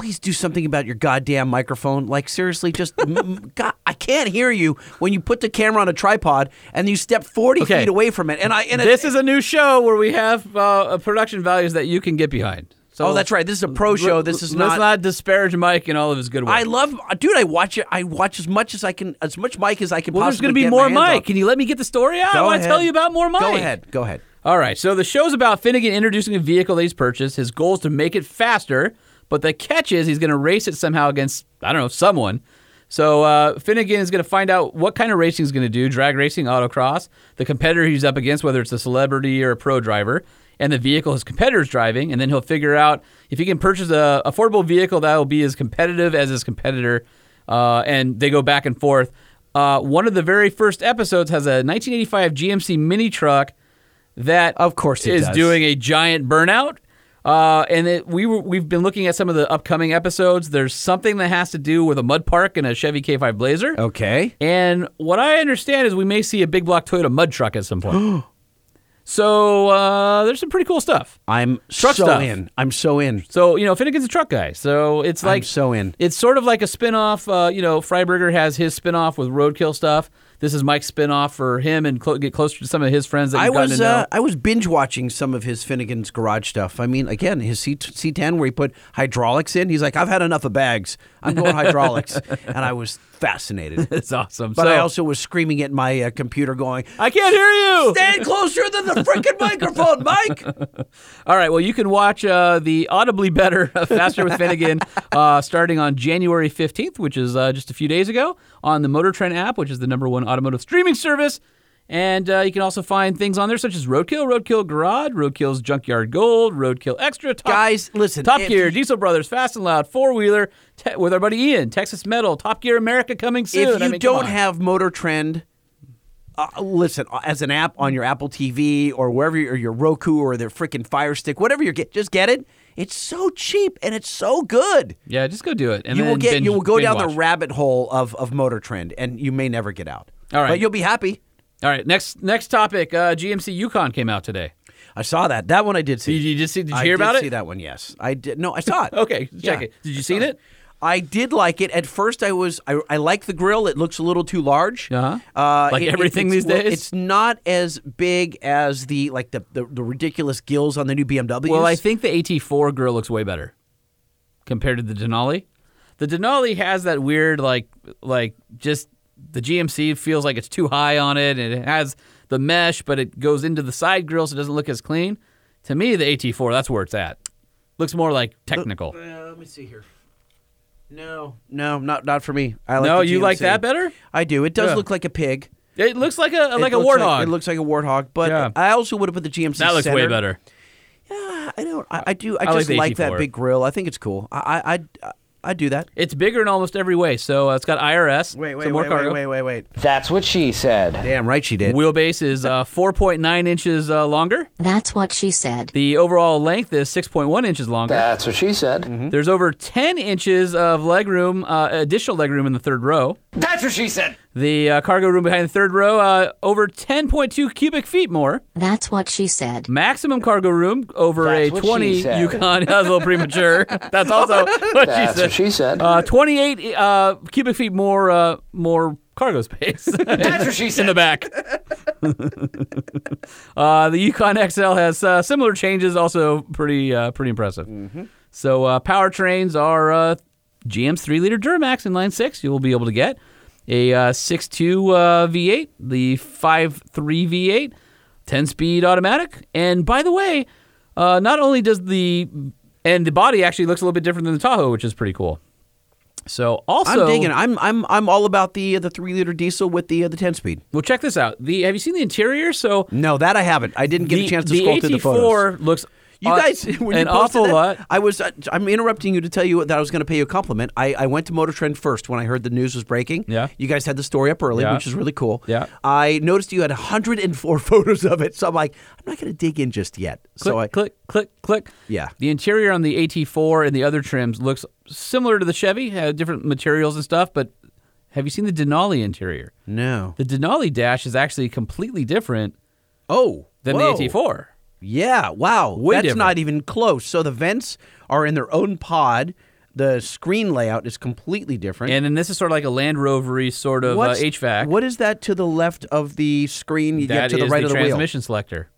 please do something about your goddamn microphone. Like seriously, just God, I can't hear you when you put the camera on a tripod and you step forty Okay. feet away from it. And I and it- this is a new show where we have uh, production values that you can get behind. So oh, that's right. This is a pro show. This is let's not. not disparage Mike and all of his good work. I love, dude. I watch it. I watch as much as I can, as much Mike as I can well, there's going to be more Mike. on. Can you let me get the story out? Go I want to ahead. tell you about more Mike. Go ahead. Go ahead. All right, so the show's about Finnegan introducing a vehicle that he's purchased. His goal is to make it faster, but the catch is he's going to race it somehow against, I don't know, someone. So uh, Finnegan is going to find out what kind of racing he's going to do drag racing, autocross, the competitor he's up against, whether it's a celebrity or a pro driver, and the vehicle his competitor's driving. And then he'll figure out if he can purchase a affordable vehicle that will be as competitive as his competitor. Uh, and they go back and forth. Uh, one of the very first episodes has a 1985 GMC mini truck that, Of course it is does. doing a giant burnout. Uh, and it, we were, we've been looking at some of the upcoming episodes. There's something that has to do with a mud park and a Chevy K5 Blazer. Okay. And what I understand is we may see a big block Toyota mud truck at some point. so uh, there's some pretty cool stuff. I'm Truck so stuff. in. I'm so in. So you know, Finnegan's a truck guy. So it's I'm like so in. It's sort of like a spin-off. Uh, you know, Freiburger has his spin-off with Roadkill stuff. This is Mike's spin-off for him and clo- get closer to some of his friends that I was uh, I was binge watching some of his Finnegan's Garage stuff. I mean, again, his C C10 where he put hydraulics in. He's like, I've had enough of bags. I'm going hydraulics, and I was fascinated. it's awesome. But so, I also was screaming at my uh, computer, going, I can't hear you. "Stand closer than the freaking microphone, Mike." All right. Well, you can watch uh, the audibly better Faster with Finnegan uh, starting on January 15th, which is uh, just a few days ago, on the Motor Trend app, which is the number one automotive streaming service. And uh, you can also find things on there such as Roadkill, Roadkill Garage, Roadkill's Junkyard Gold, Roadkill Extra, Top, Guys, listen, Top Gear, you- Diesel Brothers, Fast and Loud, Four Wheeler, te- with our buddy Ian, Texas Metal, Top Gear America coming soon. if I you mean, don't have Motor Trend, uh, listen, uh, as an app on your Apple TV or wherever, you- or your Roku or their freaking Fire Stick, whatever you get, just get it. It's so cheap and it's so good. yeah, just go do it. And you will get, binge- you will go down watch. the rabbit hole of of Motor Trend, and you may never get out. All right. but you'll be happy. All right, next next topic. Uh, GMC Yukon came out today. I saw that. That one I did see. Did you just see? Did you I hear did about See that one? Yes, I did. No, I saw it. Okay, check Yeah. it. Did you seen it? I did like it. At first, I was I, I like the grill. It looks a little too large. Uh-huh. Uh, Like it- it- everything it's- these well, days? It's not as big as the like the, the, the ridiculous gills on the new BMWs. Well, I think the AT4 grill looks way better compared to the Denali. The Denali has that weird like like just the GMC feels like it's too high on it, and it has the mesh, but it goes into the side grill, so it doesn't look as clean. To me, the AT4 that's where it's at. Looks more like technical. Uh, let me see here. No, no, not not for me. I like no, the you like GMC. that better? I do. It does Yeah. look like a pig. It looks like a like a looks warthog. it looks like a warthog, but Yeah. I also would have put the GMC. that looks way center. better. I don't. I, I do. I, like just the like, that AT4. big grill. I think it's cool. I I I I do that. It's bigger in almost every way. So uh, it's got IRS. Wait, wait, so more wait, cargo. wait, wait, wait, wait. That's what she said. Damn right she did. Wheelbase is uh, 4.9 inches uh, longer. That's what she said. The overall length is 6.1 inches longer. That's what she said. Mm-hmm. There's over 10 inches of legroom, uh, additional legroom in the third row. That's what she said. The uh, cargo room behind the third row, uh, over 10.2 cubic feet more. That's what she said. Maximum cargo room over That's a what she 20 said. Yukon. That was a little premature. That's also what That's she said. what she said. Uh, 28 uh, cubic feet more uh, more cargo space. That's what she in the back. uh, the Yukon XL has uh, similar changes, also pretty uh, pretty impressive. So uh, powertrains are uh, GM's three liter Duramax in line six. You will be able to get a uh, 6.2 uh, V8, the 5.3 V8, 10 speed automatic, and by the way, uh, not only does the and the body actually looks a little bit different than the Tahoe, which is pretty cool. So also, I'm digging. I'm I'm I'm all about the the three liter diesel with the uh, the ten speed. Well, check this out. The have you seen the interior? So No, that I haven't. I didn't get the, a chance to the scroll through the photos. AT4 looks You uh, guys, when an you awful that, lot. I was. uh, I'm interrupting you to tell you that I was going to pay you a compliment. I, I went to Motor Trend first when I heard the news was breaking. Yeah. You guys had the story up early, Yeah. which is really cool. Yeah. I noticed you had 104 photos of it, so I'm like, I'm not going to dig in just yet. Click, so I. click, click, click. Yeah. The interior on the AT4 and the other trims looks similar to the Chevy, had different materials and stuff. But have you seen the Denali interior? No. The Denali dash is actually completely different Oh. than whoa. the AT4. Yeah. Wow. Way That's different. not even close. So the vents are in their own pod. The screen layout is completely different. And then this is sort of like a Land Rovery sort of uh, What's- HVAC. What is that to the left of the screen? You That get to the is right of the wheel. transmission selector.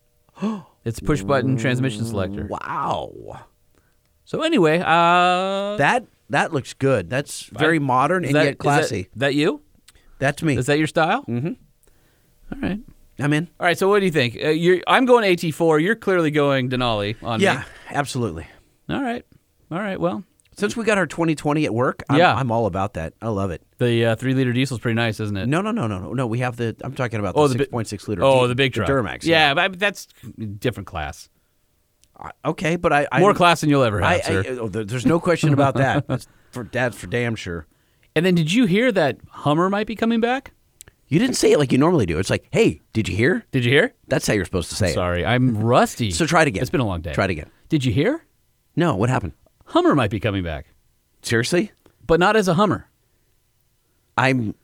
it's push button transmission selector. Wow. So anyway, uh, That that looks good. That's very modern is and that- yet is classy. That, that you? That's me. Is that your style? Mm-hmm. All right. I'm in. All right. So what do you think? Uh, you're, I'm going AT4. You're clearly going Denali on me. Yeah, absolutely. All right. All right. Well, Since we got our 2020 at work, I'm, Yeah. I'm all about that. I love it. the uh, three liter diesel's pretty nice, isn't it? No, no, no, no, no, no. We have the. I'm talking about Oh, the the bi- 6.6 liter. Oh, the big truck. Duramax. Yeah, but that's different class. I- Okay, but I, I More class than you'll ever have, I, I, sir. oh, there's no question about that. That's for that's for damn sure. and then did you hear that Hummer might be coming back? You didn't say it like you normally do. It's like, hey, did you hear? Did you hear? That's how you're supposed to say it. Sorry, I'm rusty. So try it again. It's been a long day. Try it again. Did you hear? No, what happened? Hummer might be coming back, Seriously? but not as a Hummer. I'm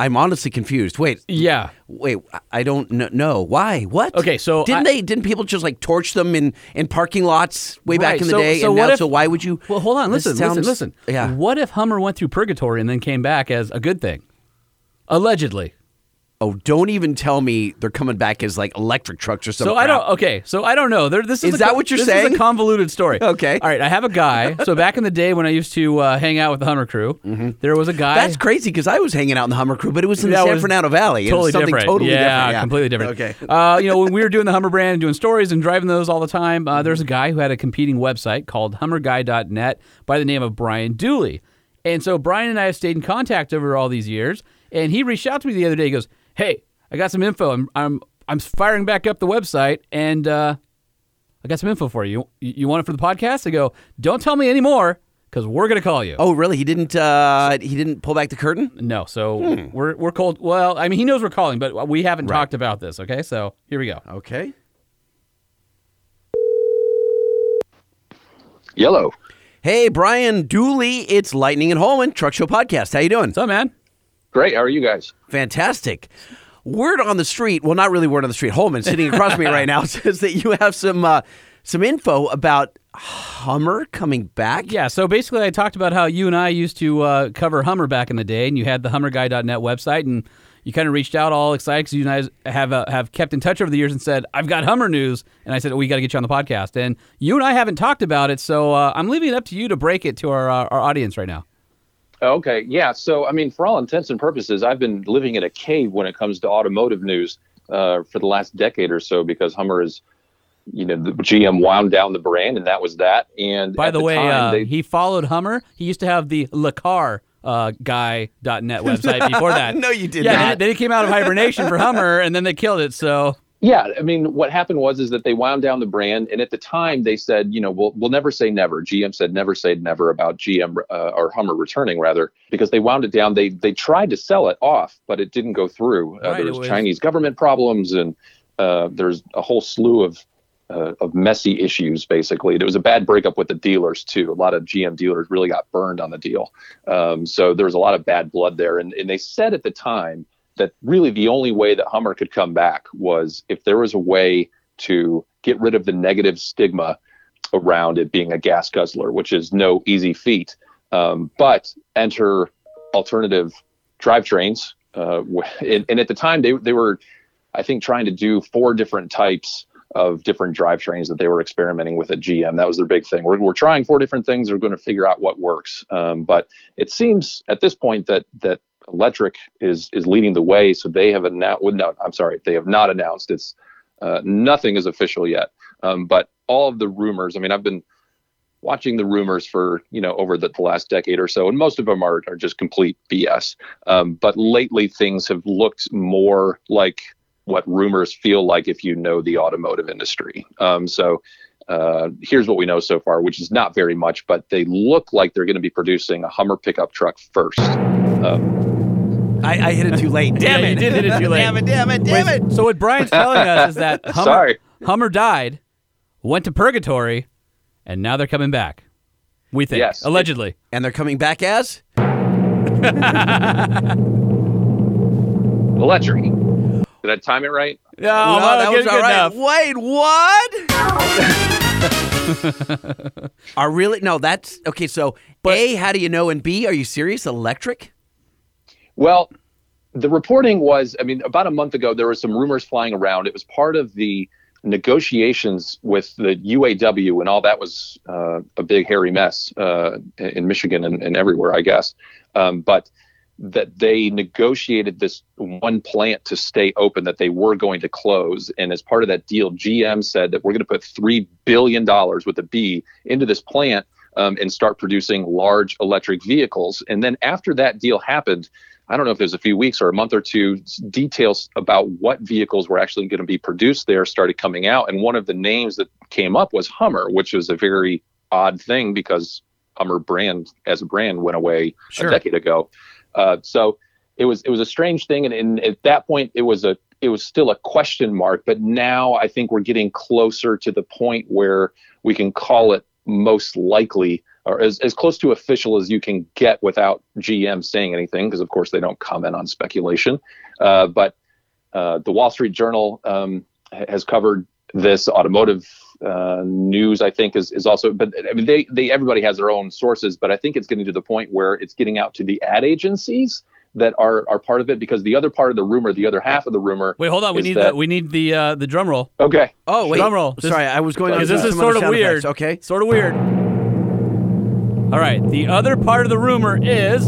I'm honestly confused. Wait, Yeah. wait, I- I don't kn- know why. What? Okay, so didn't I- they? Didn't people just like torch them in in parking lots way back Right, in the so- day? so and what now, if- so why would you? Well, hold on. This Listen, sounds- listen, listen. Yeah. What if Hummer went through purgatory and then came back as a good thing? Allegedly. Oh, don't even tell me they're coming back as like electric trucks or something. So I don't. Okay, so I don't know. There, this is Is a that what you're this saying? Is a convoluted story. Okay. All right. I have a guy. So back in the day when I used to uh, hang out with the Hummer crew, there was a guy. Mm-hmm. That's crazy because I was hanging out in the Hummer crew, but it was in the San Fernando Valley. It was Totally something different. totally yeah, different. Yeah, completely different. Okay. Uh, you know, when we were doing the Hummer brand and doing stories and driving those all the time, uh, there's a guy who had a competing website called HummerGuy.net by the name of Brian Dooley. And so Brian and I have stayed in contact over all these years. And he reached out to me the other day. He goes, "Hey, I got some info. I'm I'm I'm firing back up the website, and uh, I got some info for you. you. You want it for the podcast?" I go, "Don't tell me anymore, because we're gonna call you." Oh, really? He didn't. Uh, he didn't pull back the curtain. No, so we're we're cold. Well, I mean, he knows we're calling, but we haven't Right. talked about this. Okay, so here we go. Okay. Yellow. Hey, Brian Dooley. It's Lightning and Holman Truck Show Podcast. How you doing? What's up, man? Great. How are you guys? Fantastic. Word on the street. Well, not really word on the street. Holman sitting across from me right now says that you have some uh, some info about Hummer coming back. Yeah, so basically, I talked about how you and I used to uh, cover Hummer back in the day, and you had the HummerGuy.net website, and you kind of reached out all excited because you guys have uh, have kept in touch over the years and said, "I've got Hummer news," and I said, "We got to get you on the podcast." And you and I haven't talked about it, so uh, I'm leaving it up to you to break it to our uh, our audience right now. Okay. Yeah. So, I mean, for all intents and purposes, I've been living in a cave when it comes to automotive news uh, for the last decade or so because Hummer is, you know, the GM wound down the brand, and that was that. And By at the, way, time, uh, they- he followed Hummer. He used to have the Lacar uh, guy.net website before that. No, you did yeah, not. Then, then it came out of hibernation for Hummer, and then they killed it. So Yeah, I mean, what happened was is that they wound down the brand, and at the time they said, you know, we'll we'll never say never. GM said never say never about GM uh, or Hummer returning, rather, because they wound it down. They they tried to sell it off, but it didn't go through. Uh, Right, there was, was- Chinese government problems, and uh, there's a whole slew of uh, of messy issues. Basically, there was a bad breakup with the dealers too. A lot of GM dealers really got burned on the deal, um, so there was a lot of bad blood there. And and they said at the time that really the only way that Hummer could come back was if there was a way to get rid of the negative stigma around it being a gas guzzler, which is no easy feat. Um, but enter alternative drivetrains. Uh, and, and at the time, they, they were, I think, trying to do four different types of different drivetrains that they were experimenting with at GM. That was their big thing. We're, we're trying four different things. We're going to figure out what works. Um, but it seems at this point that that electric is is leading the way. So they have announced. No, I'm sorry, they have not announced. It's uh, nothing is official yet. Um, but all of the rumors. I mean, I've been watching the rumors for you know over the, the last decade or so, and most of them are are just complete BS. Um, but lately, things have looked more like what rumors feel like if you know the automotive industry. Um, so. Uh, here's what we know so far, which is not very much, but they look like they're going to be producing a Hummer pickup truck first. Um, I, I hit it too late. Damn Yeah, it! you did hit it too late. damn it! Damn it! Damn Wait, it! So what Brian's telling us is that Hummer, Sorry. Hummer died, went to purgatory, and now they're coming back. We think Yes. allegedly. And they're coming back as electric. Did I time it right? No, No, that was all good right. enough. Wait, what? are really no? That's okay. So a, how do you know? And B, are you serious? Electric? Well, the reporting was, I mean, about a month ago, there were some rumors flying around. It was part of the negotiations with the UAW, and all that was uh, a big hairy mess uh, in Michigan and, and everywhere, I guess. Um, but that they negotiated this one plant to stay open that they were going to close. And as part of that deal, GM said that we're going to put $3 billion with a B into this plant um, and start producing large electric vehicles. And then after that deal happened, I don't know if was a few weeks or a month or two, details about what vehicles were actually going to be produced there started coming out. And one of the names that came up was Hummer, which was a very odd thing because Hummer brand as a brand went away Sure. a decade ago. Uh, so it was it was a strange thing, and, and at that point, it was a it was still a question mark. But now I think we're getting closer to the point where we can call it most likely, or as as close to official as you can get without GM saying anything, because of course they don't comment on speculation. Uh, but uh, the Wall Street Journal um, has covered this. Automotive uh, news, I think, is is also. But I mean, they they everybody has their own sources, but I think it's getting to the point where it's getting out to the ad agencies that are are part of it because the other part of the rumor, the other half of the rumor. Wait, hold on. We need that- the, we need the uh, the drum roll. Okay. Oh wait, Drum roll. Sorry, I was going on. Because this is sort of weird. effects. Okay. Sort of weird. All right. The other part of the rumor is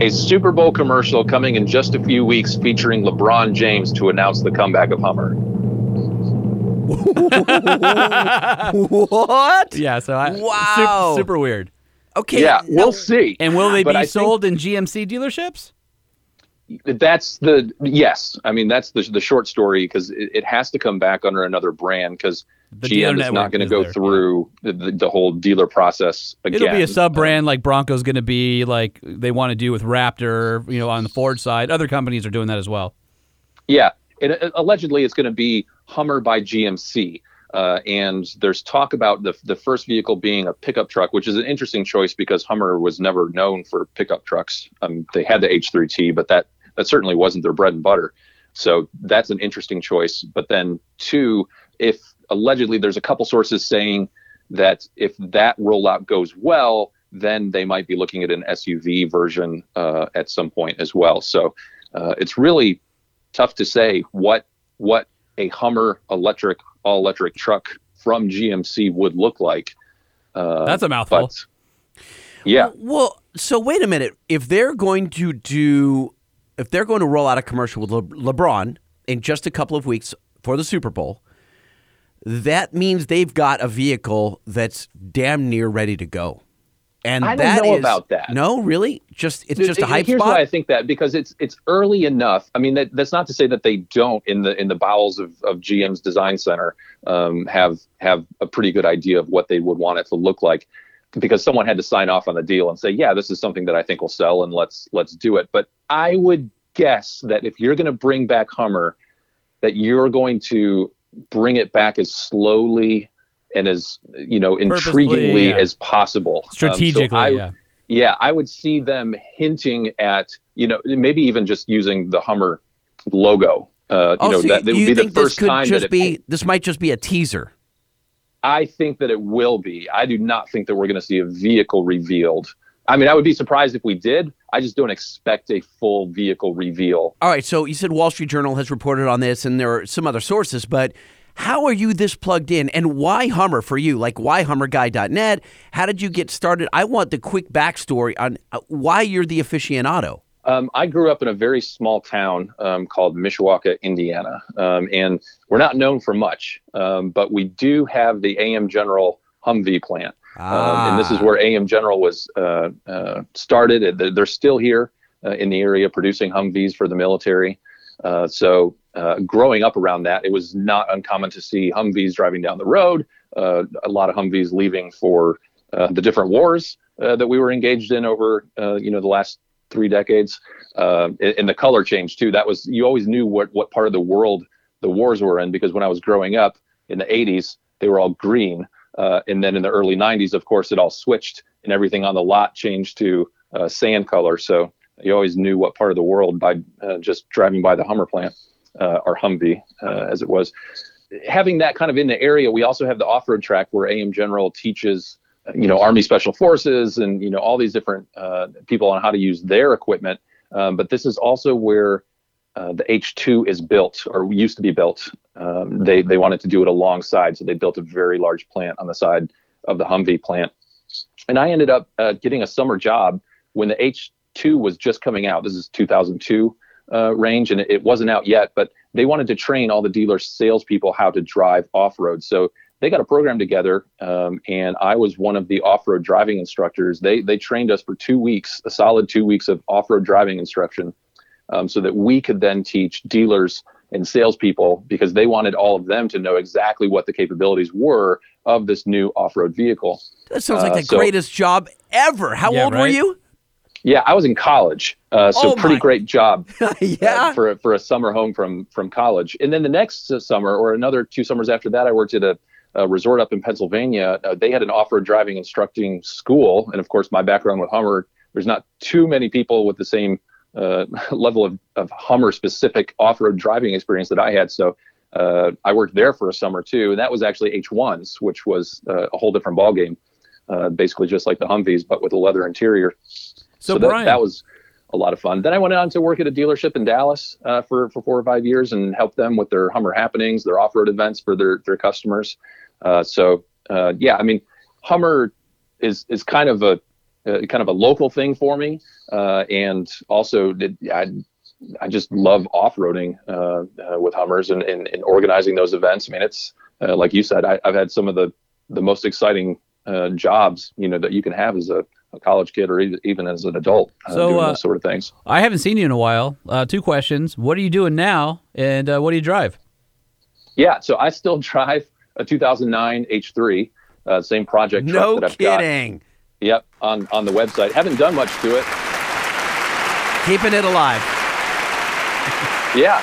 a Super Bowl commercial coming in just a few weeks featuring LeBron James to announce the comeback of Hummer. What? yeah. So I Wow. super, super weird. Okay. yeah, we'll see. And will they But be I think- sold in GMC dealerships? That's the yes. I mean, that's the the short story because it, it has to come back under another brand because The dealer GM is not going to go there, through the, the, the whole dealer process again. It'll be a sub brand like Bronco's going to be like they want to do with Raptor, you know, on the Ford side. Other companies are doing that as well. Yeah, and allegedly it's going to be Hummer by GMC. Uh, and there's talk about the the first vehicle being a pickup truck, which is an interesting choice because Hummer was never known for pickup trucks. Um, they had the H3T, but that that certainly wasn't their bread and butter. So that's an interesting choice. But then two, if allegedly there's a couple sources saying that if that rollout goes well, then they might be looking at an SUV version uh, at some point as well. So uh, it's really tough to say what what a Hummer electric all electric truck from GMC would look like. Uh, That's a mouthful. but- yeah, Well, so wait a minute. If they're going to do, if they're going to roll out a commercial with Le- LeBron in just a couple of weeks for the Super Bowl, that means they've got a vehicle that's damn near ready to go. And I don't that know is- about that. No, really? Just it's just a hype Here's spot. why I think that because it's it's early enough. I mean, that, that's not to say that they don't in the in the bowels of, of GM's design center um, have have a pretty good idea of what they would want it to look like, because someone had to sign off on the deal and say, yeah, this is something that I think will sell, and let's let's do it. But I would guess that if you're going to bring back Hummer, that you're going to bring it back as slowly and as you know intriguingly yeah. as possible Um, so Strategically, I- yeah. yeah, I would see them hinting at, you know, maybe even just using the Hummer logo. Uh, you oh, know, so that, that you would be the first could time just that it, be this might just be a teaser. I think that it will be. I do not think that we're going to see a vehicle revealed. I mean, I would be surprised if we did. I just don't expect a full vehicle reveal. All right, so you said Wall Street Journal has reported on this, and there are some other sources, but how are you this plugged in, and why Hummer for you? Like, why HummerGuy.net? How did you get started? I want the quick backstory on uh, why you're the aficionado. Um, I grew up in a very small town um, called Mishawaka, Indiana, um, and we're not known for much, um, but we do have the AM General Humvee plant, um, and this is Ah. where AM General was uh, uh, started. and They're they're still here uh, in the area producing Humvees for the military. Uh, so, uh, growing up around that, it was not uncommon to see Humvees driving down the road. Uh, a lot of Humvees leaving for uh, the different wars uh, that we were engaged in over, uh, you know, the last three decades. Um, and, the color change too. That was you always knew what what part of the world the wars were in because when I was growing up in the 80s, they were all green, uh, and then in the early 90s, of course, it all switched and everything on the lot changed to uh, sand color. So you always knew what part of the world by uh, just driving by the Hummer plant uh, or Humvee, uh, as it was. Having that kind of in the area, we also have the off-road track where AM General teaches you know army special forces and you know all these different uh, people on how to use their equipment. Um, but this is also where uh, the h2 is built or used to be built. Um, they they wanted to do it alongside so they built a very large plant on the side of the humvee plant. And i ended up uh, getting a summer job when the h2 was just coming out. This is 2002 uh, range and it, it wasn't out yet but they wanted to train all the dealer salespeople how to drive off-road so they got a program together, um, and I was one of the off-road driving instructors. They they trained us for two weeks, a solid two weeks of off-road driving instruction, um, so that we could then teach dealers and salespeople because they wanted all of them to know exactly what the capabilities were of this new off-road vehicle. That sounds like Uh, the so- greatest job ever. How Yeah, old were you? Yeah, I was in college, uh, so Oh, pretty great job yeah. uh, for for a summer home from from college. And then the next uh, summer, or another two summers after that, I worked at a, a resort up in Pennsylvania. Uh, they had an off-road driving instructing school, and of course, my background with Hummer. There's not too many people with the same uh, level of, of Hummer specific off-road driving experience that I had. So uh, I worked there for a summer too, and that was actually H1s, which was uh, a whole different ballgame. Uh, basically, just like the Humvees, but with a leather interior. So, that, Brian- that was a lot of fun. Then I went on to work at a dealership in Dallas uh, for for four or five years and helped them with their Hummer happenings, their off road events for their their customers. Uh, so uh, yeah, I mean, Hummer is is kind of a uh, kind of a local thing for me, uh, and also did, I I just love off roading uh, uh, with Hummers and, and and organizing those events. I mean, it's uh, like you said, I, I've had some of the the most exciting uh, jobs you know that you can have as a, a college kid or even, even as an adult uh, So, doing uh, those sort of things. I haven't seen you in a while. Uh, two questions. What are you doing now? And uh, what do you drive? Yeah, so I still drive a 2009 H3, uh, same project truck No that I've got. kidding. Yep, on on the website. Haven't done much to it. Keeping it alive. Yeah,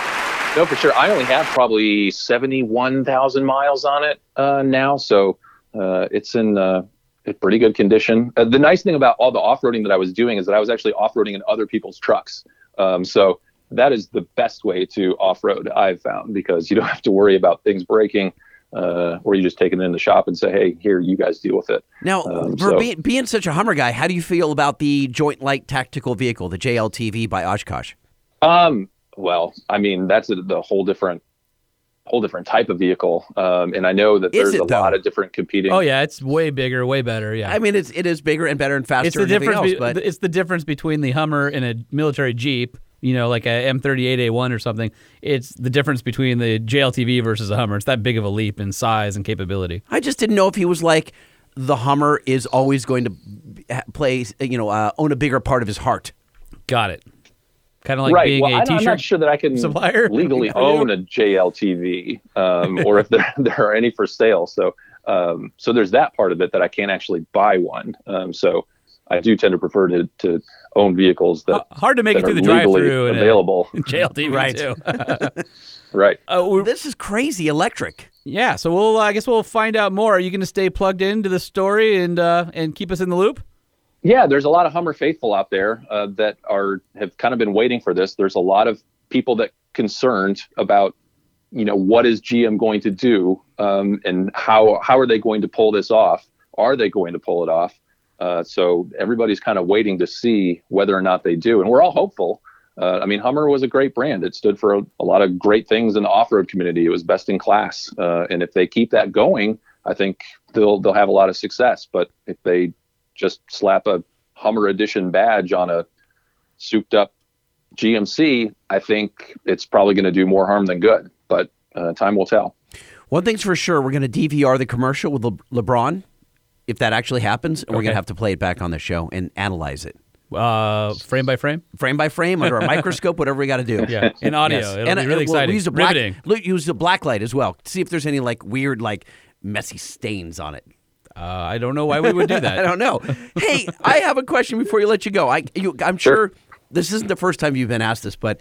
no, for sure. I only have probably 71,000 miles on it uh, now, so uh, it's in uh, in pretty good condition. Uh, the nice thing about all the off-roading that I was doing is that I was actually off-roading in other people's trucks. Um, so that is the best way to off-road I've found because you don't have to worry about things breaking, uh, or you just take it in the shop and say, "Hey, here, you guys deal with it." Now, Um, for so- be, being such a Hummer guy, how do you feel about the Joint Light Tactical Vehicle, the JLTV by Oshkosh? Um, well, I mean, that's a, the whole different, whole different type of vehicle. Um, and I know that Is there's it, a though? lot of different competing. Oh yeah, it's way bigger, way better. Yeah. I mean, it's it is bigger and better and faster it's the and difference. else, be- but it's the difference between the Hummer and a military Jeep. You know, like a M38A1 or something. It's the difference between the JLTV versus a Hummer. It's that big of a leap in size and capability. I just didn't know if he was like the Hummer is always going to play, you know, uh, own a bigger part of his heart. Got it. Kind of like right. being well, a I, am t-shirt not sure that I can supplier. legally own a JLTV, um, or if there there are any for sale. So, um, so there's that part of it that I can't actually buy one. Um, so, I do tend to prefer to, to own vehicles that Hard to make it through are the legally drive-through in a- available. JLTV Right. too. right. Uh, this is crazy electric. Yeah, so we'll. I guess we'll find out more. Are you going to stay plugged into the story and uh, and keep us in the loop? Yeah, there's a lot of Hummer faithful out there uh, that are have kind of been waiting for this. There's a lot of people that concerned about, you know, what is GM going to do um, and how how are they going to pull this off? Are they going to pull it off? Uh, so everybody's kind of waiting to see whether or not they do, and we're all hopeful. Uh, I mean, Hummer was a great brand. It stood for a, a lot of great things in the off-road community. It was best in class, uh, and if they keep that going, I think they'll they'll have a lot of success. But if they just slap a Hummer Edition badge on a souped up GMC, I think it's probably going to do more harm than good. But uh, time will tell. One thing's for sure, we're going to DVR the commercial with Le- LeBron, if that actually happens, and we're going to have to play it back on the show and analyze it. Uh, frame by frame. Frame by frame, under a microscope, whatever we got to do. Yeah, in audio. It'll be uh, really we'll. Use a black, Riveting. look, use a black light as well. See if there's any like weird, like messy stains on it. Uh, I don't know why we would do that. I don't know. Hey, I have a question before you let you go. I, you, I'm sure this isn't the first time you've been asked this, but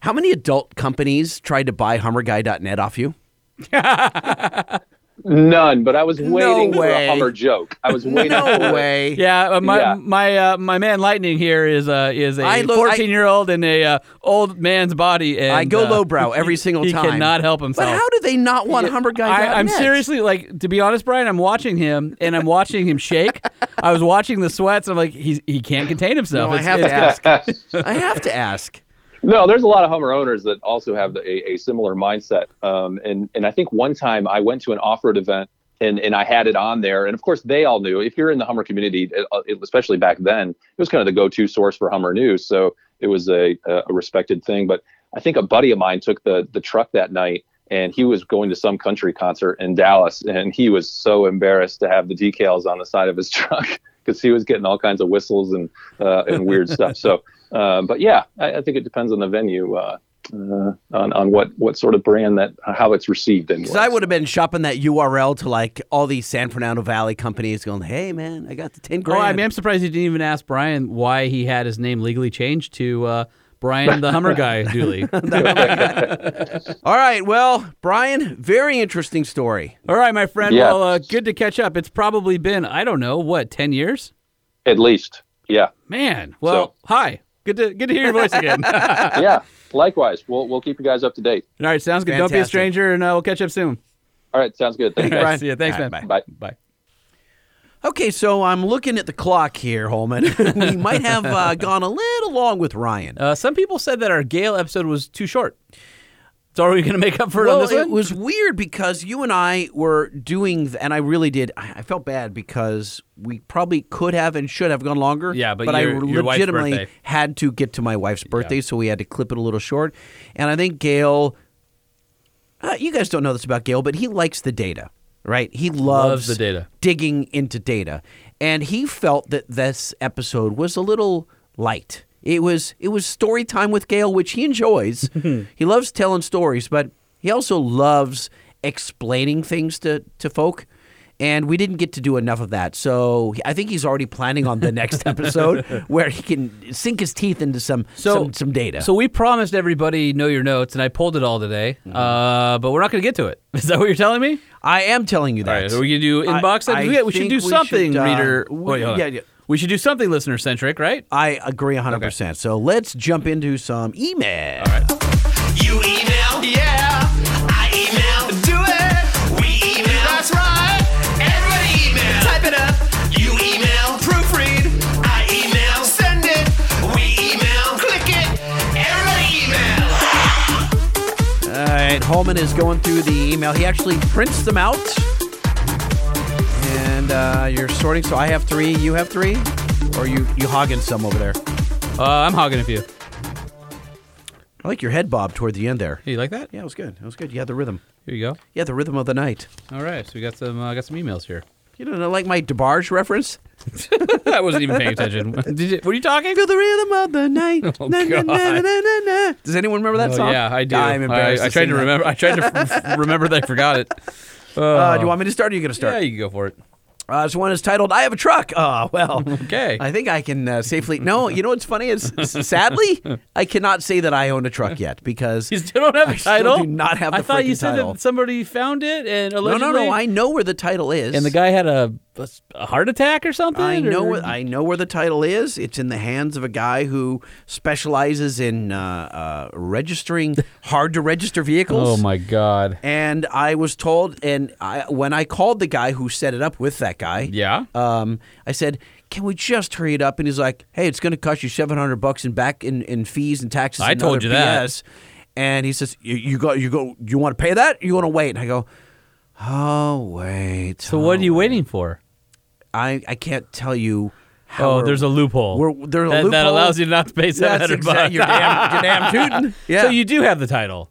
how many adult companies tried to buy HummerGuy.net off you? None, but I was waiting for way. a Hummer joke. I was waiting. No for it. way. Yeah, uh, my Yeah. my uh, my man Lightning here is uh, is I a look- 14 year old in a uh, old man's body. And, I go uh, lowbrow every single he time. He cannot help himself. But how do they not want HummerGuy.net? I, I'm seriously like to be honest, Brian. I'm watching him and I'm watching him shake. I was watching the sweats. I'm like, he's he can't contain himself. No, I It's- have to ask. I have to ask. No, there's a lot of Hummer owners that also have a, a similar mindset. Um, and and I think one time I went to an off-road event and and I had it on there, and of course they all knew. If you're in the Hummer community, uh, especially back then, it was kind of the go-to source for Hummer news. So it was a a respected thing. But I think a buddy of mine took the the truck that night. And he was going to some country concert in Dallas, and he was so embarrassed to have the decals on the side of his truck because he was getting all kinds of whistles and uh, and weird stuff. So, uh, but yeah, I, I think it depends on the venue. Uh, uh, on on what what sort of brand that how it's received anyway. Because I would have been shopping that URL to like all these San Fernando Valley companies, going, "Hey, man, I got the ten grand." I mean, I'm surprised you didn't even ask Brian why he had his name legally changed to uh, Brian the Hummer Guy Dooley. all right, well, Brian, very interesting story. All right, my friend. Yeah. Well, uh, good to catch up. It's probably been I don't know what ten years. At least, yeah, Man, well, hi. Good to good to hear your voice again. Yeah. Likewise, we'll we'll keep you guys up to date. All right, sounds good. Don't be a stranger, and uh, we'll catch up soon. All right, sounds good. Thank you. All guys. right, see ya. Thanks, All man. right, Bye. Bye. Okay, so I'm looking at the clock here, Holman. we might have uh, gone a little long with Brian. Uh, some people said that our Gale episode was too short. So are we going to make up for it well, on this it one? was weird because you and I were doing, and I really did. I I felt bad because we probably could have and should have gone longer. Yeah, but I your- your legitimately had to get to my wife's birthday, so we had to clip it a little short. And I think Gale, uh, you guys don't know this about Gale, but he likes the data, right? He loves, Loves the data. digging into data, and he felt that this episode was a little light. It was it was story time with Gale, which he enjoys. he loves telling stories, but he also loves explaining things to to folk. And we didn't get to do enough of that, so I think he's already planning on the next episode where he can sink his teeth into some some, some data. So we promised everybody know your notes, and I pulled it all today. Mm-hmm. Uh, but we're not going to get to it. Is that what you're telling me? I am telling you that. All right, so we can do I- inbox. I yeah, we should think do something, uh, reader. we- wait, hold on. yeah, yeah. We should do something listener centric, right? I agree 100%. So let's jump into some email. All right. You email, yeah. I email, do it. We email, that's right. Everybody email, type it up. You email, proofread. I email, send it. We email, click it. Everybody email. All right, Holman is going through the email. He actually prints them out. And uh, you're sorting. So I have three, you have three? Or you, you hogging some over there? Uh, I'm hogging a few. I like your head bob toward the end there. Hey, you like that? Yeah, it was good. It was good. You had the rhythm. Here you go. Yeah, the rhythm of the night. All right, so we got some uh, got some emails here. You don't like my DeBarge reference? I wasn't even paying attention. Did you, were you talking? Feel the rhythm of the night. Oh, Na, God. na, na. Does anyone remember that Oh, song? yeah, I do. I'm embarrassed. I, I tried sing to remember. I tried to f- remember that I forgot it. Uh, do you want me to start or are you going to start? Yeah, you can go for it. Uh, this one is titled "I Have a Truck." Oh well, Okay. I think I can uh, safely. No, you know what's funny is, sadly, I cannot say that I own a truck yet because You still don't have a I title. do not have the I thought you said title. that somebody found it and allegedly. no, no, no. I know where the title is, and the guy had a, a, a heart attack or something. I know. or- Where, I know where the title is. It's in the hands of a guy who specializes in uh, uh, registering hard to register vehicles. Oh my god. And I was told, and I, when I called the guy who set it up with that guy, Yeah. um, I said, "Can we just hurry it up?" And he's like, "Hey, it's going to cost you seven hundred bucks in back in, in fees and taxes." I and told you that. BS." And he says, "You, you go, you go, you want to pay that? Or you want to wait?" And I go, "Oh, wait." So what are you waiting for? I I can't tell you. How Oh, there's a loophole. We're, there's a that, loophole that allows you not to pay seven hundred bucks. You're damn, you're damn tootin'. Yeah. So you do have the title.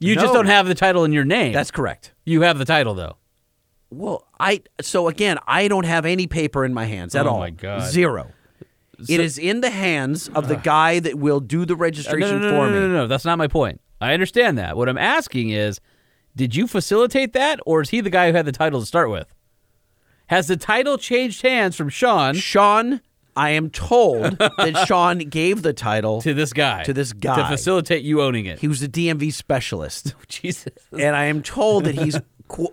You just don't have the title in your name. That's correct. you have the title though. Well, I so again, I don't have any paper in my hands at Oh all. my God. Zero. it is in the hands of the guy that will do the Uh, no, registration no, no, for no, me. no, no, no. That's not my point. I understand that. What I'm asking is, did you facilitate that, or is he the guy who had the title to start with? Has the title changed hands from Sean Sean, I am told that Sean gave the title to this guy? to this guy. to facilitate you owning it. He was a DMV specialist, Jesus. and I am told that he's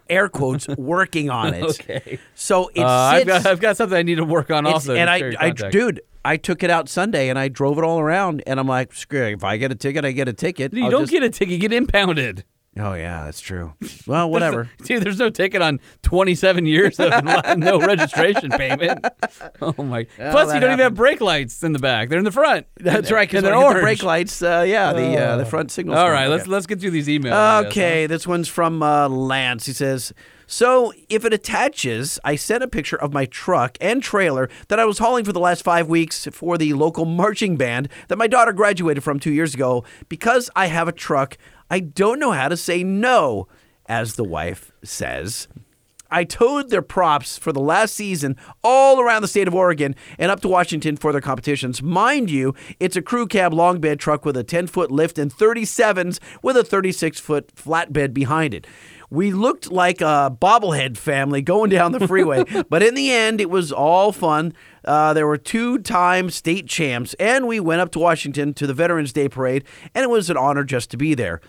air quotes working on it. Okay. So it Uh, I've got I've got something I need to work on also. and I, I, dude, I took it out Sunday and I drove it all around, and I'm like, screw it. If I get a ticket, I get a ticket. You I'll don't just- get a ticket, you get impounded. Oh yeah, that's true. Well, whatever. Dude, there's no ticket on 27 years of no registration payment. Oh my! Plus, you don't even have brake lights in the back; they're in the front. That's right. Because they're orange. the brake lights, uh, yeah, the uh, the front signal. All right, let's let's get through these emails. I guess, Okay, this one's from uh, Lance. He says, "So if it attaches, I sent a picture of my truck and trailer that I was hauling for the last five weeks for the local marching band that my daughter graduated from two years ago. Because I have a truck, I don't know how to say no, as the wife says." I towed their props for the last season all around the state of Oregon and up to Washington for their competitions. Mind you, it's a crew cab long bed truck with a 10 foot lift and 37s with a 36 foot flatbed behind it. We looked like a bobblehead family going down the freeway, but in the end, it was all fun. Uh, there were two time state champs, and we went up to Washington to the Veterans Day Parade, and it was an honor just to be there.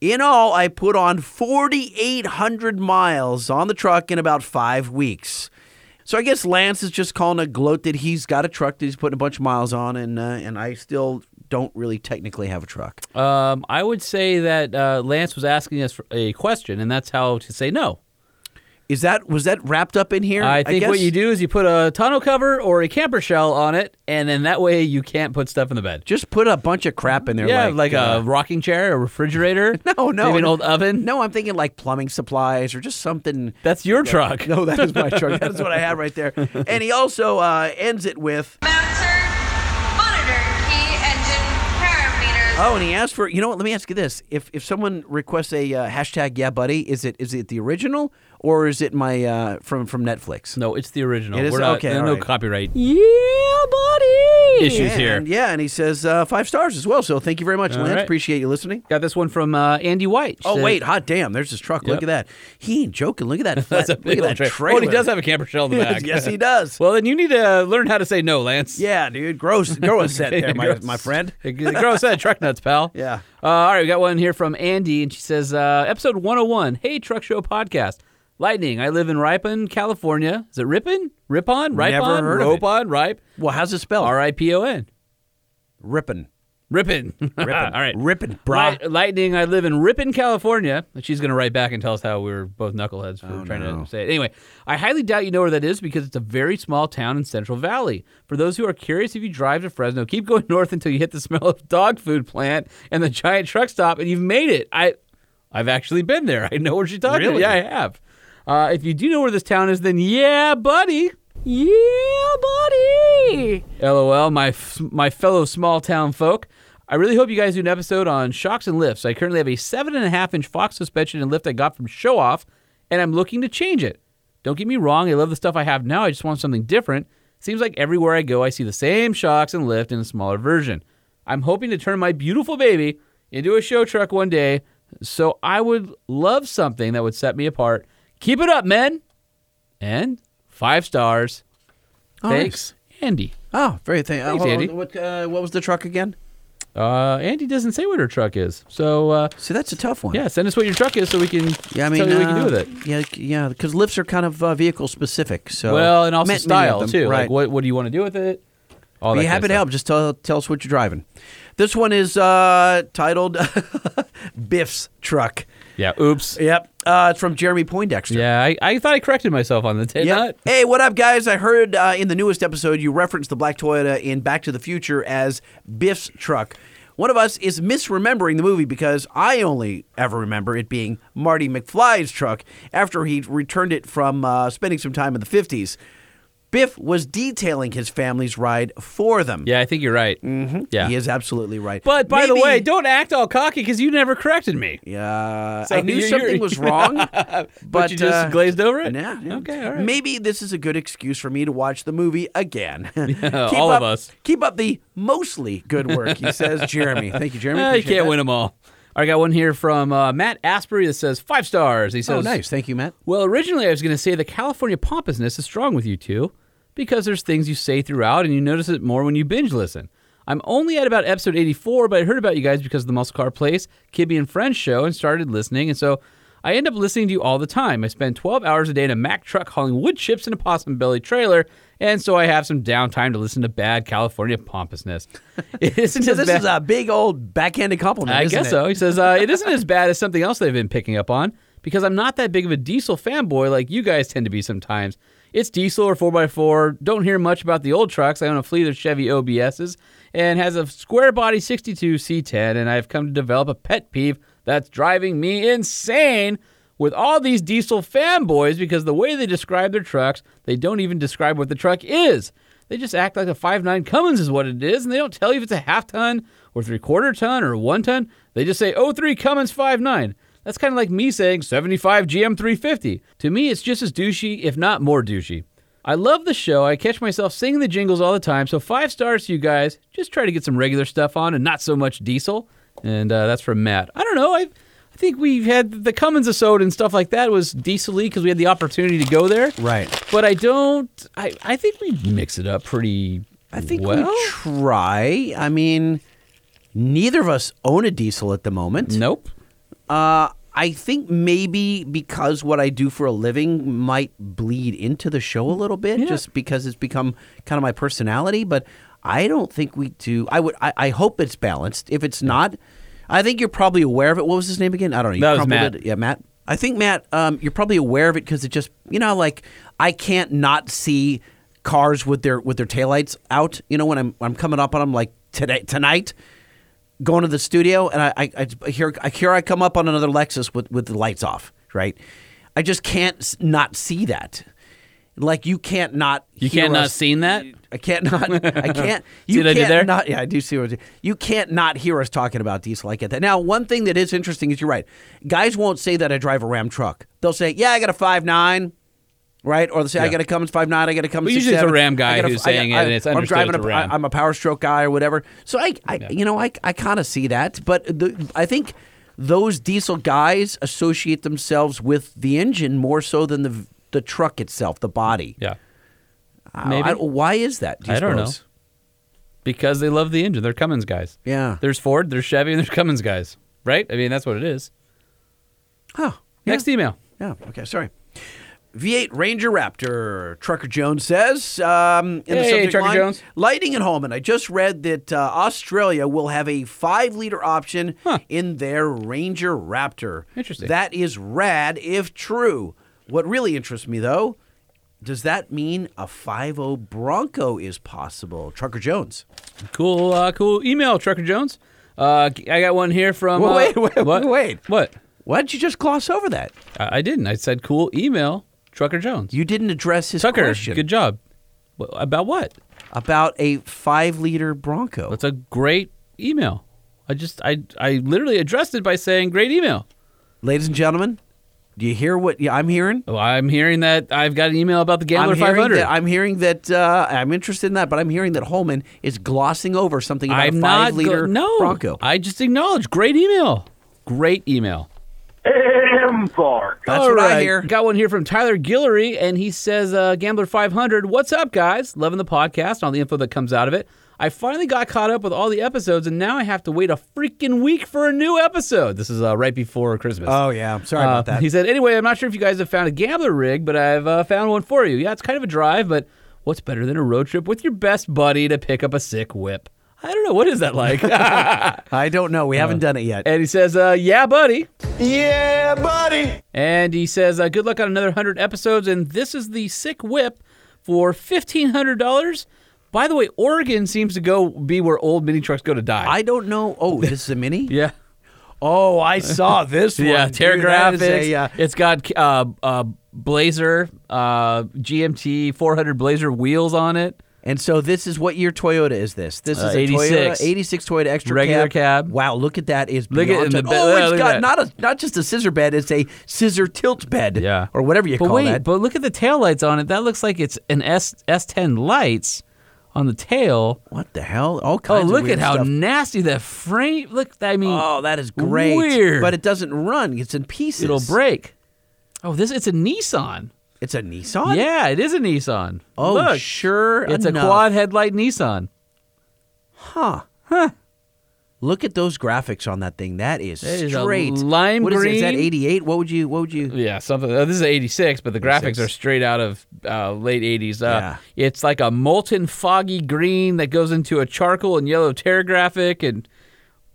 In all, I put on 4,800 miles on the truck in about five weeks. So I guess Lance is just calling a gloat that he's got a truck that he's putting a bunch of miles on, and uh, and I still don't really technically have a truck. Um, I would say that uh, Lance was asking us a question, and that's how to say no. Is that was that wrapped up in here? I think what guess? you do is you put a tonneau cover or a camper shell on it, and then that way you can't put stuff in the bed. Just put a bunch of crap in there. yeah, like, like, uh, a rocking chair, a refrigerator. no, no, maybe an old oven. No, I'm thinking like plumbing supplies or just something. That's your truck. No, that is my truck. That is what I have right there. And he also uh, ends it with. Oh, and he asked for. You know what? Let me ask you this: If if someone requests a uh, hashtag Yeah Buddy, is it is it the original or is it my uh, from from Netflix? No, it's the original. It is We're not, okay. there are all no right. copyright. Yeah, buddy. Issues and, here. Yeah, and he says uh, five stars as well. So thank you very much, All Lance. right. Appreciate you listening. Got this one from uh, Andy White. Oh Said- wait, hot damn! There's his truck. Look Yep. at that. He ain't joking. Look at that. That's a big look old at that tra- trailer. Oh, and he does have a camper shell in the back. yes, he does. Well, then you need to learn how to say no, Lance. Yeah, dude. Gross. Grow a set there, my, Gross. my friend. Grow a set truck nuts, pal. Yeah. Uh, all right, we got one here from Andy, and she says, uh, episode 101, Hey Truck Show Podcast. Lightning, I live in Ripon, California. Is it Ripon? Ripon? Ripon? Never heard of it. Ropon? Ripe? Well, how's it spelled? R I P O N. Rippin'. Ripon. Rippin'. all right. Rippin', brah. Light- Lightning, I live in Ripon, California. She's going to write back and tell us how we were both knuckleheads for Oh, trying no. to say it. Anyway, I highly doubt you know where that is because it's a very small town in Central Valley. For those who are curious, if you drive to Fresno, keep going north until you hit the smell of dog food plant and the giant truck stop, and you've made it. I, I've actually been there. I know where she's talking. Really? Yeah, I have. Uh, if you do know where this town is, then yeah, buddy. Yeah, buddy. LOL, my f- my fellow small town folk. I really hope you guys do an episode on shocks and lifts. I currently have a seven and a half inch Fox suspension and lift I got from Show Off, and I'm looking to change it. Don't get me wrong, I love the stuff I have now. I just want something different. Seems like everywhere I go, I see the same shocks and lift in a smaller version. I'm hoping to turn my beautiful baby into a show truck one day, so I would love something that would set me apart. Keep it up, men! And five stars. Oh, Thanks, Andy. Oh, very thank. Thanks, uh, Andy. What, uh, what was the truck again? Uh, Andy doesn't say what her truck is, so uh, See, that's a tough one. yeah, send us what your truck is so we can Yeah, I mean, tell you what we can do uh, with it. Yeah, yeah, because lifts are kind of uh, vehicle specific. So well, and also many style too. Right. Like, what what do you want to do with it? All Be happy to help. Just tell tell us what you're driving. This one is uh, titled Biff's truck. Yeah. Oops. Yep, uh, it's from Jeremy Poindexter. Yeah, I, I thought I corrected myself on the did not. Hey, what up, guys? I heard uh, in the newest episode you referenced the black Toyota in Back to the Future as Biff's truck. One of us is misremembering the movie because I only ever remember it being Marty McFly's truck after he returned it from uh, spending some time in the 50s. Biff was detailing his family's ride for them. Yeah, I think you're right. Mm-hmm. Yeah. He is absolutely right. But by the way, don't act all cocky because you never corrected me. Yeah, So I knew you're- something you're- was wrong, but, But you just uh, glazed over it. Yeah, yeah. Okay. All right. Maybe this is a good excuse for me to watch the movie again. Keep all up, of us. Keep up the mostly good work, he says, Jeremy. Thank you, Jeremy. Ah, you can't that. win them all. I got one here from uh, Matt Asbury that says five stars. He says, Oh, nice. Thank you, Matt. Well, originally I was going to say the California pompousness is strong with you two because there's things you say throughout and you notice it more when you binge listen. I'm only at about episode 84, but I heard about you guys because of the Muscle Car Place, Kibby and Friends show and started listening. And so I end up listening to you all the time. I spend 12 hours a day in a Mack truck hauling wood chips in a possum belly trailer. And so I have some downtime to listen to bad California pompousness. It isn't So this bad- is a big old backhanded compliment. I isn't guess it? so. He says uh, it isn't as bad as something else they've been picking up on because I'm not that big of a diesel fanboy like you guys tend to be sometimes. It's diesel or 4x4. Don't hear much about the old trucks. I own a fleet of Chevy OBSs and has a square body 62 C10, and I've come to develop a pet peeve that's driving me insane with all these diesel fanboys because the way they describe their trucks, they don't even describe what the truck is. They just act like a 5.9 Cummins is what it is, and they don't tell you if it's a half ton or three quarter ton or one ton. They just say 03 Cummins 5.9. That's kind of like me saying 75 GM 350. To me, it's just as douchey, if not more douchey. I love the show. I catch myself singing the jingles all the time. So five stars to you guys. Just try to get some regular stuff on and not so much diesel. And uh, that's from Matt. I don't know. I I think we've had the Cummins episode and stuff like that was decently because we had the opportunity to go there. Right. But I don't. I I think we mix it up pretty. I think well. we try. I mean, neither of us own a diesel at the moment. Nope. Uh, I think maybe because what I do for a living might bleed into the show a little bit, just because it's become kind of my personality. But I don't think we do. I would. I, I hope it's balanced. If it's not, I think you're probably aware of it. What was his name again? I don't know. You That was Matt. It. Yeah, Matt. I think Matt. Um, you're probably aware of it because it just you know like I can't not see cars with their with their taillights out. You know when I'm I'm coming up on them like today tonight going to the studio and I, I, I here I here I come up on another Lexus with, with the lights off, right? I just can't not see that. Like you can't not You hear can't not us- seen that? I can't not I can't See you what I did there? not yeah, I do see what you you can't not hear us talking about diesel. I get that. Now, one thing that is interesting is you're right. Guys won't say that I drive a Ram truck. They'll say, "Yeah, I got a five nine, Right, or they'll say I Yeah. got a Cummins five nine, I got a Cummins. But usually it's a Ram guy I who's I saying it, I- and it's I'm driving it's a Ram. I- I'm a Power Stroke guy or whatever. So I, I you know, I, I kind of see that, but the, I think those diesel guys associate themselves with the engine more so than the the truck itself, the body. Yeah. Maybe. I- why is that? do you I don't know. Because they love the engine. They're Cummins guys. Yeah. There's Ford, there's Chevy, and there's Cummins guys. Right? I mean, that's what it is. Huh. Next email. Yeah. Okay. Sorry. V8 Ranger Raptor. Trucker Jones says um, in the Hey, subject Trucker line, Jones. Lightning and Holman. I just read that uh, Australia will have a five-liter option in their Ranger Raptor. Interesting. That is rad if true. What really interests me though, does that mean a 5.0 Bronco is possible? Trucker Jones. Cool, uh, cool email, Trucker Jones. Uh, I got one here from. Whoa, uh, wait, wait, what? wait. What? Why did you just gloss over that? I didn't. I said cool email, Trucker Jones. You didn't address his Tucker, question. good job. About what? About a five-liter Bronco. That's a great email. I just, I, I literally addressed it by saying great email. Ladies and gentlemen, do you hear what yeah, I'm hearing? I'm hearing that I've got an email about the Gambler I'm hearing 500. that, I'm hearing that uh, I'm interested in that, but I'm hearing that Holman is glossing over something about I'm a not five-liter go- no. Bronco. I just acknowledge great email. Great email. Embark. That's All what I right. hear. Got one here from Tyler Guillory, and he says, uh, Gambler 500, what's up, guys? Loving the podcast and all the info that comes out of it. I finally got caught up with all the episodes, and now I have to wait a freaking week for a new episode. This is uh, right before Christmas. Oh yeah, sorry Uh, about that. He said, anyway, I'm not sure if you guys have found a gambler rig, but I've uh, found one for you. Yeah, it's kind of a drive, but what's better than a road trip with your best buddy to pick up a sick whip? I don't know. What is that like? I don't know. We haven't done it yet. and he says, uh, yeah, buddy. Yeah, buddy. And he says, uh, good luck on another 100 episodes. And this is the sick whip for $1,500. By the way, Oregon seems to go be where old mini trucks go to die. I don't know. Oh, this is a mini. yeah. Oh, I saw this one. Yeah, dude. Terra That is Graphics. a, uh, It's got uh, uh, Blazer, uh, GMT 400 Blazer wheels on it. And so this is what year Toyota is this? This Uh, is a 86. Toyota 86 Toyota extra Regular cab. Wow, look at that is Look at- the be- Oh, it's got not a not just a scissor bed, it's a scissor tilt bed. Yeah. Or whatever you But call wait, that. but look at the taillights on it. That looks like it's an S S10 lights on the tail. what the hell? All Oh, kinds of look at how stuff. nasty that frame. Look, I mean, Oh, that is great. Weird. But it doesn't run. It's in pieces. it'll break. Oh, this it's a Nissan. It's a Nissan? Yeah, it is a Nissan. Oh, Look, sure it's enough. a quad headlight Nissan. Huh. Huh. Look at those graphics on that thing. That is That is straight. lime What is it? Is that 88? What would you what would you Yeah, something. Oh, this is '86, but the graphics are straight out of uh, late '80s. Uh, Yeah. It's like a molten, foggy green that goes into a charcoal and yellow Terra graphic, and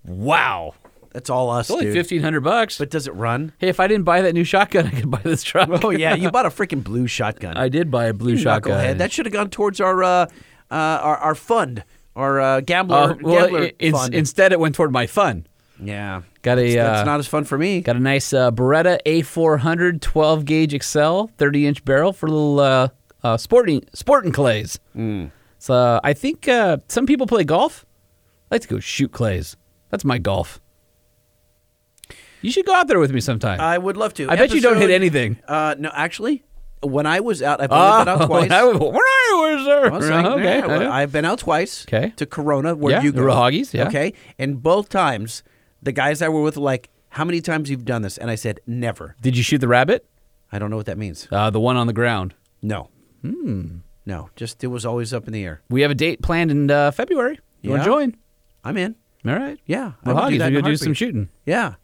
wow, That's all us, it's only dude. fifteen hundred bucks. But does it run? hey, if I didn't buy that new shotgun, I could buy this truck. Oh yeah, you bought a freaking blue shotgun. I did buy a blue shotgun. Knucklehead. That should have gone towards our uh, uh, our, our fund, our uh, gambler, Uh, well, gambler it- it's- fund. instead, it went toward my fun. yeah, Got a that's uh, not as fun for me. got a nice uh, Beretta A400 12 gauge Xcel 30 inch barrel for little uh, uh, sporting sporting clays. Mm. So I think uh, some people play golf. I like to go shoot clays. That's my golf. You should go out there with me sometime. I would love to. I bet you don't hit Episode- anything. Uh, no, actually, when I was out, I've only been out Oh, twice. I was- where are you, sir? I was saying, okay. yeah, well, I've been out twice. Okay. To Corona, where Yeah, you go. Raahauge's, yeah. Okay. And both times, the guys I were with were like, "How many times you've done this?" And I said, "Never." Did you shoot the rabbit? I don't know what that means. Uh, the one on the ground. No. Hmm. No. Just it was always up in the air. We have a date planned in uh, February. You want Yeah. to join? I'm in. All right. Yeah. I would do we're that in going to do some heartbeat. shooting. Yeah.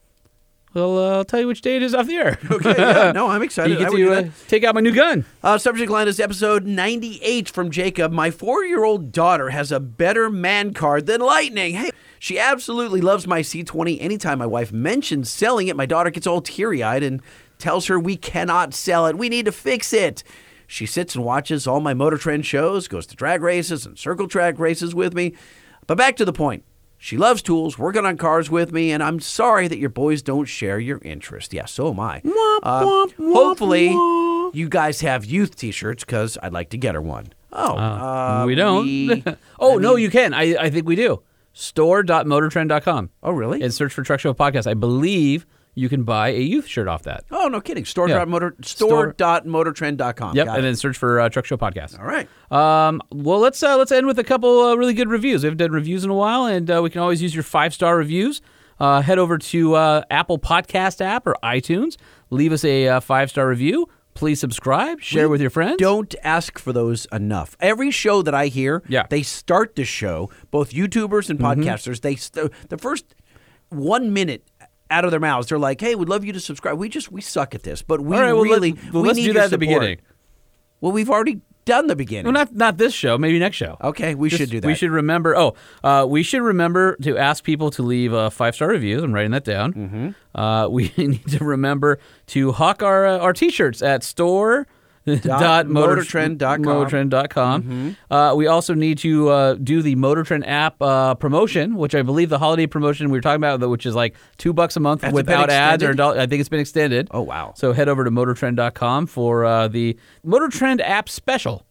Well, uh, I'll tell you which day it is off the air. Okay. Yeah. No, I'm excited. You get to uh, that. take out my new gun. Uh, subject line is episode 98 from Jacob. My four year old daughter has a better man card than Lightning. Hey, she absolutely loves my C20. Anytime my wife mentions selling it, my daughter gets all teary eyed and tells her we cannot sell it. We need to fix it. She sits and watches all my Motor Trend shows, goes to drag races and circle track races with me. But back to the point. She loves tools, working on cars with me, and I'm sorry that your boys don't share your interest. Yeah, so am I. Uh, hopefully, you guys have youth T-shirts because I'd like to get her one. Oh, uh, we don't. we- oh, no, you can. I, I think we do. Store.motortrend.com. Oh, really? And search for Truck Show Podcast. I believe you can buy a youth shirt off that. oh, no kidding. Store Yeah. dot motor Store- store dot motortrend.com. Yep, Got and it. then search for uh, Truck Show Podcast. All right. Um, well, let's uh, let's end with a couple uh, really good reviews. We haven't done reviews in a while, and uh, we can always use your five star reviews. Uh, head over to uh, Apple Podcast app or iTunes. Leave us a uh, five star review. Please subscribe. Share We with your friends. Don't ask for those enough. Every show that I hear, Yeah. they start the show, both YouTubers and Mhm. podcasters, they st- the first one minute out of their mouths, they're like, "Hey, we'd love you to subscribe. We just we suck at this, but we right, well, really well, we let's need do your that at the support." beginning. Well, we've already done the beginning. Well, not not this show. Maybe next show. Okay, we Just- should do that. We should remember. Oh, uh, we should remember to ask people to leave uh, five star reviews. I'm writing that down. Mm-hmm. Uh, we need to remember to hawk our uh, our t-shirts at store. Dot motor- motortrend.com. motortrend.com. Uh, we also need to uh, do the Motortrend app uh, promotion, which I believe the holiday promotion we were talking about, which is like two bucks a month been without ads or I think it's been extended. Oh wow! So head over to motortrend.com for uh, the Motortrend app special.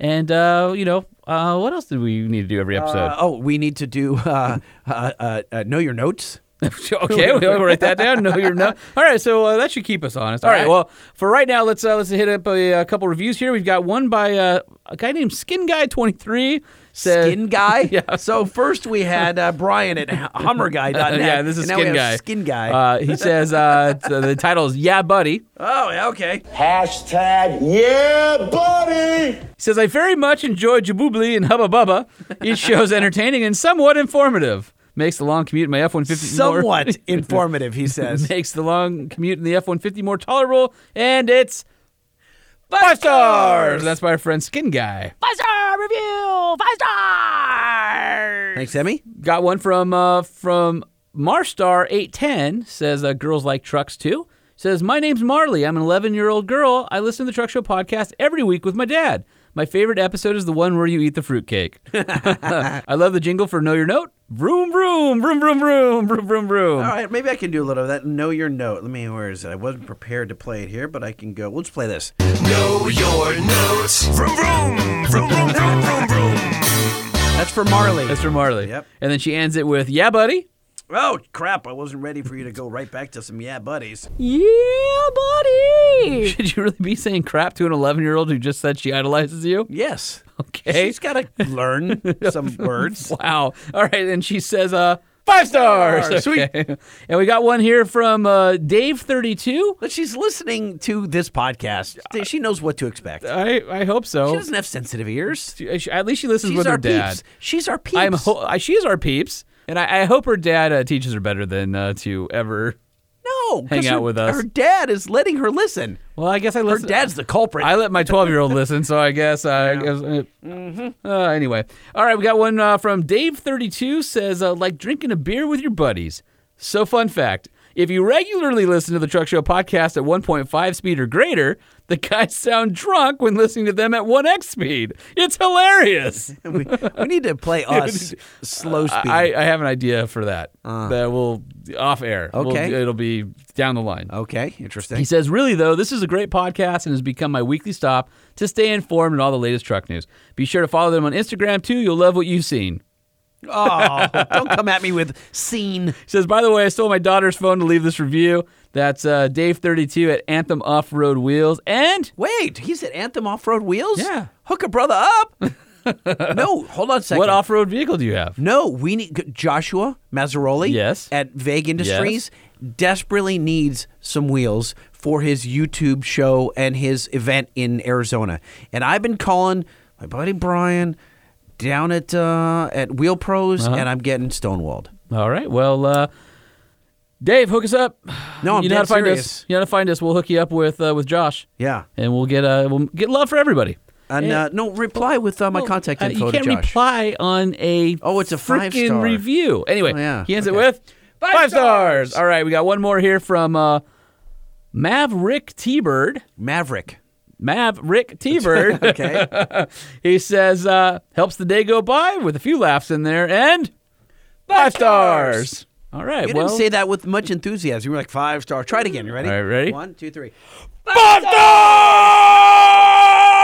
And, uh, you know, uh, what else do we need to do every episode? Uh, oh, we need to do uh, uh, uh, uh, know your notes. okay, we'll write that down. No, you're not. All right, so uh, that should keep us honest. All All right, right. well, for right now, let's uh, let's hit up a, a couple reviews here. We've got one by uh, a guy named Skin Guy Twenty Three. Skin guy. Yeah. So first we had uh, Brian at hummerguy.net. yeah, this is and now we Skin have Guy. Skin guy. Uh, he says uh, t- the title is Yeah, Buddy. oh, yeah, okay. Hashtag yeah, buddy. He says, I very much enjoy Jaboobly and Hubba Bubba. Each show is entertaining and somewhat informative. Makes the long commute in my F 150 more. Somewhat informative, he says. makes the long commute in the F 150 more tolerable, and it's five stars. That's by our friend Skin Guy. Five star review. Five stars. Thanks, Emmy. Got one from uh, from Marstar eight ten. Says uh, girls like trucks too. Says my name's Marley. I'm an 11 year old girl. I listen to the Truck Show podcast every week with my dad. My favorite episode is the one where you eat the fruitcake. I love the jingle for Know Your Note. Vroom vroom vroom vroom vroom vroom vroom vroom. All right, maybe I can do a little of that. Know your note. Let me, where is it? I wasn't prepared to play it here, but I can go. Let's play this. Know your notes. Vroom, vroom, vroom, vroom, vroom, vroom, vroom. That's for Marley. That's for Marley. Yep. And then she ends it with, "Yeah, buddy." Oh, crap. I wasn't ready for you to go right back to some yeah buddies. Yeah, buddy. Should you really be saying crap to an 11 year old who just said she idolizes you? Yes. Okay. She's got to learn some words. Wow. All right. And she says, uh, five stars. Stars. Sweet. And we got one here from uh, Dave32. But she's listening to this podcast. She knows what to expect. I, I hope so. She doesn't have sensitive ears. She- At least she listens She's with our her dad. peeps. She's our peeps. I'm ho- she is our peeps. And I, I hope her dad uh, teaches her better than uh, to ever. no, 'cause out her- with us. Her dad is letting her listen. Well, I guess I Her listen. dad's the culprit. I let my 12 year old listen, so I guess. Uh, I guess uh, Mm-hmm. uh, anyway. All right, we got one uh, from Dave32 says, uh, like drinking a beer with your buddies. So, fun fact if you regularly listen to the Truck Show podcast at 1.5 speed or greater, the guys sound drunk when listening to them at 1x speed. It's hilarious. we, we need to play us slow speed. I, I have an idea for that. Uh. that will off air. We'll- Okay. it'll be down the line. okay, interesting. He says, really, though, this is a great podcast and has become my weekly stop to stay informed in all the latest truck news. Be sure to follow them on Instagram, too. You'll love what you've seen. Oh, don't come at me with scene. He says, by the way, I stole my daughter's phone to leave this review. That's uh, Dave32 at Anthem Off Road Wheels. And Wait, he's at Anthem Off Road Wheels? Yeah. Hook a brother up. no, hold on a second. what off road vehicle do you have? No, we need Joshua Mazzaroli. Yes. At Vague Industries desperately needs some wheels for his YouTube show and his event in Arizona. And I've been calling my buddy Brian down at uh, at Wheel Pros, Uh-huh. and I'm getting stonewalled. All right. Well, uh, Dave, hook us up. No, I'm you know how dead to find serious. us. You know how to find us. We'll hook you up with uh, with Josh, Yeah. and we'll get uh, we'll get love for everybody. And uh, no, reply with uh, my contact Uh, info you can't to Josh. reply on a Oh, it's a five freaking star. review. Anyway, Oh, yeah. he ends it Okay. with five, stars. All right, we got one more here from uh, Maverick T-Bird. Maverick. Maverick T-Bird. Okay. he says uh, helps the day go by with a few laughs in there and five, stars. All right. You well, didn't say that with much enthusiasm. You were like five star. Try it again. You ready? All right, ready? One, two, three. five star.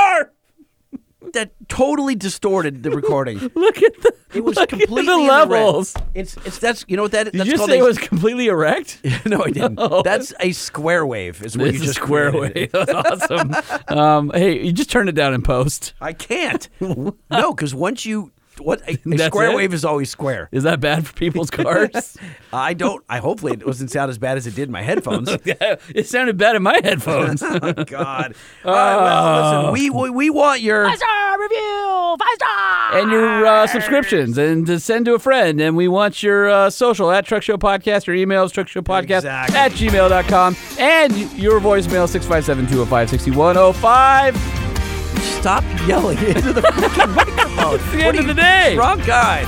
That totally distorted the recording. Look at the It was completely the levels. It's it's that's you know what that Did that's you called say a, it was completely erect? no I didn't. No. That's a square wave is what It's you just square wave. That's awesome. um, hey, you just turn it down in post. I can't. no, because once you what a, a square it? wave is always square. Is that bad for people's cars? I don't. I hopefully it doesn't sound as bad as it did in my headphones. it sounded bad in my headphones. oh God. All right, well, listen, we, we we want your five star review, five star, and your uh, subscriptions, and to send to a friend. And we want your uh, social at Truck Show Podcast. Your email is truckshowpodcast Exactly. at gmail.com. and your voicemail 657-205-6105. stop yelling into the freaking microphone. It's the end of the day. Wrong guy.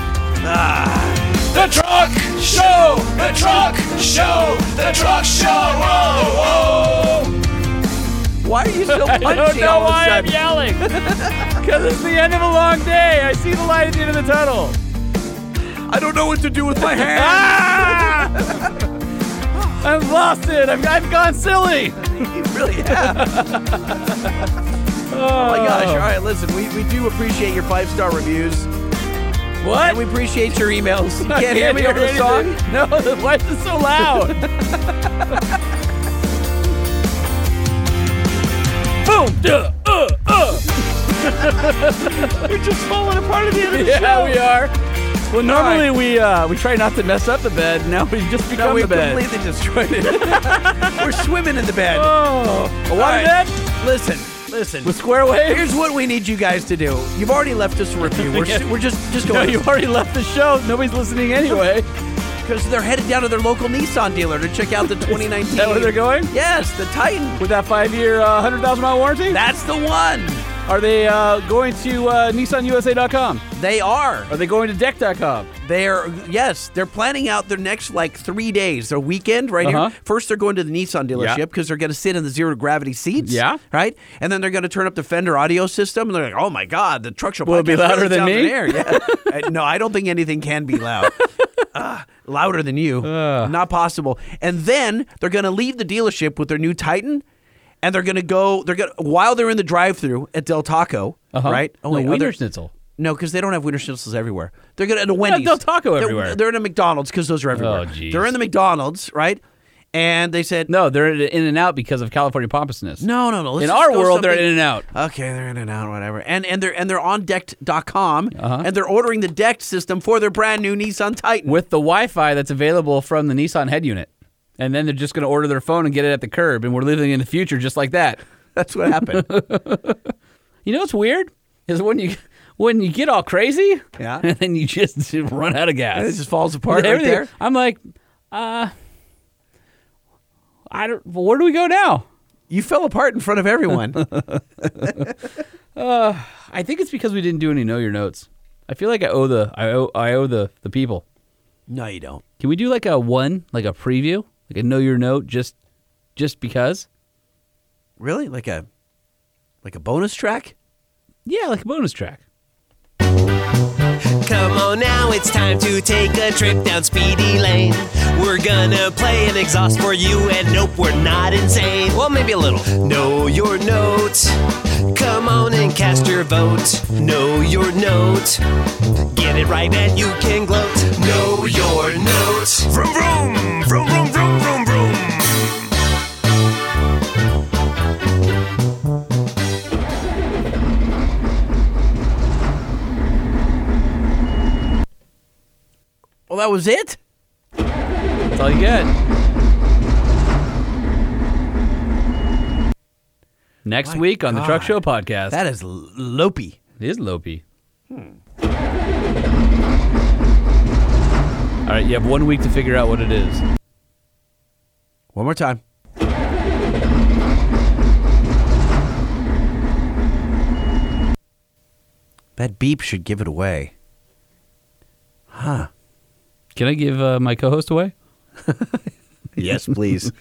The Truck Show! The Truck Show! The Truck Show! Whoa, whoa. Why are you so I don't know why I'm yelling. Because it's the end of a long day. I see the light at the end of the tunnel. I don't know what to do with my hand. Ah! I've lost it. I've, I've gone silly. you really have. Oh my gosh! All right, listen, we, we do appreciate your five star reviews, What? and we appreciate your emails. You I can't hear me over the song. No, the why is it so loud? Boom! Duh, uh, uh. We're just falling apart at the end of the Yeah, show. we are. Well, normally we uh, we try not to mess up the bed. Now we just become No, we the bed. completely destroyed it. We're swimming in the bed. Oh, a water right, bed Listen, listen. with square waves. Here's what we need you guys to do. You've already left us a review. We're, Yeah. we're just just No, going you already left the show. Nobody's listening anyway. because they're headed down to their local Nissan dealer to check out the 2019. Is that where they're going? Yes, the Titan. With that five-year, uh, 100,000 mile warranty? That's the one. Are they uh, going to uh, NissanUSA.com? They are. Are they going to Decked.com? They're yes, they're planning out their next like three days, their weekend right Uh-huh. here. First, they're going to the Nissan dealership Yeah. because they're going to sit in the zero gravity seats. Yeah. right. And then they're going to turn up the Fender audio system, and they're like, "Oh my God, the truck Will be louder than me? Yeah. Uh, no, I don't think anything can be loud. Uh, louder than you, not possible. And then they're going to leave the dealership with their new Titan. And they're gonna go. They're gonna while they're in the drive-through at Del Taco, Uh-huh. right? No, wait, Wienerschnitzel. no, because they don't have Wienerschnitzels everywhere. They're gonna at a Wendy's. Del Taco They're- everywhere. They're, in a McDonald's because those are everywhere. Oh. They're in the McDonald's, right? And they said, No, they're in and out because of California pompousness. no, no, no. let's in just our go world, they're something- in and out. Okay, they're in and out, whatever. And and they're and they're on decked.com Uh-huh. and they're ordering the decked system for their brand new Nissan Titan. With the Wi-Fi that's available from the Nissan head unit. And then they're just going to order their phone and get it at the curb. And we're living in the future just like that. That's what happened. You know what's weird? Is when you when you get all crazy, Yeah. and then you just run out of gas. And it just falls apart right Everything- there. I'm like, uh, I don't. Well, where do we go now? you fell apart in front of everyone. Uh, I think it's because we didn't do any know your notes. I feel like I owe the I owe I owe the the people. no, you don't. Can we do like a one, like a preview, like a know your note, just just because? Really? Like a like a bonus track? Yeah, like a bonus track. Come on now, it's time to take a trip down Speedy Lane. We're gonna play an exhaust for you, and nope, we're not insane. Well, maybe a little. Know your note. Come on and cast your vote. Know your note. Get it right and you can gloat. Know your note. Vroom vroom, vroom vroom. Well, that was it. That's all you get. Next My week on the Truck God. Show podcast. That is l- lopey. It is Lopey. Hmm. All right, you have one week to figure out what it is. One more time. That beep should give it away. Huh. Can I give uh, my co-host away? Yes, please.